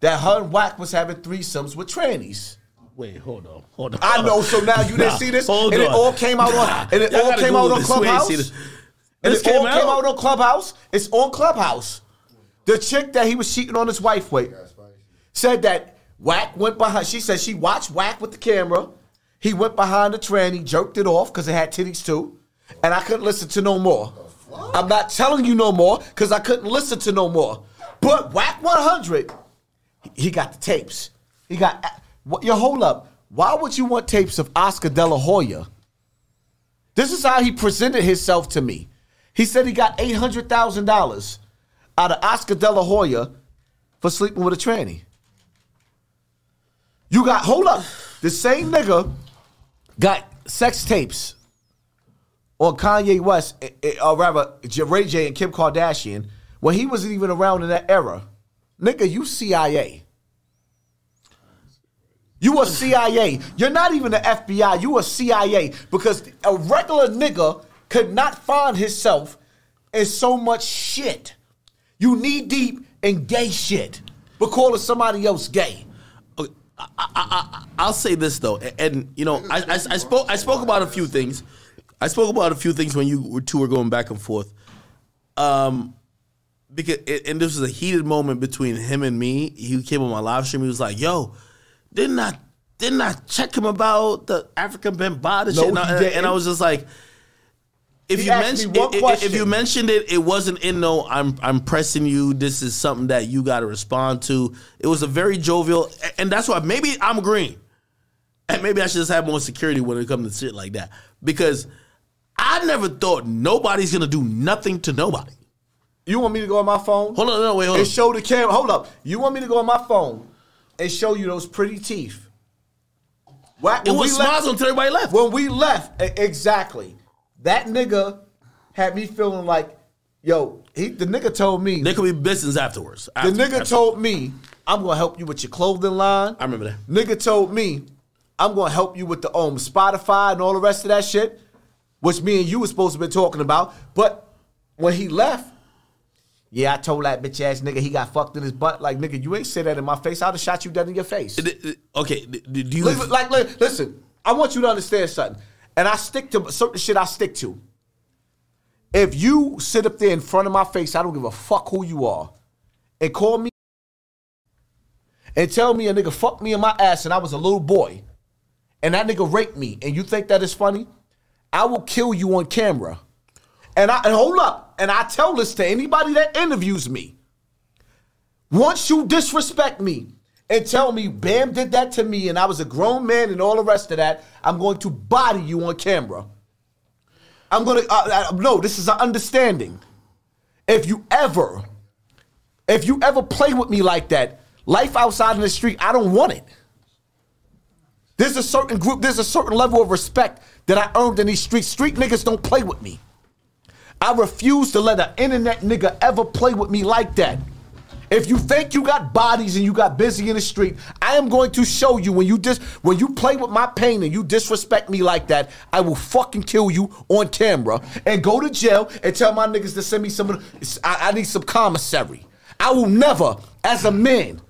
that her and Wack was having threesomes with trannies. Wait, hold on, hold on. I know. So now you didn't Nah, see this, hold and it all came out on, and it Y'all all came out on this. Clubhouse. see this. And This it all came came out? out on Clubhouse. It's on Clubhouse. The chick that he was cheating on his wife with said that Wack went behind. She said she watched Wack with the camera. He went behind the tranny, jerked it off because it had titties too, and I couldn't listen to no more. I'm not telling you no more because I couldn't listen to no more. But Wack 100, he got the tapes. He got. Uh, what? Yo, hold up. Why would you want tapes of Oscar De La Hoya? This is how he presented himself to me. He said he got eight hundred thousand dollars out of Oscar De La Hoya for sleeping with a tranny. You got hold up. The same nigga got sex tapes on Kanye West, eh, eh, or rather Ray J and Kim Kardashian when he wasn't even around in that era. Nigga, you CIA. You a CIA. You're not even the FBI. You a CIA because a regular nigga could not find himself in so much shit. You knee deep in gay shit, but calling somebody else gay. I'll say this though, and, and, you know, I, I, I spoke I spoke about a few things. I spoke about a few things when you two were going back and forth. Um, because and this was a heated moment between him and me. He came on my live stream. He was like, "Yo, didn't I didn't I check him about the Afrika Bambaataa No, shit?" And I, and I was just like. If He you mentioned if- if, you mentioned it, it wasn't in no. I'm I'm pressing you. This is something that you got to respond to. It was a very jovial, and that's why maybe I'm green, and maybe I should just have more security when it comes to shit like that because I never thought nobody's gonna do nothing to nobody. You want me to go on my phone? Hold on, no, wait, hold and on. show the camera. Hold up. You want me to go on my phone and show you those pretty teeth? Why- It when was we left- until everybody left. When we left, exactly. That nigga had me feeling like, yo, he the nigga told me There could be business afterwards. the After- nigga after- told me I'm gonna help you with your clothing line. I remember that. Nigga told me I'm gonna help you with the um Spotify and all the rest of that shit, which me and you were supposed to be talking about. But when he left, yeah, I told that bitch ass nigga he got fucked in his butt. Like nigga, you ain't said that in my face. I'd have shot you dead in your face. Okay, do you? Li- like, li- listen, I want you to understand something, and I stick to certain shit. I stick to. If you sit up there in front of my face, I don't give a fuck who you are, and call me and tell me a nigga fucked me in my ass and I was a little boy, and that nigga raped me, and you think that is funny? I will kill you on camera, And I and hold up, and I tell this to anybody that interviews me. Once you disrespect me and tell me Bam did that to me and I was a grown man and all the rest of that, I'm going to body you on camera. I'm gonna uh, uh, no. This is an understanding. If you ever, if you ever play with me like that, life outside in the street, I don't want it. There's a certain group, there's a certain level of respect that I earned in these streets. Street niggas don't play with me. I refuse to let an internet nigga ever play with me like that. If you think you got bodies and you got busy in the street, I am going to show you when you dis when you play with my pain and you disrespect me like that, I will fucking kill you on camera and go to jail and tell my niggas to send me some I, I need some commissary. I will never, as a man,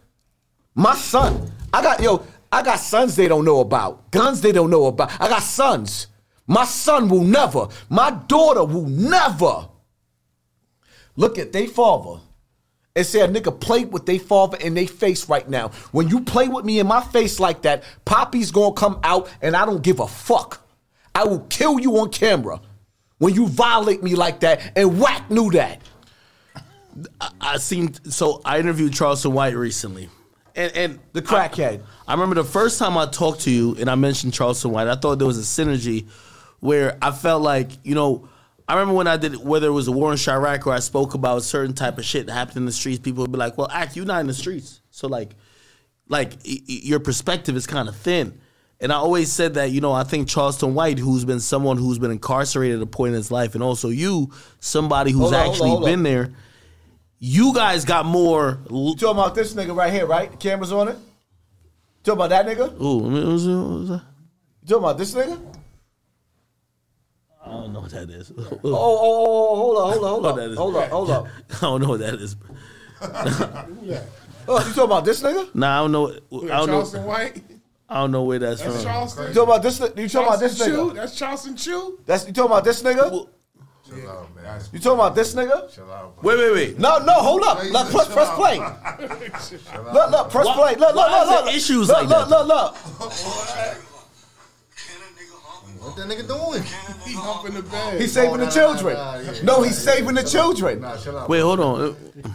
my son, I got yo, I got sons they don't know about, guns they don't know about. I got sons. My son will never, my daughter will never look at they father and say a nigga played with they father in they face right now. When you play with me in my face like that, Poppy's gonna come out and I don't give a fuck. I will kill you on camera when you violate me like that, and Wack knew that. I seen so I interviewed Charleston White recently, and and The crackhead. I remember the first time I talked to you and I mentioned Charleston White. I thought there was a synergy where I felt like you know. I remember when I did whether it was a war in Chiraq or I spoke about certain type of shit that happened in the streets. People would be like, "Well, act, you're not in the streets, so like, like y- y- your perspective is kind of thin." And I always said that you know I think Charleston White, who's been someone who's been incarcerated at a point in his life, and also you, somebody who's Hold on, hold on, actually hold on. been there. You guys got more. You talking about this nigga right here, right? Camera's on it. You talking about that nigga? You Ooh, I mean, what was it- what was that? talking about this nigga? I don't know what that is. Oh, oh, oh, oh, hold on, hold on, hold Oh, on, hold on, hold on. I don't know what that is. Oh, you talking about this nigga? Nah, I don't know. I don't know. White. I don't know where that's, That's from. Charleston. You talking about this? You talking about this Charleston Chew. nigga? That's Charleston Chew. That's you talking about this nigga? You talking about this nigga? Wait, wait, wait. No, no, hold up. Look, press, press play. Look, look, press Why- play. Look, look, look, look. issues look, like look, that? look, look. What that nigga doing? He humping the bed. He's saving the children. No, he's saving the children. Wait, hold on.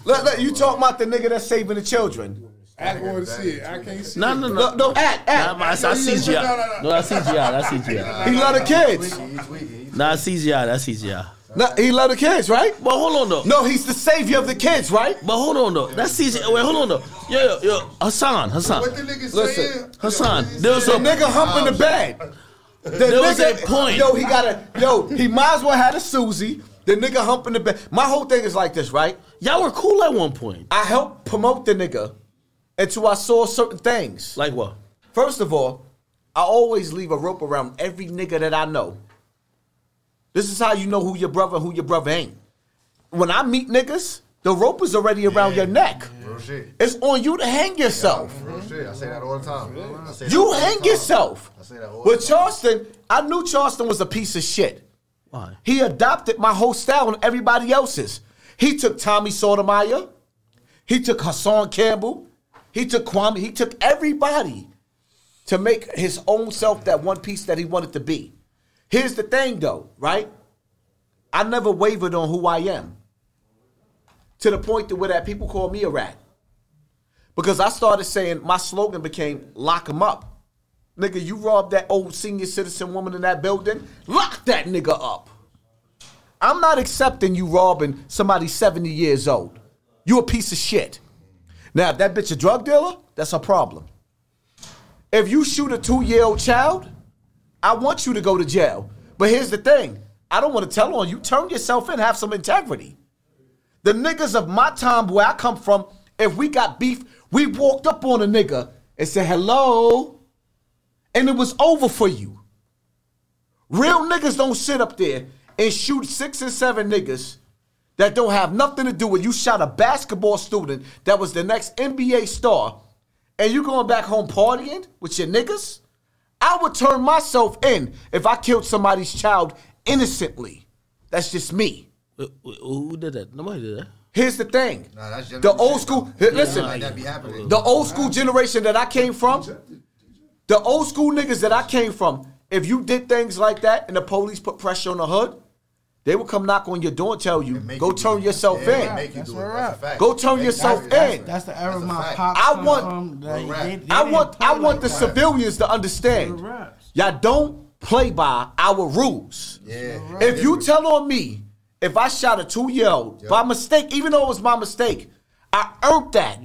Look, look, you talking about the nigga that's saving the children? I want to see it. I can't see No, it. no, no. No, no, act, Nah, act. I, I CGI. No, that's CGI. That's CGI. He love the kids. Nah, CGI. That's CGI. No, he love the kids, right? But hold on though. No, he's the savior of the kids, right? But hold on though. That's CGI. Wait, hold on though. Yo, yo, yo. Hassan, Hassan, What the nigga Listen. saying? Hassan. There was a nigga humping the bed. The There was a point. Yo, he got a yo. He might as well had a Susie. The nigga humping the bed. My whole thing is like this, right? y'all were cool at one point. I helped promote the nigga until I saw certain things. Like what? First of all, I always leave a rope around every nigga that I know. This is how you know who your brother and who your brother ain't. When I meet niggas, the rope is already around your neck. Real shit. It's on you to hang yourself. Real shit. I say that all the time. I You hang time. yourself. I say that all the But time. Charleston, I knew Charleston was a piece of shit. Why? He adopted my whole style and everybody else's. He took Tommy Sotomayor. He took Hassan Campbell. He took Kwame. He took everybody to make his own self that one piece that he wanted to be. Here's the thing, though, right? I never wavered on who I am. To the point to where that people call me a rat. Because I started saying my slogan became lock him up. Nigga, you robbed that old senior citizen woman in that building, lock that nigga up. I'm not accepting you robbing somebody 70 years old. You a piece of shit. Now, if that bitch a drug dealer, that's a problem. If you shoot a two-year-old child, I want you to go to jail. But here's the thing. I don't want to tell on you. Turn yourself in, have some integrity. The niggas of my time where I come from, if we got beef, we walked up on a nigga and said, hello, and it was over for you. Real niggas don't sit up there and shoot six and seven niggas that don't have nothing to do with you shot a basketball student that was the next NBA star and you going back home partying with your niggas? I would turn myself in if I killed somebody's child innocently. That's just me. Wh- wh- Who did that? Nobody did that. Here's the thing. Nah, that's the old school. though. here, listen, Like that be happening. the old school generation that I came from, the old school niggas that I came from, if you did things like that and the police put pressure on the hood, They will come knock on your door and tell you, go you turn yourself Yeah, in. you That's do where it. we're That's a fact. Go turn Make- yourself that's- in. That's the era That's my fact. pops. I want- from. They- they- they I want play I want like the that. civilians to understand. Y'all don't play by our rules. Yeah. If you tell on me, if I shot a two year old by mistake, even though it was my mistake, I earned that.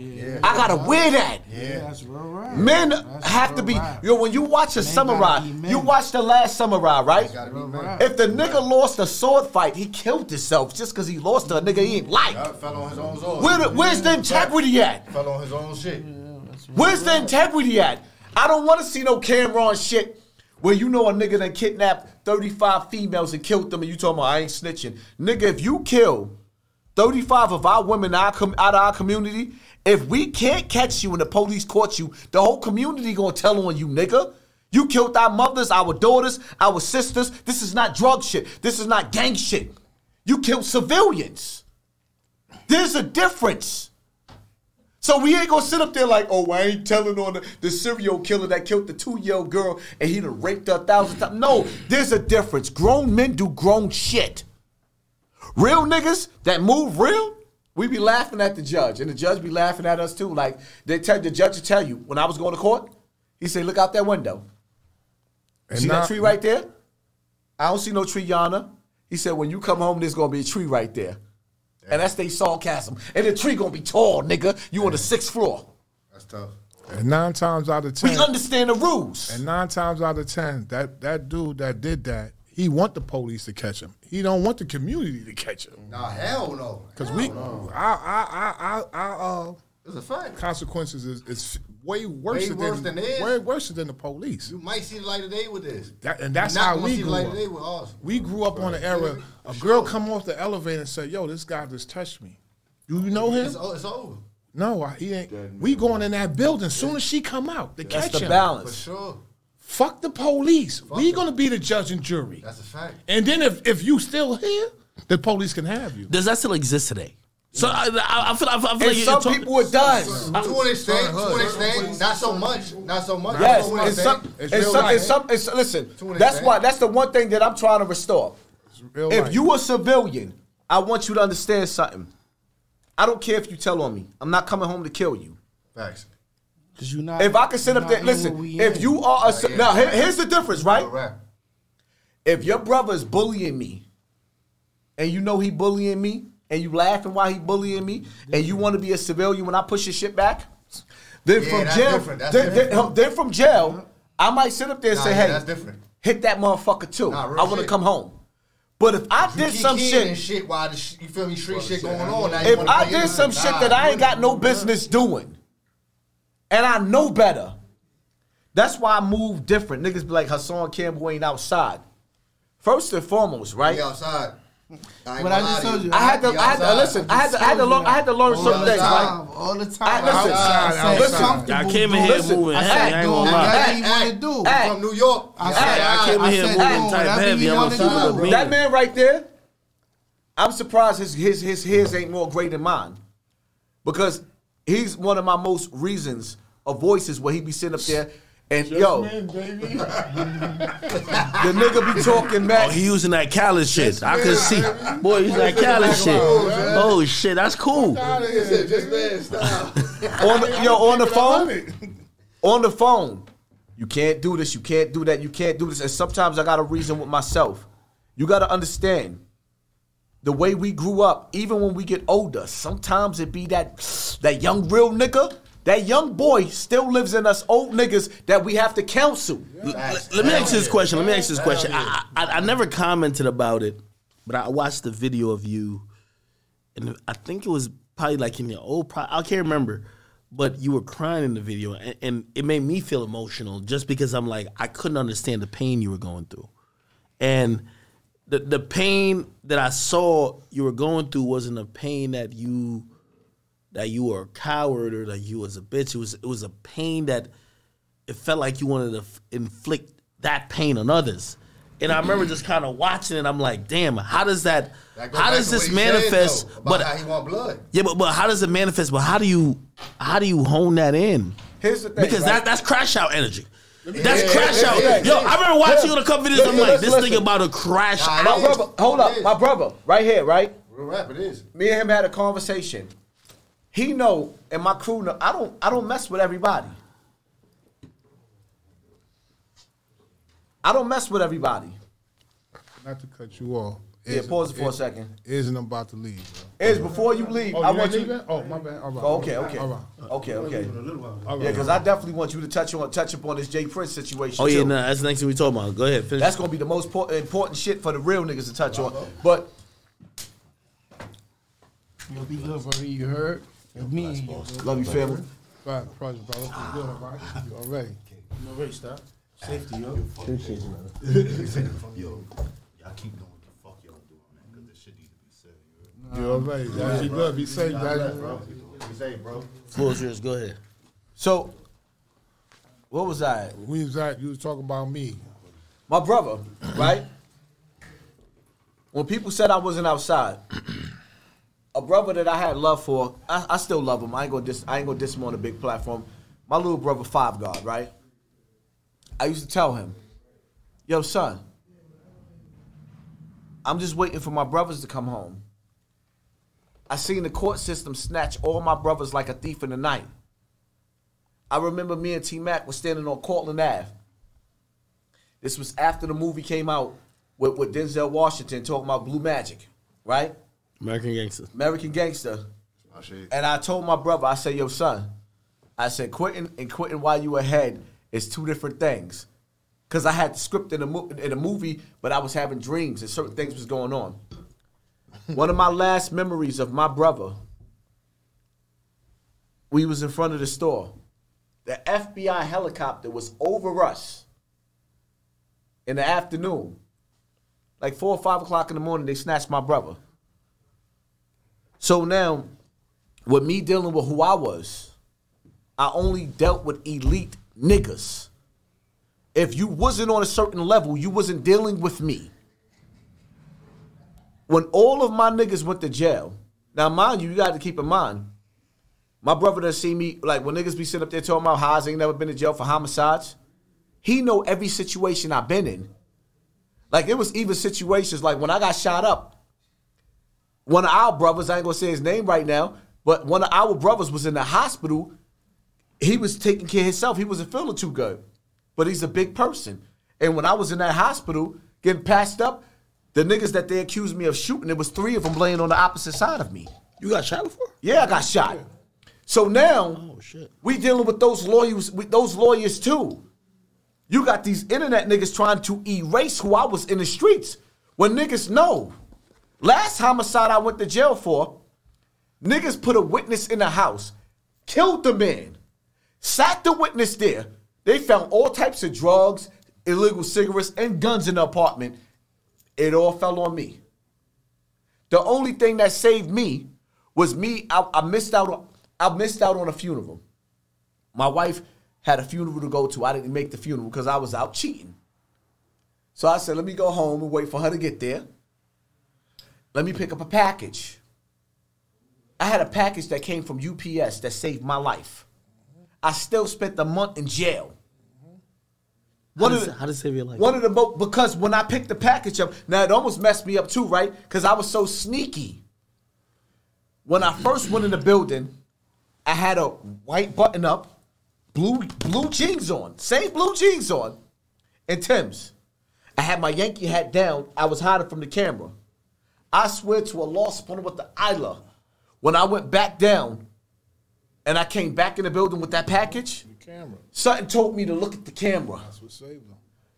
I gotta wear that. Yeah, that's real rap. Men That's have to be. rap. Yo, when you watch a Men samurai, gotta be men. you watch the last samurai, right? Gotta be Real man. rap. If the nigga lost a sword fight, he killed himself just because he lost to a nigga he ain't like. Yeah, fell on his own sword. Where the, where's the integrity at? Fell on his own shit. Where's the integrity at? I don't want to see no camera on shit where you know a nigga that kidnapped 35 females and killed them and you talking about I ain't snitching. Nigga, if you kill 35 of our women out com- out of our community, if we can't catch you and the police caught you, the whole community gonna tell on you, nigga. You killed our mothers, our daughters, our sisters. This is not drug shit. This is not gang shit. You killed civilians. There's a difference. So we ain't gonna sit up there like, oh, I ain't telling on the, the serial killer that killed the two-year-old girl and he done raped her a thousand times. No, there's a difference. Grown men do grown shit. Real niggas that move real, we be laughing at the judge, and the judge be laughing at us too. Like they tell the judge to tell you when I was going to court, he said, look out that window. And see now- that tree right there? I don't see no tree yonder. He said, when you come home, there's gonna be a tree right there. And that's they sarcasm. And the tree gonna be tall, nigga. You on the sixth floor. That's tough. And nine times out of ten, We ten, understand the rules. and nine times out of ten, that that dude that did that, he want the police to catch him. He don't want the community to catch him. Nah, hell no. Cause we, I, I, I, I, I, uh, It's a fact. consequences is, is way worse, Way worse than, than theirs. way worse than the police. You might see the light of day with this. That, and that's not how we grew up. of day with ours. We grew up on an era. A girl come off the elevator and say, "Yo, this guy just touched me." Do you know him? It's, it's over. No, I- he ain't. We going in that building. Soon as she come out, they That's catch the him. For balance. sure. Fuck the police. we them. gonna be the judge and jury. That's a fact. And then if if you still here, the police can have you. Does that still exist today? So I, I, I feel, I feel, I feel And like some talking- people it does. To an extent, to an extent, not so much. Not so much. Yes, and some, It's and real some, life. and some, and so- listen. That's why. That's the one thing that I'm trying to restore. If life. you a civilian, I want you to understand something. I don't care if you tell on me. I'm not coming home to kill you. Facts. Cause you not. If I can sit up there, listen. If in. you are a ci- yeah. now, here- here's the difference, right? Real. If your brother is bullying me, and you know he bullying me, and you laughing while he bullying me, and you want to be a civilian when I push your shit back, then Yeah, from jail, different. That's then, then- then from jail, I might sit up there and Nah, say, yeah, "Hey, that's different. hit that motherfucker too. Nah, I want to come home." But if I You did some shit, and shit while the sh- you feel me street shit going on. Now if I did some Nah, shit that I ain't got no business doing, and I know better, that's why I move different. Niggas be like Hassan Campbell ain't outside. First and foremost, right? Be outside. I What I just told you. I had to, I had to listen. I had to, I had to learn. I had to learn All certain things, time. right? all the I- time. listen, outside, outside, listen, outside. I came in here Listen, moving I heavy. I ain't gonna lie. whatever Hey, you want to hey, do. hey. From New York. I Yeah, said, I came in I here said, moving type heavy. I'm gonna keep it a do. That man right there, I'm surprised his his his his ain't more great than mine, because he's one of my most reasons of voices where he be sitting up there and yo, the nigga be talking Oh, he using that Khaled shit. I could see. Boy, he's using that Khaled shit. Oh shit, that's cool. Just man, stop. on the, yo on the phone, on the phone. You can't do this. You can't do that. You can't do this. And sometimes I got to reason with myself. You got to understand the way we grew up. Even when we get older, sometimes it be that that young real nigga. That young boy still lives in us old niggas that we have to counsel. Let me ask you this question. Let me ask you this question. I, I, I never commented about it, but I watched the video of you, and I think it was probably like in your old. Pro- I can't remember, but you were crying in the video, and, and it made me feel emotional just because I'm like I couldn't understand the pain you were going through, and the the pain that I saw you were going through wasn't a pain that you that you were a coward or that you was a bitch. It was it was a pain that it felt like you wanted to f- inflict that pain on others. And I remember just kind of watching it. I'm like, damn, how does that? That how does this what he said, manifest? though, but how he want blood. yeah, but but how does it manifest? But how do you how do you hone that in? Here's the thing, because right? that that's crash out energy. That's Yeah, crash yeah, out. yeah, Yo, yeah. I remember watching Yeah. on a couple videos. Listen, I'm like, this thing about to crash Nah, out. My brother, hold up, my brother, right here, right? Real rap, it is. Me and him had a conversation. He know, and my crew know. I don't, I don't mess with everybody. I don't mess with everybody. Not to cut you off. Yeah, Is- pause it for a second. Isn't I'm about to leave, bro. Is before you leave, Oh, I you want you. leaving? Oh, my bad. All right. Oh, okay, okay, All right. okay, okay. All Yeah, because I definitely want you to touch on touch upon this Jay Prince situation. Oh yeah, too. no, that's the next thing we talking about. Go ahead, finish. That's gonna be the most po- important shit for the real niggas to touch on. Uh-huh. But You'll be good, brother. You heard? It's me. and you. love you, family. Right, project, brother. You good, all right? You all ready? No race, stop. Safety, yo. Yo, y'all keep doing what the fuck y'all doing, man, because this shit need to be said. You heard? You all ready? Yeah, be good. Be safe, guys. bro. Be safe, bro. Full yours. Go ahead. So, what was I? We was at, you was talking about me. My brother, right? When people said I wasn't outside, a brother that I had love for, I, I still love him. I ain't gonna dis, I ain't gonna diss him on a big platform. My little brother, Five God, right? I used to tell him, "Yo, son, I'm just waiting for my brothers to come home. I seen the court system snatch all my brothers like a thief in the night. I remember me and T Mac was standing on Courtlandt Ave. This was after the movie came out with, with Denzel Washington talking about Blue Magic, right? American Gangster. American Gangster. My shit. And I told my brother, I said, yo, son, I said, quitting and quitting while you ahead is two different things. Because I had the script in the, mo- in the movie, but I was having dreams and certain things was going on. One of my last memories of my brother, we was in front of the store. The FBI helicopter was over us in the afternoon. Like four or five o'clock in the morning, they snatched my brother. So now, with me dealing with who I was, I only dealt with elite niggas. If you wasn't on a certain level, you wasn't dealing with me. When all of my niggas went to jail, now mind you, you got to keep in mind, my brother done see me, like when niggas be sitting up there talking about how I ain't never been to jail for homicides, he know every situation I've been in. Like it was even situations like when I got shot up, one of our brothers, I ain't gonna say his name right now, but one of our brothers was in the hospital. He was taking care of himself. He wasn't feeling too good, but he's a big person. And when I was in that hospital getting passed up, the niggas that they accused me of shooting, there was three of them laying on the opposite side of me. You got shot before? Yeah, I got shot. So now Oh shit. we dealing with those lawyers, with those lawyers too. You got these internet niggas trying to erase who I was in the streets. When niggas know. Last homicide I went to jail for, niggas put a witness in the house, killed the man, sat the witness there. They found all types of drugs, illegal cigarettes, and guns in the apartment. It all fell on me. The only thing that saved me was me. I, I missed out on. I missed out on a funeral. My wife had a funeral to go to. I didn't make the funeral because I was out cheating. So I said, let me go home and wait for her to get there. Let me pick up a package. I had a package that came from UPS that saved my life. I still spent the month in jail. How does, of the- how save your life? one of the most because when I picked the package up, now it almost messed me up too, right? Because I was so sneaky. When I first went in the building, I had a white button up, blue blue jeans on, same blue jeans on, and Tim's. I had my Yankee hat down. I was hiding from the camera. I swear to a lost opponent with the Isla. When I went back down, and I came back in the building with that package, the Camera. something told me to look at the camera. That's what saved them.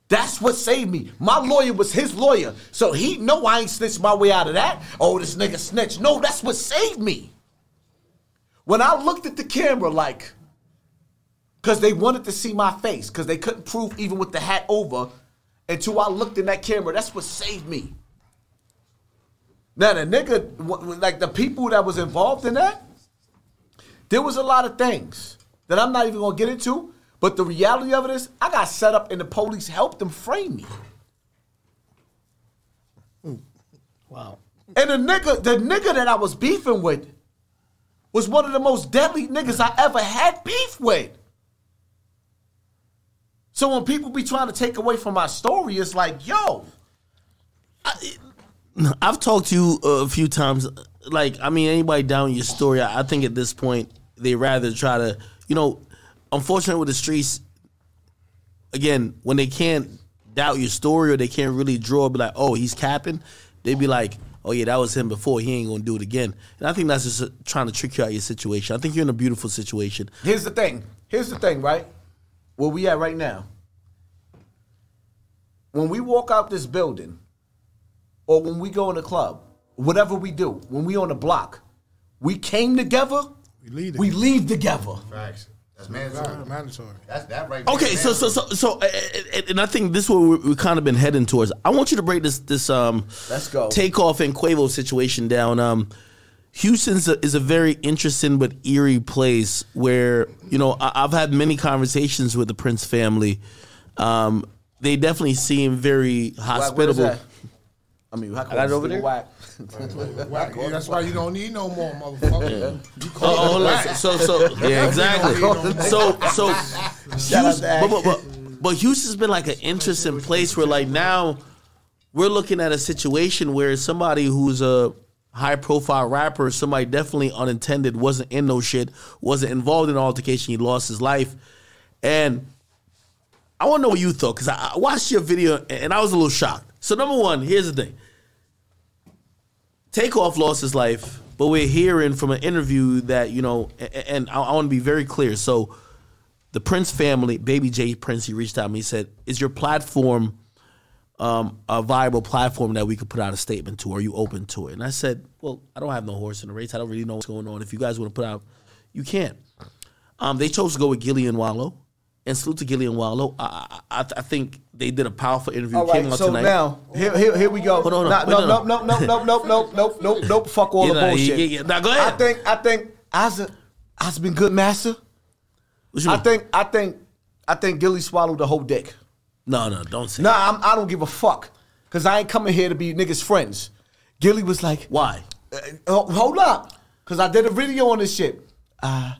That's what saved me. My lawyer was his lawyer. So he know I ain't snitched my way out of that. Oh, this nigga snitched. No, that's what saved me. When I looked at the camera, like, because they wanted to see my face, because they couldn't prove even with the hat over until I looked in that camera. That's what saved me. Now, the nigga, like the people that was involved in that, there was a lot of things that I'm not even gonna get into. But the reality of it is, I got set up and the police helped them frame me. Hmm. Wow. And the nigga, the nigga that I was beefing with was one of the most deadly niggas I ever had beef with. So when people be trying to take away from my story, it's like, yo, I've talked to you a few times. Like, I mean, anybody down your story, I think at this point they rather try to, you know, unfortunately with the streets, again, when they can't doubt your story or they can't really draw, be like, oh, he's capping. They'd be like, oh yeah, that was him before. He ain't gonna do it again. And I think that's just uh, trying to trick you out of your situation. I think you're in a beautiful situation. Here's the thing. Here's the thing, right? Where we at right now. When we walk out this building, or when we go in a club, whatever we do, when we on the block, we came together. We leave We leave together. Facts. That's mandatory. mandatory. That's that right. Okay, so so so so, and I think this is what we- we've kind of been heading towards. I want you to break this this um Let's go. Takeoff and Quavo situation down. Um, Houston's a, is a very interesting but eerie place where you know I, I've had many conversations with the Prince family. Um, they definitely seem very Wack, where's hospitable. That? I mean, how got it over there? Wack. Wack, yeah, that's why you don't need no more, motherfucker. You call Oh, it hold on. Wack. So, so, yeah, exactly. So, so, Houston, but, but, but, but Houston's been like an interesting place where, like, now we're looking at a situation where somebody who's a high profile rapper, somebody definitely unintended, wasn't in no shit, wasn't involved in an altercation, he lost his life. And I want to know what you thought because I, I watched your video and I was a little shocked. So, number one, here's the thing Takeoff lost his life, but we're hearing from an interview that you know, and I, I want to be very clear. So, the Prince family, Baby Jay Prince, he reached out to me. He said, "Is your platform um, a viable platform that we could put out a statement to? Are you open to it?" And I said, "Well, I don't have no horse in the race. I don't really know what's going on. If you guys want to put out, you can." Um, they chose to go with Gillie and Wallo, and salute to Gillie and Wallo. I, I, I think they did a powerful interview. All Came out so tonight. now here, here, here we go. Hold on, Nah, no, no, no, no. no, no, no, no, no, no, no, no. Fuck all Yeah, the nah, bullshit. yeah, yeah. Nah, go ahead. I think, I think, I've I've been good, master. What you I think, I think, I think Gillie swallowed the whole dick. no, no, don't say. Nah, I'm, I don't give a fuck, cause I ain't coming here to be niggas' friends. Gillie was like, Why? uh, hold up, cause I did a video on this shit. Uh,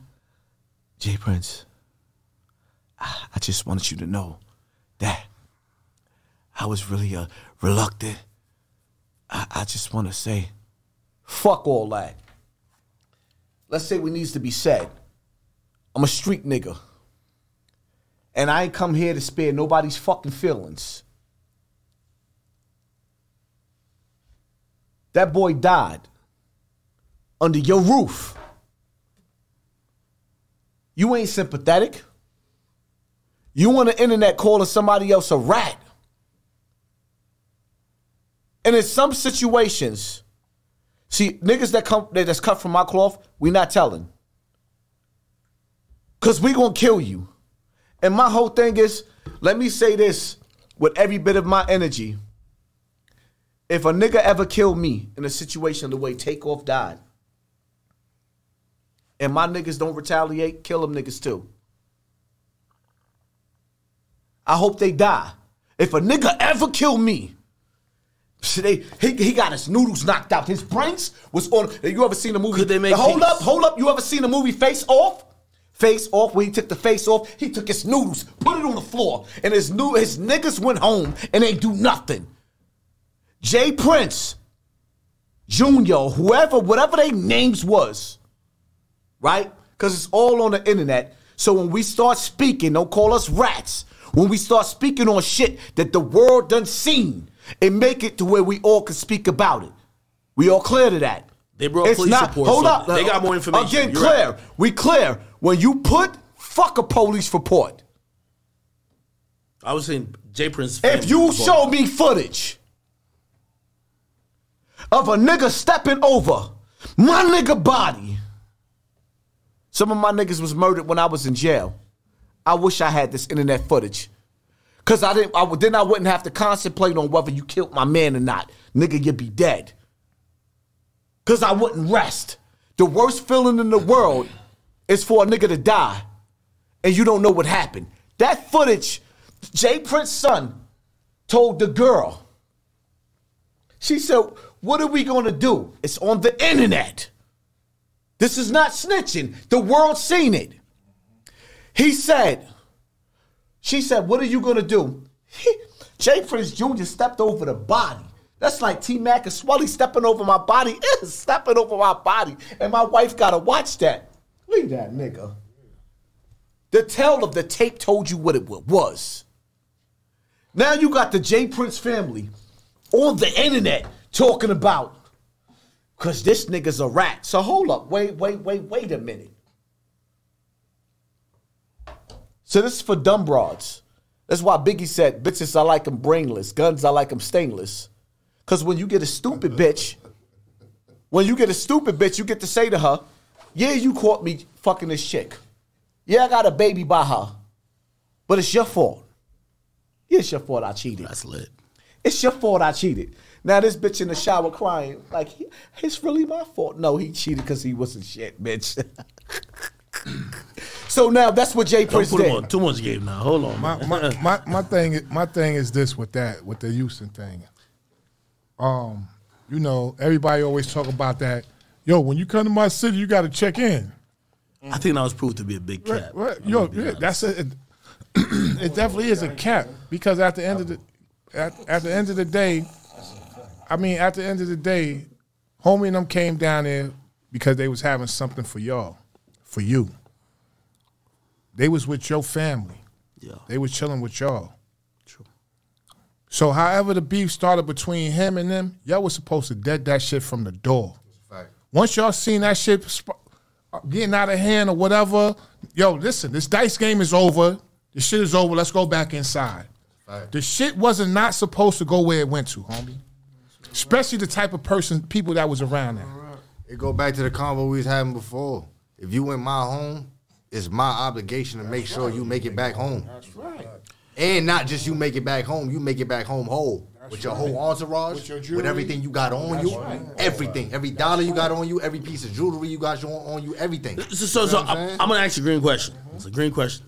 Jay Prince, I, just wanted you to know that I was really uh, reluctant. I, I just want to say, fuck all that. Let's say what needs to be said. I'm a street nigga. And I ain't come here to spare nobody's fucking feelings. That boy died under your roof. You ain't sympathetic. You on the internet calling somebody else a rat. And in some situations, see, niggas that come that's cut from my cloth, we not telling. Cause we gonna kill you. And my whole thing is, let me say this with every bit of my energy. If a nigga ever killed me in a situation the way Takeoff died, and my niggas don't retaliate, kill them niggas too. I hope they die. If a nigga ever kill me, they, he, he got his noodles knocked out. His brains was on. You ever seen the movie? Could they make hold peace? up, hold up. You ever seen the movie Face Off? Face Off, when he took the face off, he took his noodles, put it on the floor, and his new his niggas went home and they do nothing. Jay Prince, Junior, whoever, whatever their names was, right? Because it's all on the internet. So when we start speaking, don't call us rats. When we start speaking on shit that the world done seen, and make it to where we all can speak about it. We all clear to that. They brought police reports, Hold so up. they got more information. Again, You're clear. right. We clear. When you put fuck a police report. I was saying Jay Prince. If you show me footage of a nigga stepping over my nigga body, some of my niggas was murdered when I was in jail. I wish I had this internet footage. Cause I didn't I would then I wouldn't have to contemplate on whether you killed my man or not. Nigga, you'd be dead. Cause I wouldn't rest. The worst feeling in the world is for a nigga to die and you don't know what happened. That footage, Jay Prince's son told the girl. She said, What are we gonna do? It's on the internet. This is not snitching. The world's seen it. He said, She said, "What are you gonna do?" He, Jay Prince Jr. stepped over the body. That's like T Mac and Swelly stepping over my body. Stepping over my body, and my wife gotta watch that. Leave that nigga. The tale of the tape told you what it was. Now you got the Jay Prince family on the internet talking about because this nigga's a rat. So hold up, wait, wait, wait, wait a minute. So this is for dumb broads. That's why Biggie said, bitches, I like them brainless. Guns, I like them stainless. Because when you get a stupid bitch, when you get a stupid bitch, you get to say to her, yeah, you caught me fucking this chick. Yeah, I got a baby by her. But it's your fault. Yeah, it's your fault I cheated. That's lit. It's your fault I cheated. Now this bitch in the shower crying like it's really my fault. No, he cheated because he wasn't shit, bitch. so now that's what Jay Don't Prince put him did. on too much game now. Hold on. my, my, my, my thing is- my thing is this with that with the Houston thing. Um, you know, everybody always talk about that. Yo, when you come to my city, you got to check in. I think that was proved to be a big cap. Right, right. Yo, yeah, that's a, it, it definitely is a cap because at the end of the at, at the end of the day, I mean, at the end of the day, homie and them came down there because they was having something for y'all, for you. They was with your family. Yeah. They was chilling with y'all. True. So however the beef started between him and them, y'all was supposed to dead that shit from the door. Once y'all seen that shit sp- uh, getting out of hand or whatever, yo, listen, this dice game is over. The shit is over. Let's go back inside. The shit wasn't not supposed to go where it went to, homie. Especially the type of person, people that was around there. It go back to the convo we was having before. If you in my home, it's my obligation to make sure you make it back home. That's right. And not just you make it back home, you make it back home whole. with your whole entourage, With your with, everything you got on you, everything, every dollar you got on you, every piece of jewelry you got on, on you, everything. So, so, You know what I'm I'm, gonna ask you a green question. Mm-hmm. It's a green question.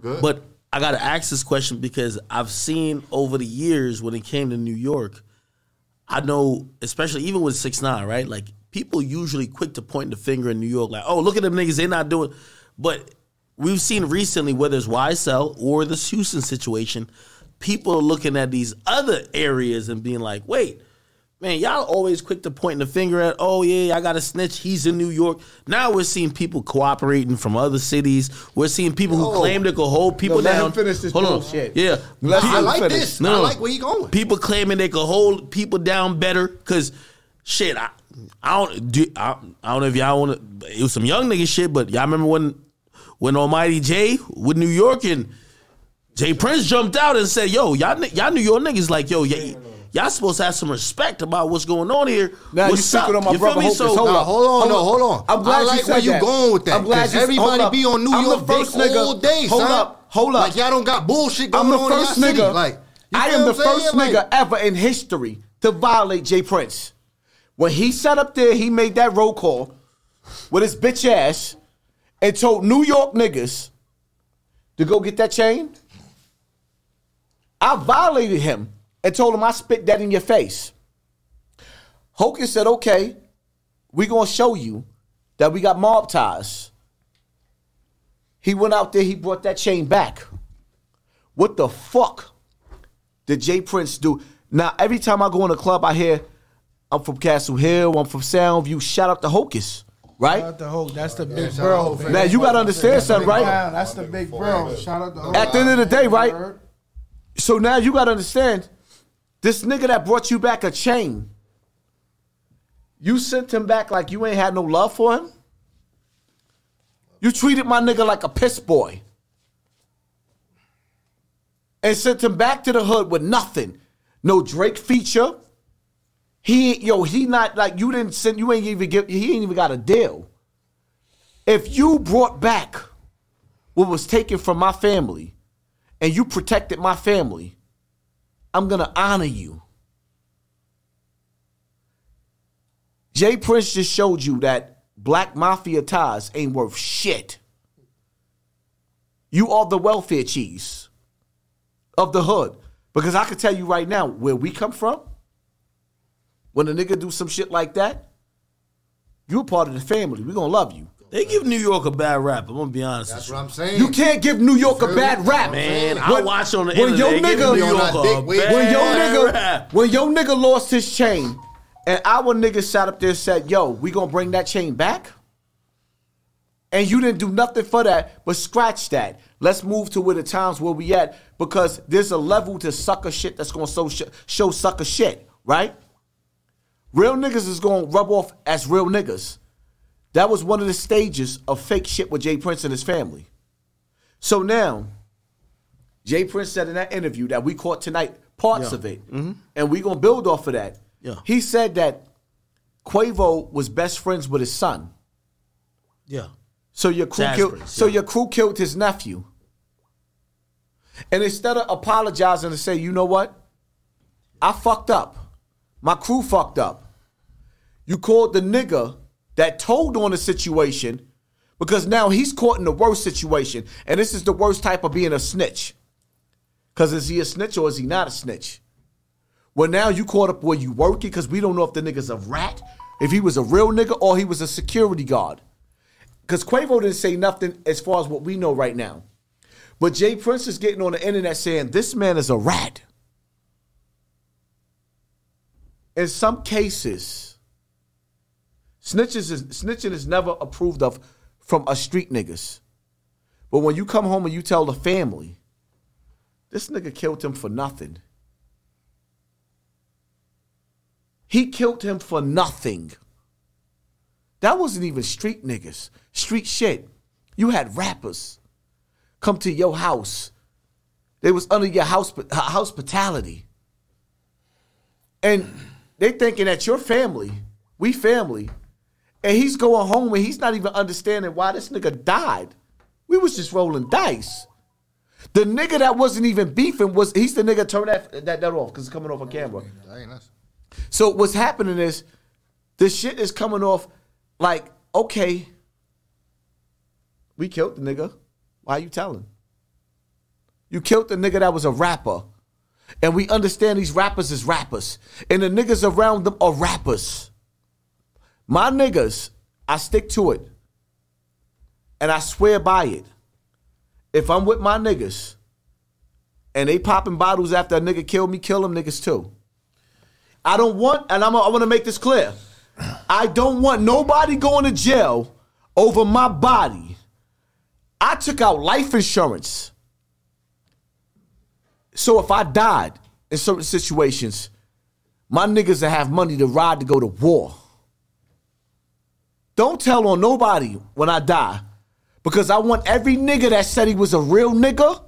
good? But I gotta ask this question because I've seen over the years when it came to New York, I know, especially even with six nine, right? Like people usually quick to point the finger in New York, like, oh, look at them niggas, they're not doing. But we've seen recently, whether it's YSL or this Houston situation, people are looking at these other areas and being like, wait. Man, y'all always quick to point the finger at, oh yeah, I got a snitch. He's in New York. Now we're seeing people cooperating from other cities. We're seeing people who claim they could hold people Yo, let down. him finish this Hold on. Yeah, Let I him like finish. this. No. I like where he going. people claiming they could hold people down better because shit I, I don't do I, I don't know if y'all want to it was some young nigga shit but y'all remember when when Almighty Jay with New York and Jay Prince jumped out and said yo y'all ni- y'all New York niggas like yo y- y'all supposed to have some respect about what's going on here Now, you what's speaking up on my you brother feel me Hocus. so Hold Nah, up. hold on, no, hold on. I'm glad I you like said where you that. going with that. I'm glad you everybody be on New I'm the York first dick nigga- all day, hold son. up, hold up. Like y'all don't got bullshit going I'm the on in first y'all city. Like I am the what I'm saying? first Like, nigga ever in history to violate Jay Prince. When he sat up there, he made that roll call with his bitch ass and told New York niggas to go get that chain. I violated him and told him I spit that in your face. Hogan said, okay, we gonna show you that we got mob ties. He went out there, he brought that chain back. What the fuck did Jay Prince do? Now, every time I go in a club, I hear, I'm from Castle Hill, I'm from Soundview. Shout out to Hocus, right? Shout out to Hulk. That's the big shout bro. out man. Now, you got to understand something, right? Yeah, That's the big bro. Shout out to Hulk. At the end of the day, right? So now you got to understand this nigga that brought you back a chain, you sent him back like you ain't had no love for him? You treated my nigga like a piss boy and sent him back to the hood with nothing. No Drake feature. He yo, he not like you didn't send you ain't even give he ain't even got a deal. If you brought back what was taken from my family and you protected my family, I'm gonna honor you. Jay Prince just showed you that black mafia ties ain't worth shit. You are the welfare cheese of the hood. Because I can tell you right now, where we come from, when a nigga do some shit like that, you're part of the family. We're gonna love you. They give New York a bad rap. I'm gonna be honest. That's with what you. I'm saying. You can't give New York a bad rap, Man, I When- watch on the when internet. your nigga- New York a bad when your nigga rap. when your nigga lost his chain and our nigga sat up there and said, "Yo, we gonna bring that chain back," and you didn't do nothing for that, but scratch that. Let's move to where the times where we at because there's a level to sucker shit that's gonna show show sucker shit, right? Real niggas is gonna rub off as real niggas. That was one of the stages of fake shit with Jay Prince and his family. So now, Jay Prince said in that interview that we caught tonight parts of it, mm-hmm. and we gonna build off of that. Yeah. He said that Quavo was best friends with his son. Yeah. So your crew Jazz killed. Prince, So yeah. your crew killed his nephew. And instead of apologizing and say, you know what, I fucked up. My crew fucked up. You called the nigga that told on the situation because now he's caught in the worst situation, and this is the worst type of being a snitch. Because is he a snitch or is he not a snitch? Well, now you caught up where you working because we don't know if the nigga's a rat, if he was a real nigga or he was a security guard. Because Quavo didn't say nothing as far as what we know right now. But Jay Prince is getting on the internet saying this man is a rat. In some cases, snitches is, snitching is never approved of from a street niggas. But when you come home and you tell the family, this nigga killed him for nothing. He killed him for nothing. That wasn't even street niggas. Street shit. You had rappers come to your house. They was under your house hospitality. And they thinking that your family, we family, and he's going home and he's not even understanding why this nigga died. We was just rolling dice. The nigga that wasn't even beefing was he's the nigga turn that that, that off because it's coming off on camera. That ain't us. So what's happening is the shit is coming off like, okay, we killed the nigga. Why are you telling? You killed the nigga that was a rapper. And we understand these rappers is rappers. And the niggas around them are rappers. My niggas, I stick to it. And I swear by it. If I'm with my niggas and they popping bottles after a nigga kill me, kill them niggas too. I don't want, and I'm, I want to make this clear. I don't want nobody going to jail over my body. I took out life insurance. So if I died in certain situations, my niggas that have money to ride to go to war. Don't tell on nobody when I die. Because I want every nigga that said he was a real nigga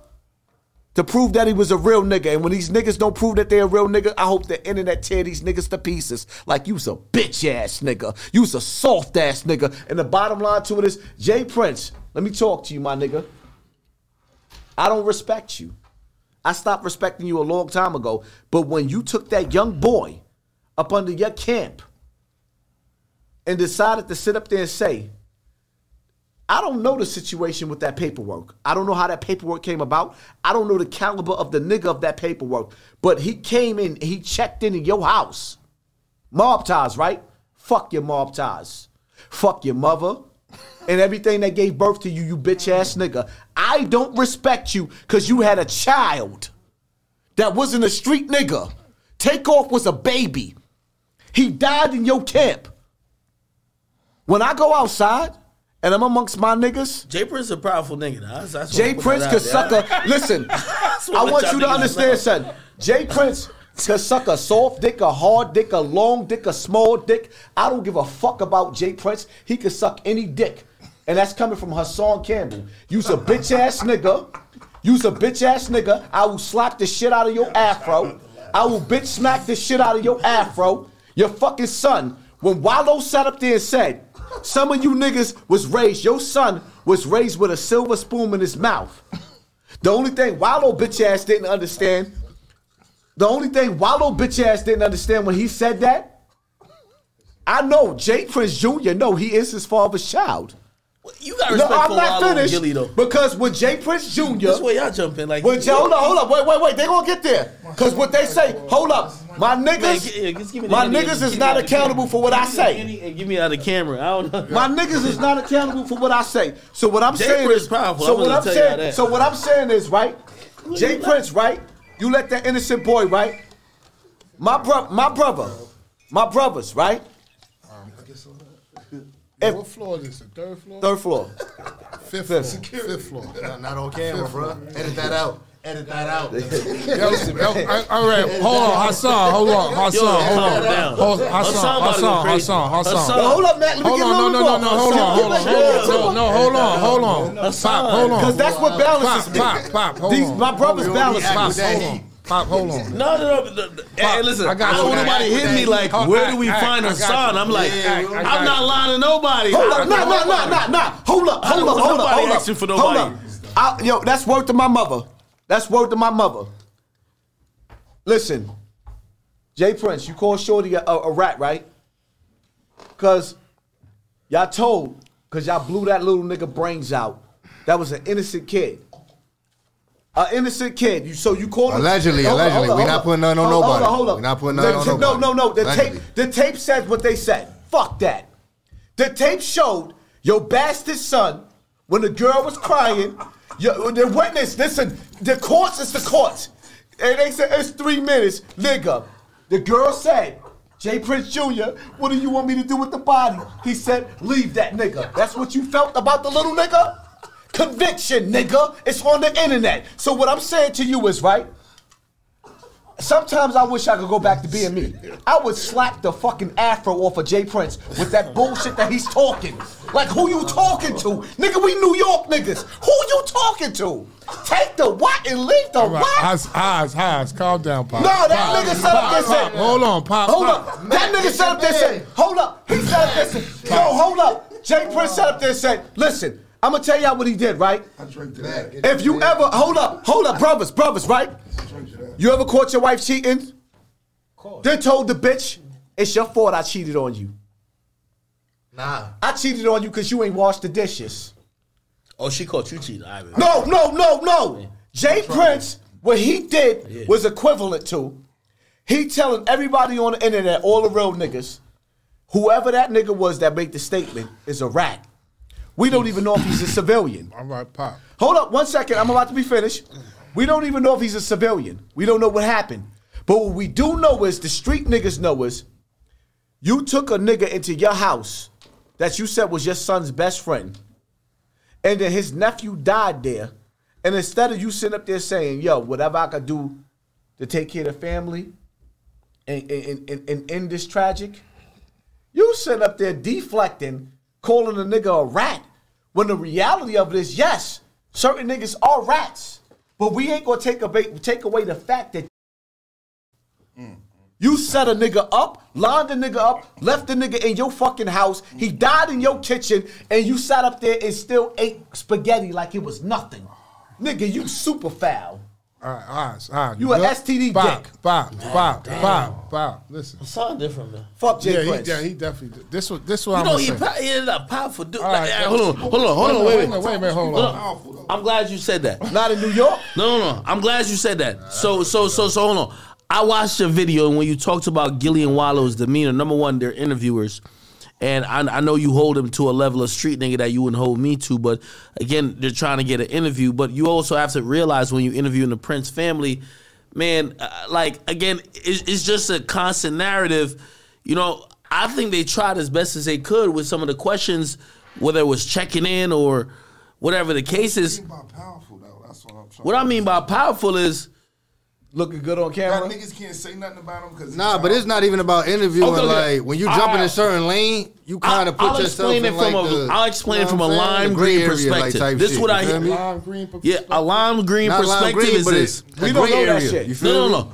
to prove that he was a real nigga. And when these niggas don't prove that they're a real nigga, I hope the internet tear these niggas to pieces. Like you's a bitch ass nigga. You's a soft ass nigga. And the bottom line to it is, Jay Prince, let me talk to you, my nigga. I don't respect you. I stopped respecting you a long time ago. But when you took that young boy up under your camp and decided to sit up there and say, I don't know the situation with that paperwork. I don't know how that paperwork came about. I don't know the caliber of the nigga of that paperwork. But he came in, he checked into your house. Mob ties, right? Fuck your mob ties. Fuck your mother and everything that gave birth to you, you bitch ass nigga. I don't respect you because you had a child that wasn't a street nigga. Takeoff was a baby. He died in your camp. When I go outside and I'm amongst my niggas, Jay Prince is a powerful nigga. Now. That's, that's Jay Prince could suck a. Listen, I want y'all to understand something. Jay Prince could suck a soft dick, a hard dick, a long dick, a small dick. I don't give a fuck about Jay Prince. He could suck any dick. And that's coming from Hassan Campbell. You's a bitch ass nigga. You's a bitch ass nigga. I will slap the shit out of your afro. I will bitch smack the shit out of your afro. Your fucking son. When Wallo sat up there and said, some of you niggas was raised, your son was raised with a silver spoon in his mouth. The only thing Wallo bitch ass didn't understand, the only thing Wallo bitch ass didn't understand when he said that, I know Jay Prince Jr. no, he is his father's child. You got No, respect I'm for not Wallo finished Gillie though. because with Jay Prince Jr. This way y'all jumping like. Well, Jay, hold up, hold up, wait, wait, wait. They gonna get there. Cause what they say, hold up, my niggas, give my niggas is not accountable for what I Give me the say. And give me out of camera. I don't know. My niggas is not accountable for what I say. So what I'm Jay saying Prince is, powerful. so I'm what I'm saying, so what I'm saying is, right? Jay Prince, right? You let that innocent boy, right? My bro, my brother, my brothers, right? If- what floor is this? The third floor? Third floor. Fifth floor. Fifth. Fifth floor. Not, not on camera, bro. Edit that out. Edit that out. Yo, yo, I- all right, hold on, Hassan, hold on, Hassan, Yo, hold on, down. hold Hassan Hassan, about to Hassan. Hassan, Hassan. Hassan. Hold up, Matt. Let me Hold get on, no, no, no, no, hold on, hold on, Give hold on, no, hold on, hold on, pop, hold on, Because that's what balances pop, pop, pop, hold These, on, my brothers balance pop, hold on, pop, hold on. No, no, no. no, no. Hey, listen, I I, got don't want nobody hitting me like, I- where do we I- find I son? I'm like, Yeah, I'm not lying to nobody. Hold up, nah, nah, nah, nah, nah. Hold up, hold up, hold up, hold up. Hold up. I, yo, that's word to my mother. That's word to my mother. Listen, Jay Prince, you call Shorty a, a, a rat, right? Cause y'all told, cause y'all blew that little nigga brains out. That was an innocent kid. An innocent kid. You so you called him- Allegedly, on, allegedly. We hold not putting nothing on Hold- nobody. hold We not putting The- on No, nobody. no, no. no. The Allegedly. tape, the tape said what they said. Fuck that. The tape showed your bastard son when the girl was crying. Your, the witness, listen, the courts is the courts. And they said it's three minutes, nigga. The girl said, Jay Prince Jr., what do you want me to do with the body? He said, leave that nigga. That's what you felt about the little nigga? Conviction, nigga. It's on the internet. So what I'm saying to you is, right? Sometimes I wish I could go back to being me. I would slap the fucking afro off of Jay Prince with that bullshit that he's talking. Like, who you talking to? Nigga, we New York niggas. Who you talking to? Take the what and leave the All right, what? Haas, Haas, Haas, calm down, pop. No, that Pop, nigga set up pop, this pop. shit. Hold on, pop. Hold pop. up. That nigga set up this shit. Hold up. He set up this shit. Yo, hold up. Jay Prince set up this shit. Listen, I'm gonna tell y'all what he did, right? I drink to that. If you ever hold up, hold up, brothers, brothers, right? You ever caught your wife cheating? Course. Then told the bitch, it's your fault I cheated on you. Nah. I cheated on you because you ain't washed the dishes. Oh, she caught you cheating. All right. No, no, no, no. Jay Prince, what he did was equivalent to he telling everybody on the internet, all the real niggas, whoever that nigga was that made the statement is a rat. We don't even know if he's a civilian. All right, pop. Hold up one second. I'm about to be finished. We don't even know if he's a civilian. We don't know what happened. But what we do know is the street niggas know is you took a nigga into your house that you said was your son's best friend, and then his nephew died there. And instead of you sitting up there saying, yo, whatever I could do to take care of the family and, and, and, and end this tragic, you sitting up there deflecting, calling a nigga a rat. When the reality of it is, yes, certain niggas are rats, but we ain't gonna take away take away the fact that you set a nigga up, lined a nigga up, left the nigga in your fucking house. He died in your kitchen, and you sat up there and still ate spaghetti like it was nothing. Nigga, you super foul. All right, Haas, Haas. You a? STD pop, dick. Pop, pop, pop, pop. Listen. Sound different, man. Fuck Jay Yeah, he, Prince. yeah, he definitely. Did. This was this what You I'm know, gonna he, say. po- he ended up powerful dude. All Like, hold on, hold on, hold on, wait, wait. Wait, wait a minute, hold Hold on. on. I'm glad you said that. Not in New York. No, no, no. I'm glad you said that. So, so, so, so, hold on. I watched your video and when you talked about Gillie and Wallo's demeanor. Number one, they're interviewers, and I, I know you hold him to a level of street nigga that you wouldn't hold me to. But again, they're trying to get an interview. But you also have to realize when you interviewing the Prince family, man, uh, like again, it's, it's just a constant narrative. You know, I think they tried as best as they could with some of the questions, whether it was checking in or whatever the case is. About powerful though. That's what I'm trying. What I mean by powerful is Looking good on Y'all camera. niggas can't say nothing about him because Nah, but it's not even about interviewing. Okay, okay. Like when you jump in a certain lane, you kind of put I'll yourself explain in it from like a- the, I'll explain you it from a what I'm saying? lime The green area, like, perspective. This shit, what I hear- me? Lime green yeah, a lime green Not lime perspective green, is but this. We don't gray know that shit. You feel No, no,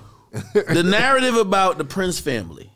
no. the narrative about the Prince family